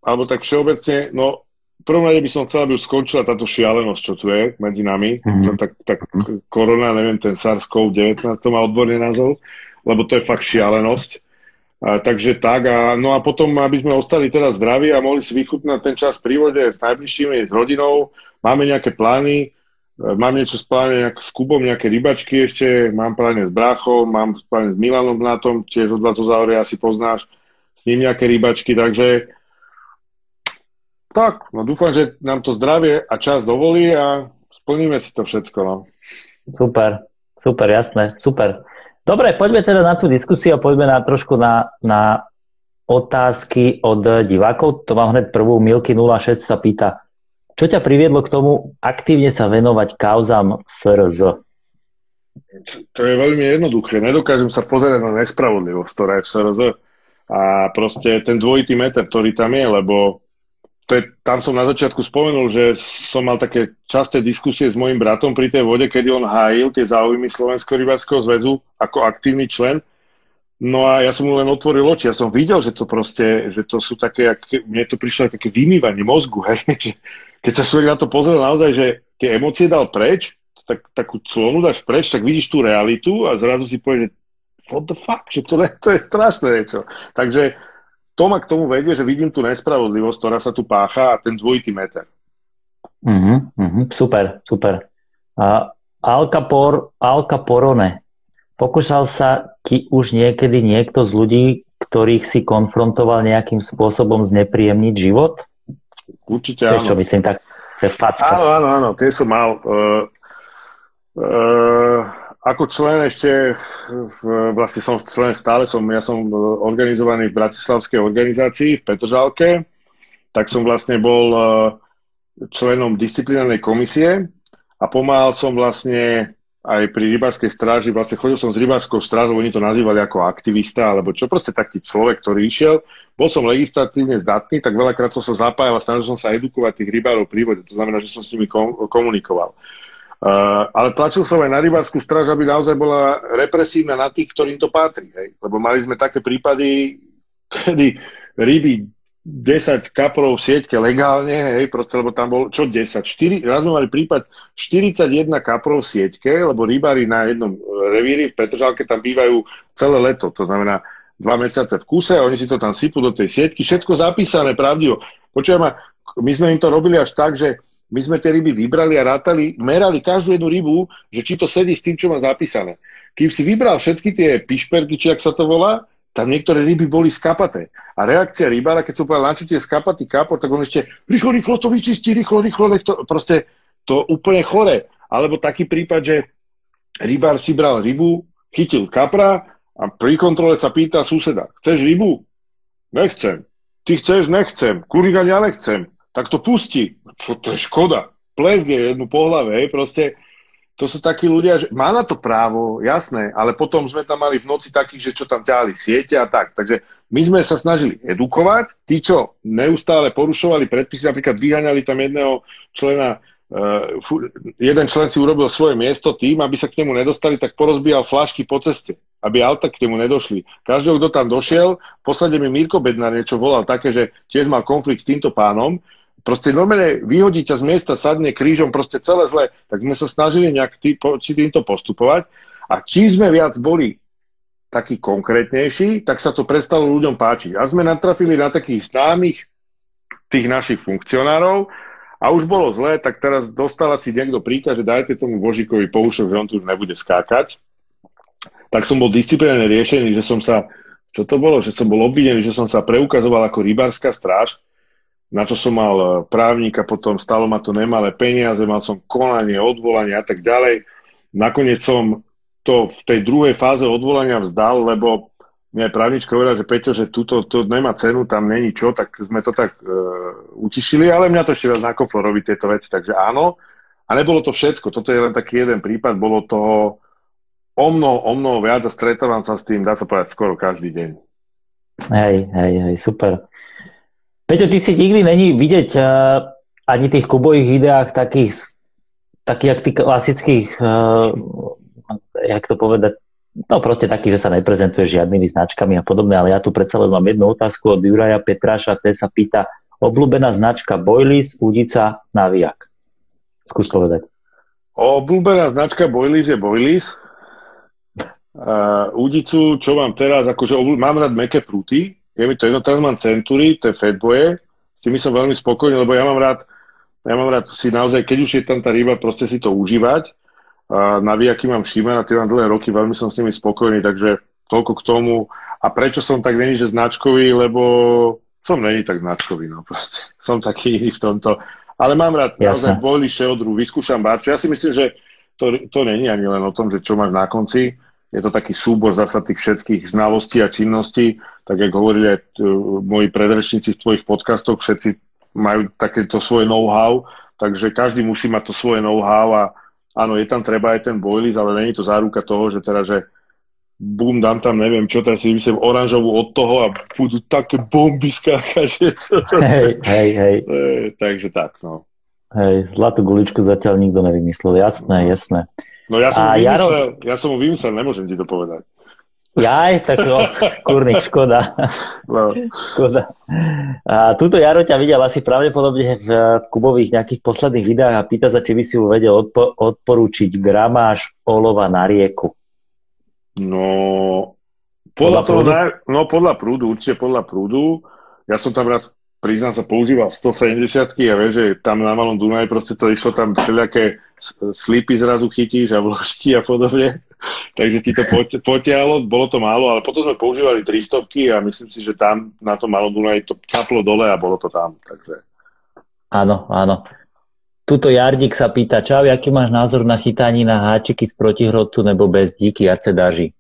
alebo tak všeobecne, no v prvom rade by som chcel, aby už skončila táto šialenosť, čo tu je medzi nami, mm-hmm. tak, tak korona, neviem, ten SARS-CoV-19 to má odborný názov, lebo to je fakt šialenosť a, takže tak, a, no a potom, aby sme ostali teraz zdraví a mohli si vychutnať ten čas pri vode s najbližšími, s rodinou, máme nejaké plány, e, mám niečo spláne nejak s Kubom, nejaké rybačky ešte, mám pláne s Bráchom, mám pláne s Milanom na tom, tiež od vás zo asi poznáš, s ním nejaké rybačky, takže tak, no dúfam, že nám to zdravie a čas dovolí a splníme si to všetko. No. Super, super, jasné, super. Dobre, poďme teda na tú diskusiu a poďme na trošku na, na otázky od divákov. To mám hneď prvú. Milky 06 sa pýta, čo ťa priviedlo k tomu aktívne sa venovať kauzám SRZ? To je veľmi jednoduché. Nedokážem sa pozerať na nespravodlivosť, ktorá je v SRZ. A proste ten dvojitý meter, ktorý tam je, lebo to je, tam som na začiatku spomenul, že som mal také časté diskusie s mojim bratom pri tej vode, kedy on hájil tie záujmy Slovenského rybárskeho zväzu ako aktívny člen. No a ja som mu len otvoril oči. Ja som videl, že to proste, že to sú také, jak, mne to prišlo také vymývanie mozgu, hej. Keď sa človek na to pozrel naozaj, že tie emócie dal preč, tak, takú clonu dáš preč, tak vidíš tú realitu a zrazu si povieš, že what the fuck, že to, to je strašné niečo. Takže to ma k tomu vedie, že vidím tú nespravodlivosť, ktorá sa tu pácha a ten dvojitý meter. Uh-huh, uh-huh, super, super. Uh, Al, Capor, Al Caporone. Pokúšal sa ti už niekedy niekto z ľudí, ktorých si konfrontoval nejakým spôsobom znepríjemniť život? Určite áno. čo myslím, tak to je facka. Áno, áno, áno, tie som mal. Uh, uh, ako člen ešte, vlastne som člen stále, som, ja som organizovaný v Bratislavskej organizácii v Petržálke, tak som vlastne bol e, členom disciplinárnej komisie a pomáhal som vlastne aj pri rybárskej stráži, vlastne chodil som s rybárskou strážou, oni to nazývali ako aktivista, alebo čo, proste taký človek, ktorý išiel. Bol som legislatívne zdatný, tak veľakrát som sa zapájal a snažil som sa edukovať tých rybárov pri vode, to znamená, že som s nimi komunikoval. Uh, ale tlačil som aj na rybárskú straž, aby naozaj bola represívna na tých, ktorým to patrí. Hej? Lebo mali sme také prípady, kedy ryby 10 kaprov v sieťke legálne, hej, proste, lebo tam bol, čo 10? 4, raz sme mali prípad 41 kaprov v sieťke, lebo rybári na jednom revíri v Petržalke tam bývajú celé leto, to znamená dva mesiace v kuse, oni si to tam sypú do tej sieťky, všetko zapísané, pravdivo. Počujem my sme im to robili až tak, že my sme tie ryby vybrali a rátali, merali každú jednu rybu, že či to sedí s tým, čo má zapísané. Kým si vybral všetky tie pišperky, či ak sa to volá, tam niektoré ryby boli skapaté. A reakcia rybára, keď som povedal, na čo tie skapatý kapor, tak on ešte rýchlo, rýchlo to vyčistí, rýchlo, rýchlo, nech to, proste to úplne chore. Alebo taký prípad, že rybár si bral rybu, chytil kapra a pri kontrole sa pýta suseda, chceš rybu? Nechcem. Ty chceš? Nechcem. Kurika ja nechcem tak to pustí. Čo to je škoda. Plezne jednu po hlave, proste to sú takí ľudia, že má na to právo, jasné, ale potom sme tam mali v noci takých, že čo tam ťahali siete a tak. Takže my sme sa snažili edukovať. Tí, čo neustále porušovali predpisy, napríklad vyhaňali tam jedného člena, uh, jeden člen si urobil svoje miesto tým, aby sa k nemu nedostali, tak porozbíjal flašky po ceste, aby auta k nemu nedošli. Každého, kto tam došiel, posledne mi Mirko Bednar niečo volal také, že tiež mal konflikt s týmto pánom, proste normálne vyhodí ťa z miesta, sadne krížom, proste celé zle, tak sme sa snažili nejak tý, či týmto postupovať a čím sme viac boli takí konkrétnejší, tak sa to prestalo ľuďom páčiť. A sme natrafili na takých známych tých našich funkcionárov a už bolo zlé, tak teraz dostala si niekto príkaz, že dajte tomu Božikovi poušok, že on tu už nebude skákať. Tak som bol disciplinárne riešený, že som sa, čo to bolo, že som bol obvinený, že som sa preukazoval ako rybárska stráž, na čo som mal e, právnika, potom stalo ma to nemalé peniaze, mal som konanie, odvolanie a tak ďalej. Nakoniec som to v tej druhej fáze odvolania vzdal, lebo mne právnička hovorila, že Peťo, že tuto to nemá cenu, tam není čo, tak sme to tak e, utišili, ale mňa to ešte viac nakoplo robiť tieto veci, takže áno. A nebolo to všetko, toto je len taký jeden prípad, bolo to o mnoho, o mnoho viac a stretávam sa s tým, dá sa povedať, skoro každý deň. Hej, hej, hej, super. Peťo, ty si nikdy není vidieť uh, ani tých kubových videách takých, takých jak tých klasických, uh, jak to povedať, no proste taký, že sa neprezentuje žiadnymi značkami a podobne, ale ja tu predsa len mám jednu otázku od Juraja Petráša, ten sa pýta, obľúbená značka Boilies, Udica, Naviak. Skús povedať. Obľúbená značka Boilies je Boilies. Uh, Udicu, čo mám teraz, akože obľú... mám rád meké prúty, je mi to jedno, teraz mám Century, to je Fatboye, s tými som veľmi spokojný, lebo ja mám rád, ja mám rád si naozaj, keď už je tam tá ryba, proste si to užívať. A na výjaky mám Shimano, tie mám dlhé roky, veľmi som s nimi spokojný, takže toľko k tomu. A prečo som tak není, že značkový, lebo som není tak značkový, no proste. Som taký iný v tomto. Ale mám rád Jasne. naozaj bojli šeodru, vyskúšam barčo. Ja si myslím, že to, to není ani len o tom, že čo máš na konci, je to taký súbor zasa tých všetkých znalostí a činností, tak ako hovorili aj moji predrečníci v tvojich podcastoch, všetci majú takéto svoje know-how, takže každý musí mať to svoje know-how a áno, je tam treba aj ten boilies, ale není to záruka toho, že teda, že bum, dám tam neviem čo, teraz si myslím oranžovú od toho a budú také bomby skákať. Hej, hej, hej. takže tak, no. Hej, zlatú guličku zatiaľ nikto nevymyslel, jasné, jasné. No ja som, vymyslel, Jaro... ja som mu vymyslel, nemôžem ti to povedať. Jaj, tak no, kurník, škoda. No. škoda. A túto Jaro ťa videl asi pravdepodobne v Kubových nejakých posledných videách a pýta sa, či by si mu vedel odpo- odporúčiť gramáž olova na rieku. No, podľa, podľa toho, prúdu? no podľa prúdu, určite podľa prúdu. Ja som tam raz, priznám sa, používal 170 a vieš, že tam na Malom Dunaji proste to išlo tam všelijaké slipy zrazu chytíš a vložky a podobne. Takže ti to potiahlo, bolo to málo, ale potom sme používali 300 a myslím si, že tam na tom Malom Dunaji to caplo dole a bolo to tam. Takže... Áno, áno. Tuto Jardik sa pýta, čau, aký máš názor na chytanie na háčiky z protihrotu nebo bez díky, a daží?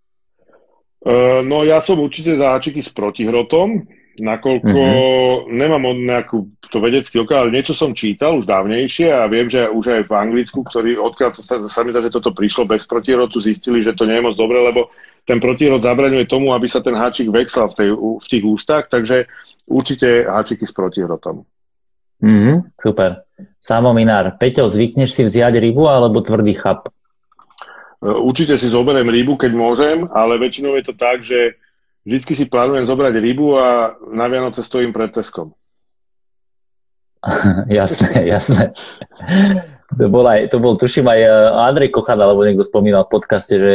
Uh, no ja som určite za háčiky s protihrotom, nakoľko mm-hmm. nemám od nejakú to vedecký okal, ale niečo som čítal už dávnejšie a viem, že už aj v Anglicku, ktorý, odkiaľ to sa, sa mi zdá, že toto prišlo bez protihrotu, zistili, že to nie je moc dobre, lebo ten protirod zabraňuje tomu, aby sa ten háčik vexal v, tej, v tých ústach, takže určite háčiky s protihrotom. Mm, super. Samo Minár, Peťo, zvykneš si vziať rybu alebo tvrdý chap? E, určite si zoberiem rybu, keď môžem, ale väčšinou je to tak, že vždycky si plánujem zobrať rybu a na Vianoce stojím pred Teskom. jasné, jasné. To bol, aj, to bol, tuším, aj e, Andrej Kochan, alebo niekto spomínal v podcaste, že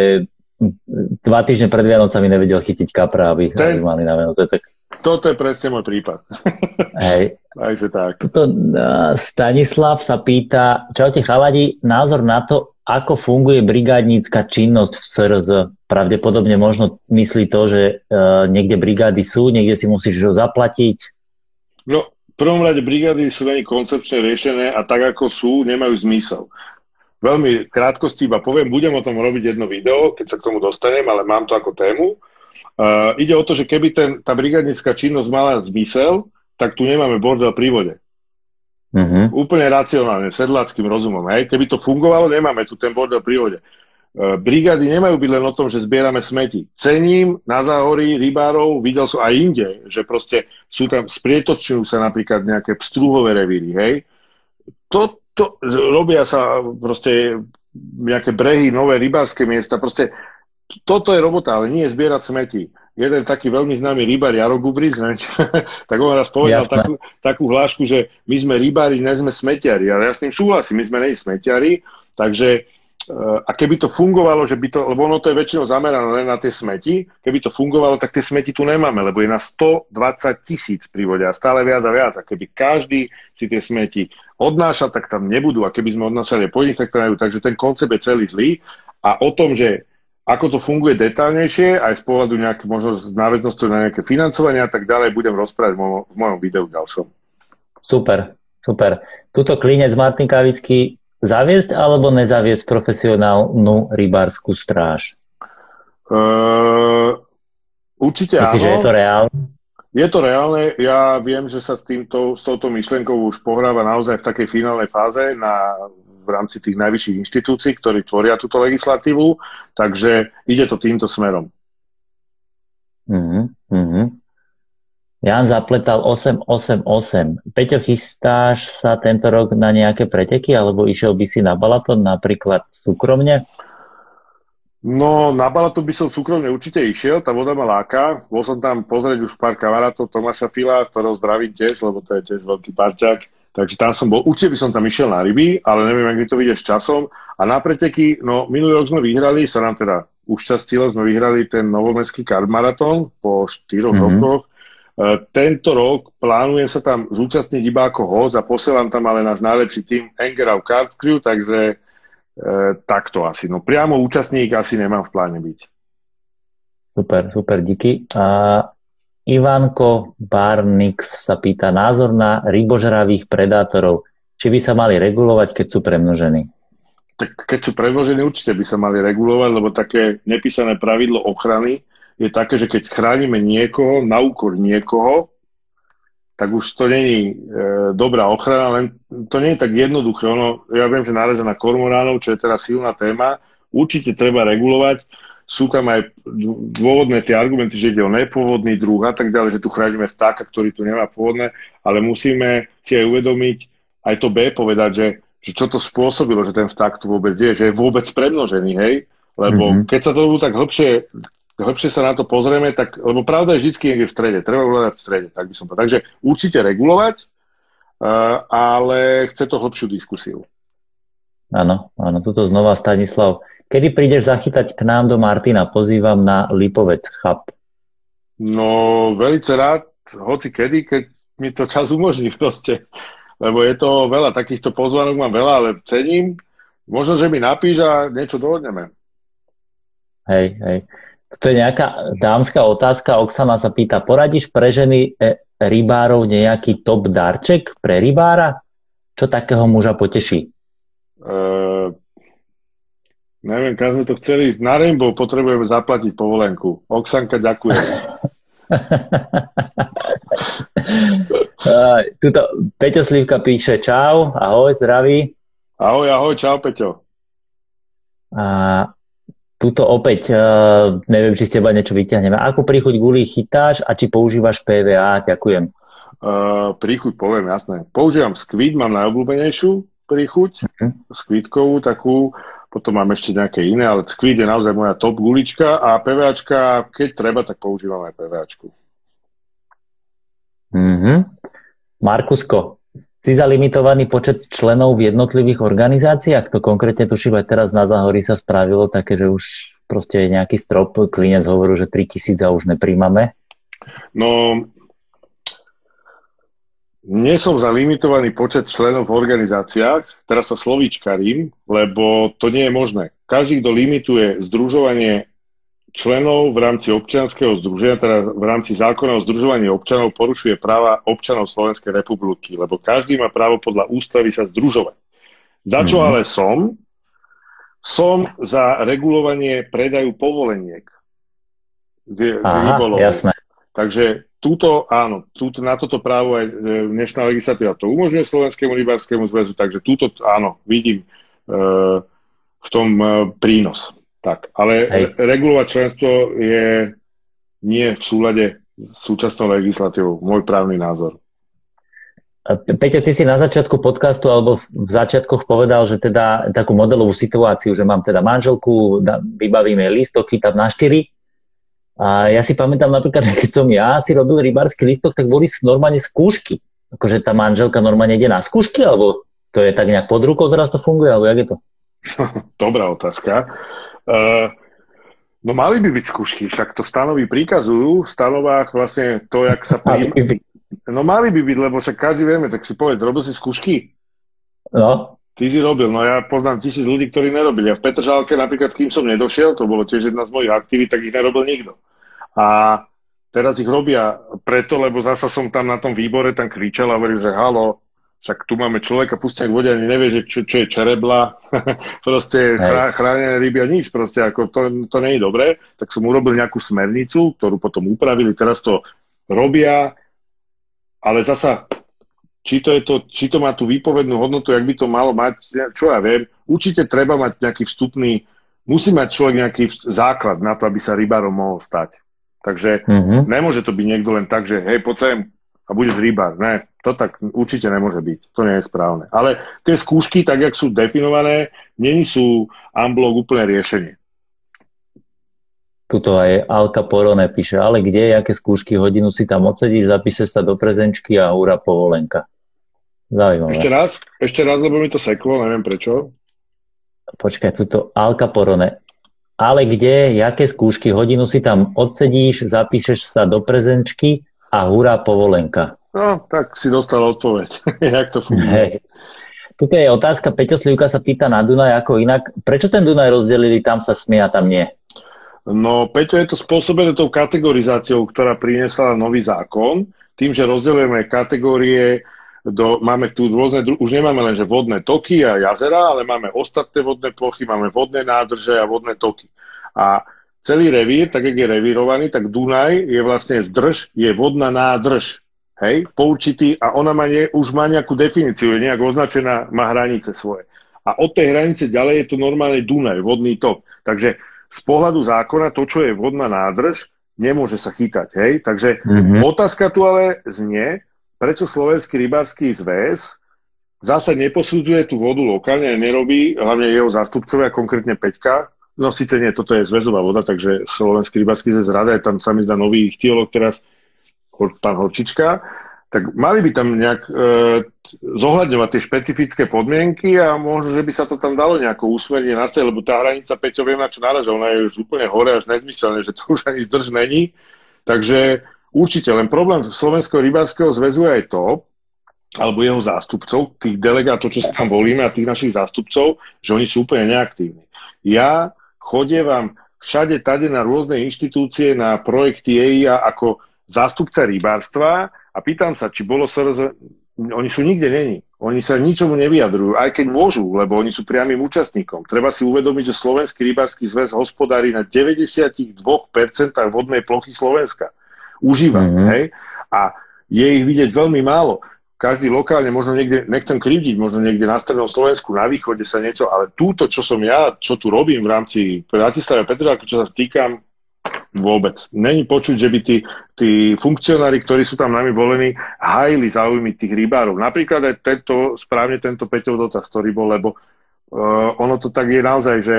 dva týždne pred Vianocami nevedel chytiť kapra, aby, Ten... aby mali na Vianoce. Tak toto je presne môj prípad. Hej. Takže tak. Toto, uh, Stanislav sa pýta, čaute chaladi, názor na to, ako funguje brigádnícka činnosť v SRZ. Pravdepodobne možno myslí to, že uh, niekde brigády sú, niekde si musíš ho zaplatiť. No, v prvom rade brigády sú veľmi koncepčne riešené a tak ako sú, nemajú zmysel. Veľmi krátkosti iba poviem, budem o tom robiť jedno video, keď sa k tomu dostanem, ale mám to ako tému. Uh, ide o to, že keby ten, tá brigadnická činnosť mala zmysel, tak tu nemáme bordel pri vode. Uh-huh. Úplne racionálne, sedláckým rozumom. Hej? Keby to fungovalo, nemáme tu ten bordel pri. Uh, brigády nemajú byť len o tom, že zbierame smeti. Cením na záhorí rybárov, videl som aj inde, že proste sú tam, sprietočujú sa napríklad nejaké pstruhové revíry, hej. To, to, robia sa proste nejaké brehy, nové rybárske miesta, proste toto je robota, ale nie zbierať smeti. Jeden taký veľmi známy rybár, Jaro Gubric, tak on raz povedal takú, takú hlášku, že my sme rybári, ne sme smetiari. Ale ja s tým súhlasím, my sme nej smetiari, takže eh, a keby to fungovalo, že by to, lebo ono to je väčšinou zamerané len na tie smeti, keby to fungovalo, tak tie smeti tu nemáme, lebo je na 120 tisíc pri vode a stále viac a viac. A keby každý si tie smeti odnášal, tak tam nebudú. A keby sme odnášali po nich, tak tam nebudú. Takže ten koncept je celý zlý. A o tom, že ako to funguje detálnejšie, aj z pohľadu nejaké, možno z náväznosti na nejaké financovanie a tak ďalej, budem rozprávať v mojom, v mojom videu ďalšom. Super, super. Tuto klinec Martin Kavický zaviesť alebo nezaviesť profesionálnu rybárskú stráž? Uh, určite Myslíš, áno. že je to reálne? Je to reálne. Ja viem, že sa s, týmto, s touto myšlienkou už pohráva naozaj v takej finálnej fáze na v rámci tých najvyšších inštitúcií, ktorí tvoria túto legislatívu, takže ide to týmto smerom. Mm-hmm. Jan zapletal 888. Peťo, chystáš sa tento rok na nejaké preteky, alebo išiel by si na Balaton napríklad súkromne? No, na Balaton by som súkromne určite išiel, tá voda ma láka. Bol som tam pozrieť už pár kamarátov Tomáša Fila, ktorého zdravím tiež, lebo to je tiež veľký parťák Takže tam som bol, určite by som tam išiel na ryby, ale neviem, ak mi to vyjde s časom. A na preteky, no minulý rok sme vyhrali, sa nám teda ušťastilo, sme vyhrali ten novomestský kart maratón po 4 mm-hmm. rokoch. E, tento rok plánujem sa tam zúčastniť iba ako host a posielam tam ale náš najlepší tým Engerau Kart Crew, takže e, takto asi. No priamo účastník asi nemám v pláne byť. Super, super, díky. A Ivanko Barnix sa pýta názor na rybožravých predátorov. Či by sa mali regulovať, keď sú premnožení? Tak keď sú premnožení, určite by sa mali regulovať, lebo také nepísané pravidlo ochrany je také, že keď chránime niekoho na úkor niekoho, tak už to není e, dobrá ochrana, len to nie je tak jednoduché. Ono, ja viem, že náraža na kormoránov, čo je teraz silná téma, určite treba regulovať sú tam aj dôvodné tie argumenty, že ide o nepôvodný druh a tak ďalej, že tu chránime vtáka, ktorý tu nemá pôvodné, ale musíme si aj uvedomiť, aj to B povedať, že, že čo to spôsobilo, že ten vták tu vôbec je, že je vôbec premnožený, hej? Lebo mm-hmm. keď sa to tak hĺbšie, hĺbšie sa na to pozrieme, tak, lebo pravda je vždy niekde v strede, treba hľadať v strede, tak by som povedal. Takže určite regulovať, uh, ale chce to hĺbšiu diskusiu. Áno, áno, tuto znova Stanislav. Kedy prídeš zachytať k nám do Martina? Pozývam na Lipovec, chap. No, veľmi rád, hoci kedy, keď mi to čas umožní proste. Lebo je to veľa, takýchto pozvanok mám veľa, ale cením. Možno, že mi napíš a niečo dohodneme. Hej, hej. Toto je nejaká dámska otázka. Oksana sa pýta, poradíš pre ženy e, rybárov nejaký top darček pre rybára? Čo takého muža poteší? Uh, neviem, keď sme to chceli na Rainbow, potrebujeme zaplatiť povolenku. Oksanka, ďakujem. Tuto Peťo Slivka píše čau, ahoj, zdraví. Ahoj, ahoj, čau Peťo. A tuto opäť, uh, neviem, či z teba niečo vyťahneme. Ako príchuť gulí chytáš a či používaš PVA? Ďakujem. Uh, príchuť poviem, jasné. Používam Squid, mám najobľúbenejšiu príchuť, uh-huh. skvítkovú takú, potom mám ešte nejaké iné, ale skvít je naozaj moja top gulička a PVAčka, keď treba, tak používam aj PVAčku. Mm-hmm. Markusko, si za limitovaný počet členov v jednotlivých organizáciách? To konkrétne tuším aj teraz na Zahori sa spravilo také, že už proste je nejaký strop, klinec hovoril, že 3000 a už nepríjmame. No, nie som za limitovaný počet členov v organizáciách, teraz sa slovíčkarím, lebo to nie je možné. Každý, kto limituje združovanie členov v rámci občianského združenia, teda v rámci zákona o združovaní občanov, porušuje práva občanov Slovenskej republiky, lebo každý má právo podľa ústavy sa združovať. Za čo mm-hmm. ale som? Som za regulovanie predaju povoleniek. Aha, jasné. Takže túto, áno, túto, na toto právo aj e, dnešná legislatíva to umožňuje Slovenskému rybárskému zväzu, takže túto, áno, vidím e, v tom e, prínos. Tak, ale Hej. regulovať členstvo je nie v súlade s súčasnou legislatívou, môj právny názor. Peťo, ty si na začiatku podcastu alebo v začiatkoch povedal, že teda takú modelovú situáciu, že mám teda manželku, vybavíme listok, chytám na štyri a ja si pamätám napríklad, že keď som ja si robil rybársky listok, tak boli normálne skúšky. Akože tá manželka normálne ide na skúšky, alebo to je tak nejak pod rukou, teraz to funguje, alebo jak je to? Dobrá otázka. Uh, no mali by byť skúšky, však to stanovy príkazujú, v stanovách vlastne to, jak sa príjma. No mali by byť, lebo však každý vieme, tak si povedz, robil si skúšky? No. Ty si robil, no ja poznám tisíc ľudí, ktorí nerobili. A v Petržálke napríklad, kým som nedošiel, to bolo tiež jedna z mojich aktivít, tak ich nerobil nikto. A teraz ich robia preto, lebo zasa som tam na tom výbore tam kričal a hovoril, že halo, však tu máme človeka pustené k vode, ani nevie, že čo, čo je čerebla, proste chrá, chránené ryby a nič, proste ako to, to nie je dobré, tak som urobil nejakú smernicu, ktorú potom upravili, teraz to robia, ale zasa či to, je to, či to má tú výpovednú hodnotu, jak by to malo mať, čo ja viem. Určite treba mať nejaký vstupný, musí mať človek nejaký základ na to, aby sa rybárom mohol stať. Takže mm-hmm. nemôže to byť niekto len tak, že hej, poď sem a budeš rybár. Ne, to tak určite nemôže byť. To nie je správne. Ale tie skúšky, tak jak sú definované, není sú unblock úplne riešenie. Tuto aj Alka Porone píše, ale kde, aké skúšky, hodinu si tam odsedíš, zapíšeš sa do prezenčky a hurá povolenka. Zaujímavé. Ešte raz, ešte raz, lebo mi to seklo, neviem prečo. Počkaj, tuto Alka Porone. Ale kde, aké skúšky, hodinu si tam odsedíš, zapíšeš sa do prezenčky a hurá povolenka. No, tak si dostal odpoveď. Jak to funguje? Hey. Tuto je otázka, Peťo Slivka sa pýta na Dunaj ako inak. Prečo ten Dunaj rozdelili, tam sa smie a tam nie? No, Peťo, je to spôsobené tou kategorizáciou, ktorá priniesla nový zákon, tým, že rozdeľujeme kategórie do, máme tu rôzne, už nemáme len že vodné toky a jazera, ale máme ostatné vodné plochy, máme vodné nádrže a vodné toky. A celý revír, tak jak je revírovaný, tak Dunaj je vlastne zdrž, je vodná nádrž. Hej, po určitý, a ona má nie, už má nejakú definíciu, je nejak označená, má hranice svoje. A od tej hranice ďalej je to normálne Dunaj, vodný tok. Takže z pohľadu zákona to, čo je vodná nádrž, nemôže sa chytať. Hej? Takže mm-hmm. otázka tu ale znie, prečo Slovenský rybársky zväz zase neposudzuje tú vodu lokálne nerobí, hlavne jeho zástupcovia, konkrétne Peťka, no síce nie, toto je zväzová voda, takže Slovenský rybársky zväz rada, je tam sa mi zdá nový ichtiolog teraz, pán Horčička, tak mali by tam nejak e, zohľadňovať tie špecifické podmienky a možno, že by sa to tam dalo nejako úsmerne nastaviť, lebo tá hranica, Peťo, viem na čo náraža, ona je už úplne hore až nezmyselné, že to už ani zdrž není. Takže určite, len problém Slovenského rybárskeho zväzu je aj to, alebo jeho zástupcov, tých delegátov, čo sa tam volíme a tých našich zástupcov, že oni sú úplne neaktívni. Ja chodievam všade tade na rôzne inštitúcie, na projekty EIA ako zástupca rybárstva a pýtam sa, či bolo SRZ, oni sú nikde není. Oni sa ničomu nevyjadrujú, aj keď môžu, lebo oni sú priamým účastníkom. Treba si uvedomiť, že Slovenský rybársky zväz hospodári na 92% vodnej plochy Slovenska. Užíva, mm-hmm. hej? A je ich vidieť veľmi málo. Každý lokálne, možno niekde, nechcem krivdiť, možno niekde na strednom Slovensku, na východe sa niečo, ale túto, čo som ja, čo tu robím v rámci Bratislava Petržáku, čo sa stýkam, Vôbec. Není počuť, že by tí, tí funkcionári, ktorí sú tam nami volení, hajili záujmy tých rybárov. Napríklad aj tento, správne tento Peťov dotaz, ktorý bol, lebo uh, ono to tak je naozaj, že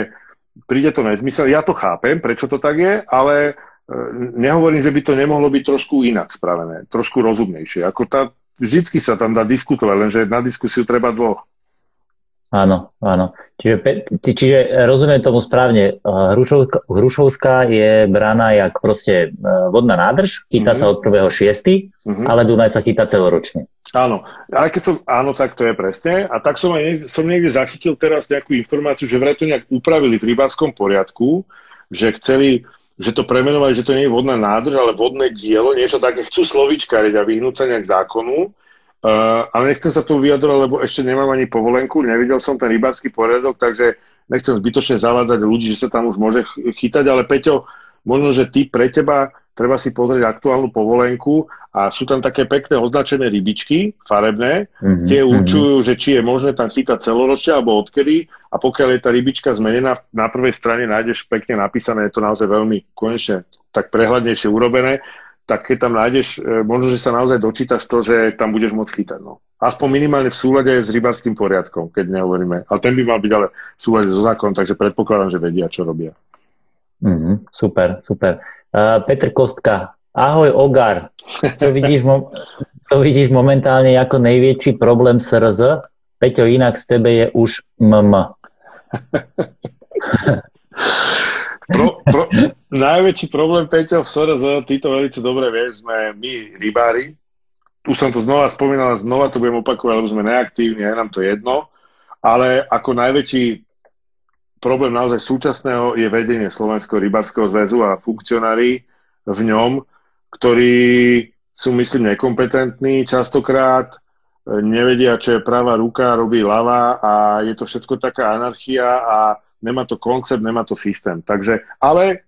príde to nezmysel. Ja to chápem, prečo to tak je, ale uh, nehovorím, že by to nemohlo byť trošku inak spravené, trošku rozumnejšie. Ako tá, vždycky sa tam dá diskutovať, lenže na diskusiu treba dvoch. Áno, áno. Čiže, čiže rozumiem tomu správne. Hrušovská, Hrušovská je braná jak proste e, vodná nádrž, chytá mm-hmm. sa od prvého šiesty, mm-hmm. ale Dunaj sa chytá celoročne. Áno, ale keď som, áno, tak to je presne. A tak som aj niekde, som niekde zachytil teraz nejakú informáciu, že vraj to nejak upravili v rybárskom poriadku, že chceli, že to premenovali, že to nie je vodná nádrž, ale vodné dielo, niečo také, chcú slovičkariť a vyhnúť sa nejak zákonu Uh, ale nechcem sa tu vyjadrovať, lebo ešte nemám ani povolenku, nevidel som ten rybársky poriadok, takže nechcem zbytočne zavádzať ľudí, že sa tam už môže chytať, ale Peťo, možno, že ty pre teba treba si pozrieť aktuálnu povolenku a sú tam také pekné označené rybičky, farebné, mm-hmm, tie určujú, mm-hmm. že či je možné tam chytať celoročne alebo odkedy. A pokiaľ je tá rybička zmenená, na prvej strane nájdeš pekne napísané, je to naozaj veľmi konečne tak prehľadnejšie urobené tak keď tam nájdeš, e, možno, že sa naozaj dočítaš to, že tam budeš môcť chytať. No. Aspoň minimálne v súlade s rybárským poriadkom, keď nehovoríme. Ale ten by mal byť ale v súlade so zákonom, takže predpokladám, že vedia, čo robia. Mm-hmm, super, super. Uh, Petr Kostka, ahoj Ogar. Čo vidíš, mo- to vidíš momentálne ako najväčší problém SRZ? Peťo, inak z tebe je už MM. Pro, pro, najväčší problém, Peťo, v SRZ, ty to veľmi dobre vieš, sme my rybári. Tu som to znova spomínal, znova to budem opakovať, lebo sme neaktívni, aj nám to jedno. Ale ako najväčší problém naozaj súčasného je vedenie Slovenského rybárskeho zväzu a funkcionári v ňom, ktorí sú, myslím, nekompetentní častokrát, nevedia, čo je pravá ruka, robí ľava a je to všetko taká anarchia a nemá to koncept, nemá to systém. Takže, ale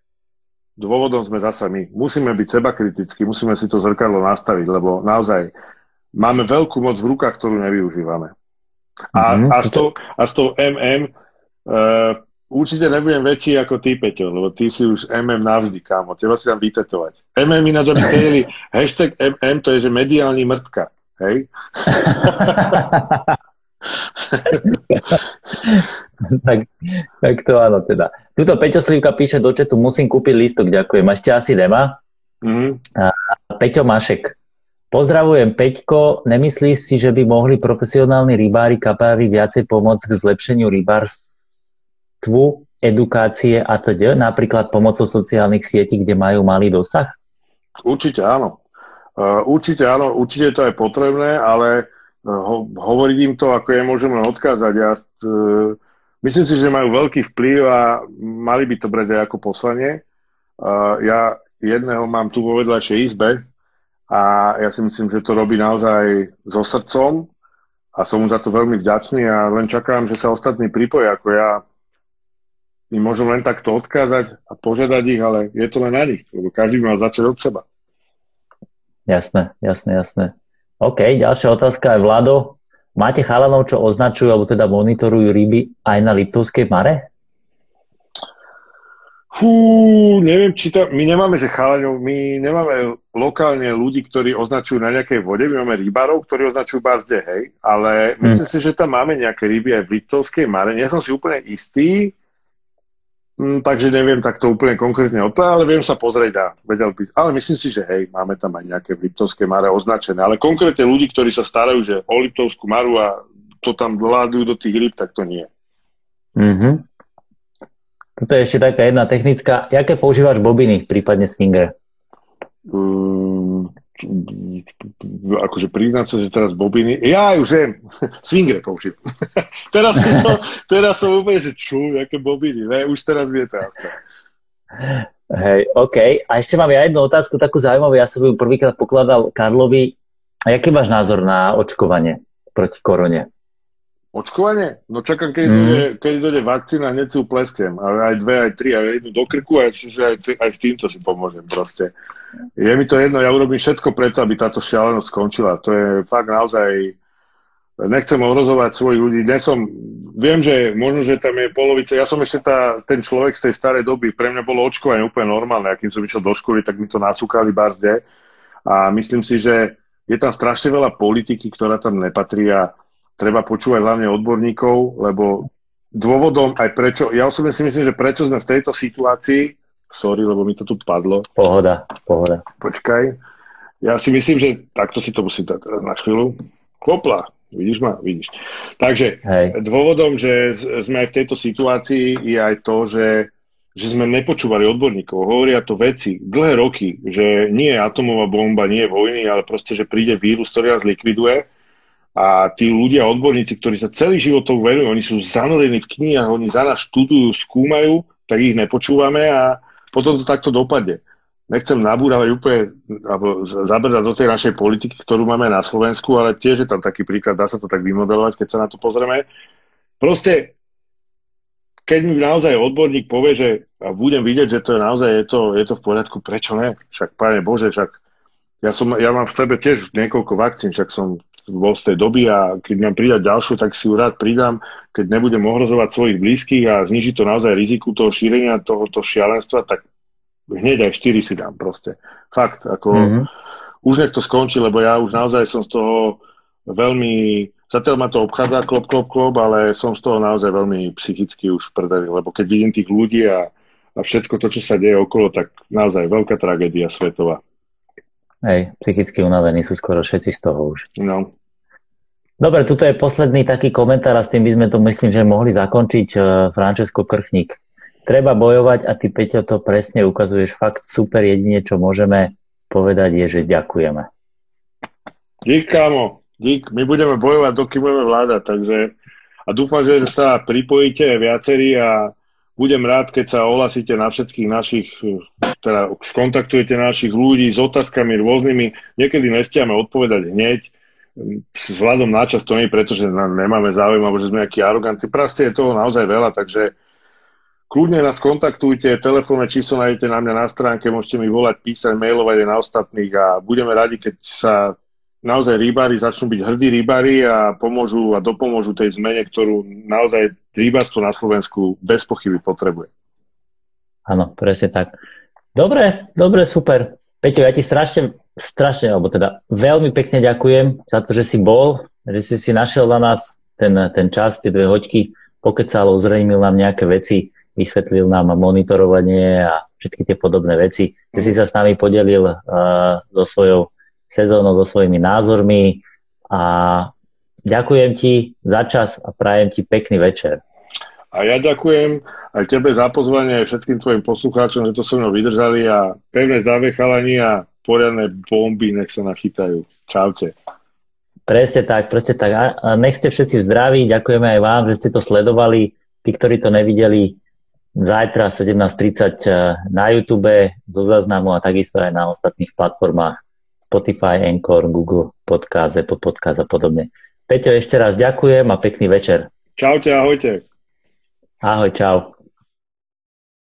dôvodom sme zasa my. Musíme byť seba kritickí, musíme si to zrkadlo nastaviť, lebo naozaj máme veľkú moc v rukách, ktorú nevyužívame. A, mm-hmm. a, s, tou, a s tou MM uh, určite nebudem väčší ako ty, Peťo, lebo ty si už MM navždy, kámo. Teba si tam vytetovať. MM ináč, aby ste hashtag MM, to je, že mediálny mrtka. Hej? tak, tak to áno teda. Tuto Peťo Slivka píše do četu, musím kúpiť lístok, ďakujem. Ešte asi nemá? Mm-hmm. A Peťo Mašek. Pozdravujem Peťko, nemyslíš si, že by mohli profesionálni rybári kapári viacej pomôcť k zlepšeniu rybárstvu, edukácie a teda, napríklad pomocou sociálnych sietí, kde majú malý dosah? Určite áno. Uh, určite áno, určite je to aj potrebné, ale ho, hovoriť im to, ako je môžem len odkázať. Ja uh, myslím si, že majú veľký vplyv a mali by to brať aj ako poslanie. Uh, ja jedného mám tu vo vedľajšej izbe a ja si myslím, že to robí naozaj so srdcom a som mu za to veľmi vďačný a len čakám, že sa ostatní pripoja, ako ja im môžem len takto odkázať a požiadať ich, ale je to len na nich, lebo každý mal začať od seba. Jasné, jasné, jasné. OK, ďalšia otázka je Vlado. Máte chalanov, čo označujú alebo teda monitorujú ryby aj na Liptovskej mare? Fú, neviem, či to... My nemáme, že chalaňov, my nemáme lokálne ľudí, ktorí označujú na nejakej vode, my máme rybárov, ktorí označujú barzde, hej, ale myslím hmm. si, že tam máme nejaké ryby aj v Liptovskej Mare. Nie som si úplne istý, takže neviem takto úplne konkrétne odpovedať, ale viem sa pozrieť a vedel by. Ale myslím si, že hej, máme tam aj nejaké v Liptovskej Mare označené. Ale konkrétne ľudí, ktorí sa starajú že o Liptovskú Maru a to tam vládujú do tých ryb, tak to nie. Mm-hmm. Toto je ešte taká jedna technická. Jaké používaš bobiny, prípadne swingere? Um, akože priznať sa, že teraz bobiny, ja už viem, swingre použijem. teraz, som to, teraz som úplne, že ču, aké bobiny, ne, už teraz vie to jasné. Hej, OK. A ešte mám ja jednu otázku, takú zaujímavú. Ja som ju prvýkrát pokladal Karlovi. A aký máš názor na očkovanie proti korone? Očkovanie? No čakám, keď, mm. dojde, keď dojde vakcína, hneď si ju plesknem. Aj dve, aj tri, aj jednu do krku, aj, aj, aj s týmto si pomôžem proste. Je mi to jedno, ja urobím všetko preto, aby táto šialenosť skončila. To je fakt naozaj... Nechcem ohrozovať svojich ľudí. Dnes som, viem, že možno, že tam je polovica. Ja som ešte tá, ten človek z tej starej doby. Pre mňa bolo očkovanie úplne normálne. Akým som išiel do školy, tak mi to nasúkali barzde. A myslím si, že je tam strašne veľa politiky, ktorá tam nepatrí a treba počúvať hlavne odborníkov, lebo dôvodom aj prečo, ja osobne si myslím, že prečo sme v tejto situácii, sorry, lebo mi to tu padlo. Pohoda, pohoda. Počkaj. Ja si myslím, že takto si to musím dať na chvíľu. Klopla, vidíš ma? Vidíš. Takže Hej. dôvodom, že sme aj v tejto situácii je aj to, že že sme nepočúvali odborníkov. Hovoria to veci dlhé roky, že nie je atomová bomba, nie je vojny, ale proste, že príde vírus, ktorý nás likviduje a tí ľudia, odborníci, ktorí sa celý život tomu venujú, oni sú zanorení v knihách, oni za nás študujú, skúmajú, tak ich nepočúvame a potom to takto dopadne. Nechcem nabúravať úplne, alebo zabrdať do tej našej politiky, ktorú máme na Slovensku, ale tiež je tam taký príklad, dá sa to tak vymodelovať, keď sa na to pozrieme. Proste, keď mi naozaj odborník povie, že a budem vidieť, že to je naozaj je to, je to v poriadku, prečo ne? Však, páne Bože, však ja, som, ja mám v sebe tiež niekoľko vakcín, však som bol z tej doby a keď mám pridať ďalšiu, tak si ju rád pridám, keď nebudem ohrozovať svojich blízkych a zniží to naozaj riziku toho šírenia tohoto šialenstva, tak hneď aj 4 si dám proste. Fakt, ako mm-hmm. už nech to skončí, lebo ja už naozaj som z toho veľmi, zatiaľ ma to obchádza klop, klop, klop, ale som z toho naozaj veľmi psychicky už prdeli, lebo keď vidím tých ľudí a, a všetko to, čo sa deje okolo, tak naozaj veľká tragédia svetová. Hej, psychicky unavení sú skoro všetci z toho už. No. Dobre, tuto je posledný taký komentár a s tým by sme to myslím, že mohli zakončiť. Uh, Francesco Krchník. Treba bojovať a ty, Peťo, to presne ukazuješ. Fakt super, jedine, čo môžeme povedať je, že ďakujeme. Dík, kámo. Dík. My budeme bojovať, dokým budeme vládať, takže a dúfam, že sa pripojíte viacerí a budem rád, keď sa ohlasíte na všetkých našich, teda skontaktujete našich ľudí s otázkami rôznymi. Niekedy nestiame odpovedať hneď, vzhľadom na čas to nie je preto, že nemáme záujem, alebo že sme nejakí arogantní. Proste je toho naozaj veľa, takže kľudne nás kontaktujte, telefónne číslo nájdete na mňa na stránke, môžete mi volať, písať, mailovať aj na ostatných a budeme radi, keď sa naozaj rybári začnú byť hrdí rybári a pomôžu a dopomôžu tej zmene, ktorú naozaj rybárstvo na Slovensku bez pochyby potrebuje. Áno, presne tak. Dobre, dobre, super. Peťo, ja ti strašne, strašne, alebo teda veľmi pekne ďakujem za to, že si bol, že si si našiel na nás ten, ten čas, tie dve hoďky, pokecal, ozrejmil nám nejaké veci, vysvetlil nám monitorovanie a všetky tie podobné veci, že si sa s nami podelil uh, so svojou sezónou so svojimi názormi a ďakujem ti za čas a prajem ti pekný večer. A ja ďakujem aj tebe za pozvanie, aj všetkým tvojim poslucháčom, že to so mnou vydržali a pevné zdravie chalani a poriadne bomby nech sa nachytajú. Čaute. Presne tak, presne tak. A nech ste všetci zdraví, ďakujeme aj vám, že ste to sledovali. Tí, ktorí to nevideli, zajtra 17.30 eh, na YouTube zo záznamu a takisto aj na ostatných platformách. Spotify, Anchor, Google Podcast, Apple Podcast a podobne. Peťo, ešte raz ďakujem a pekný večer. Čaute, ahojte. Ahoj, čau.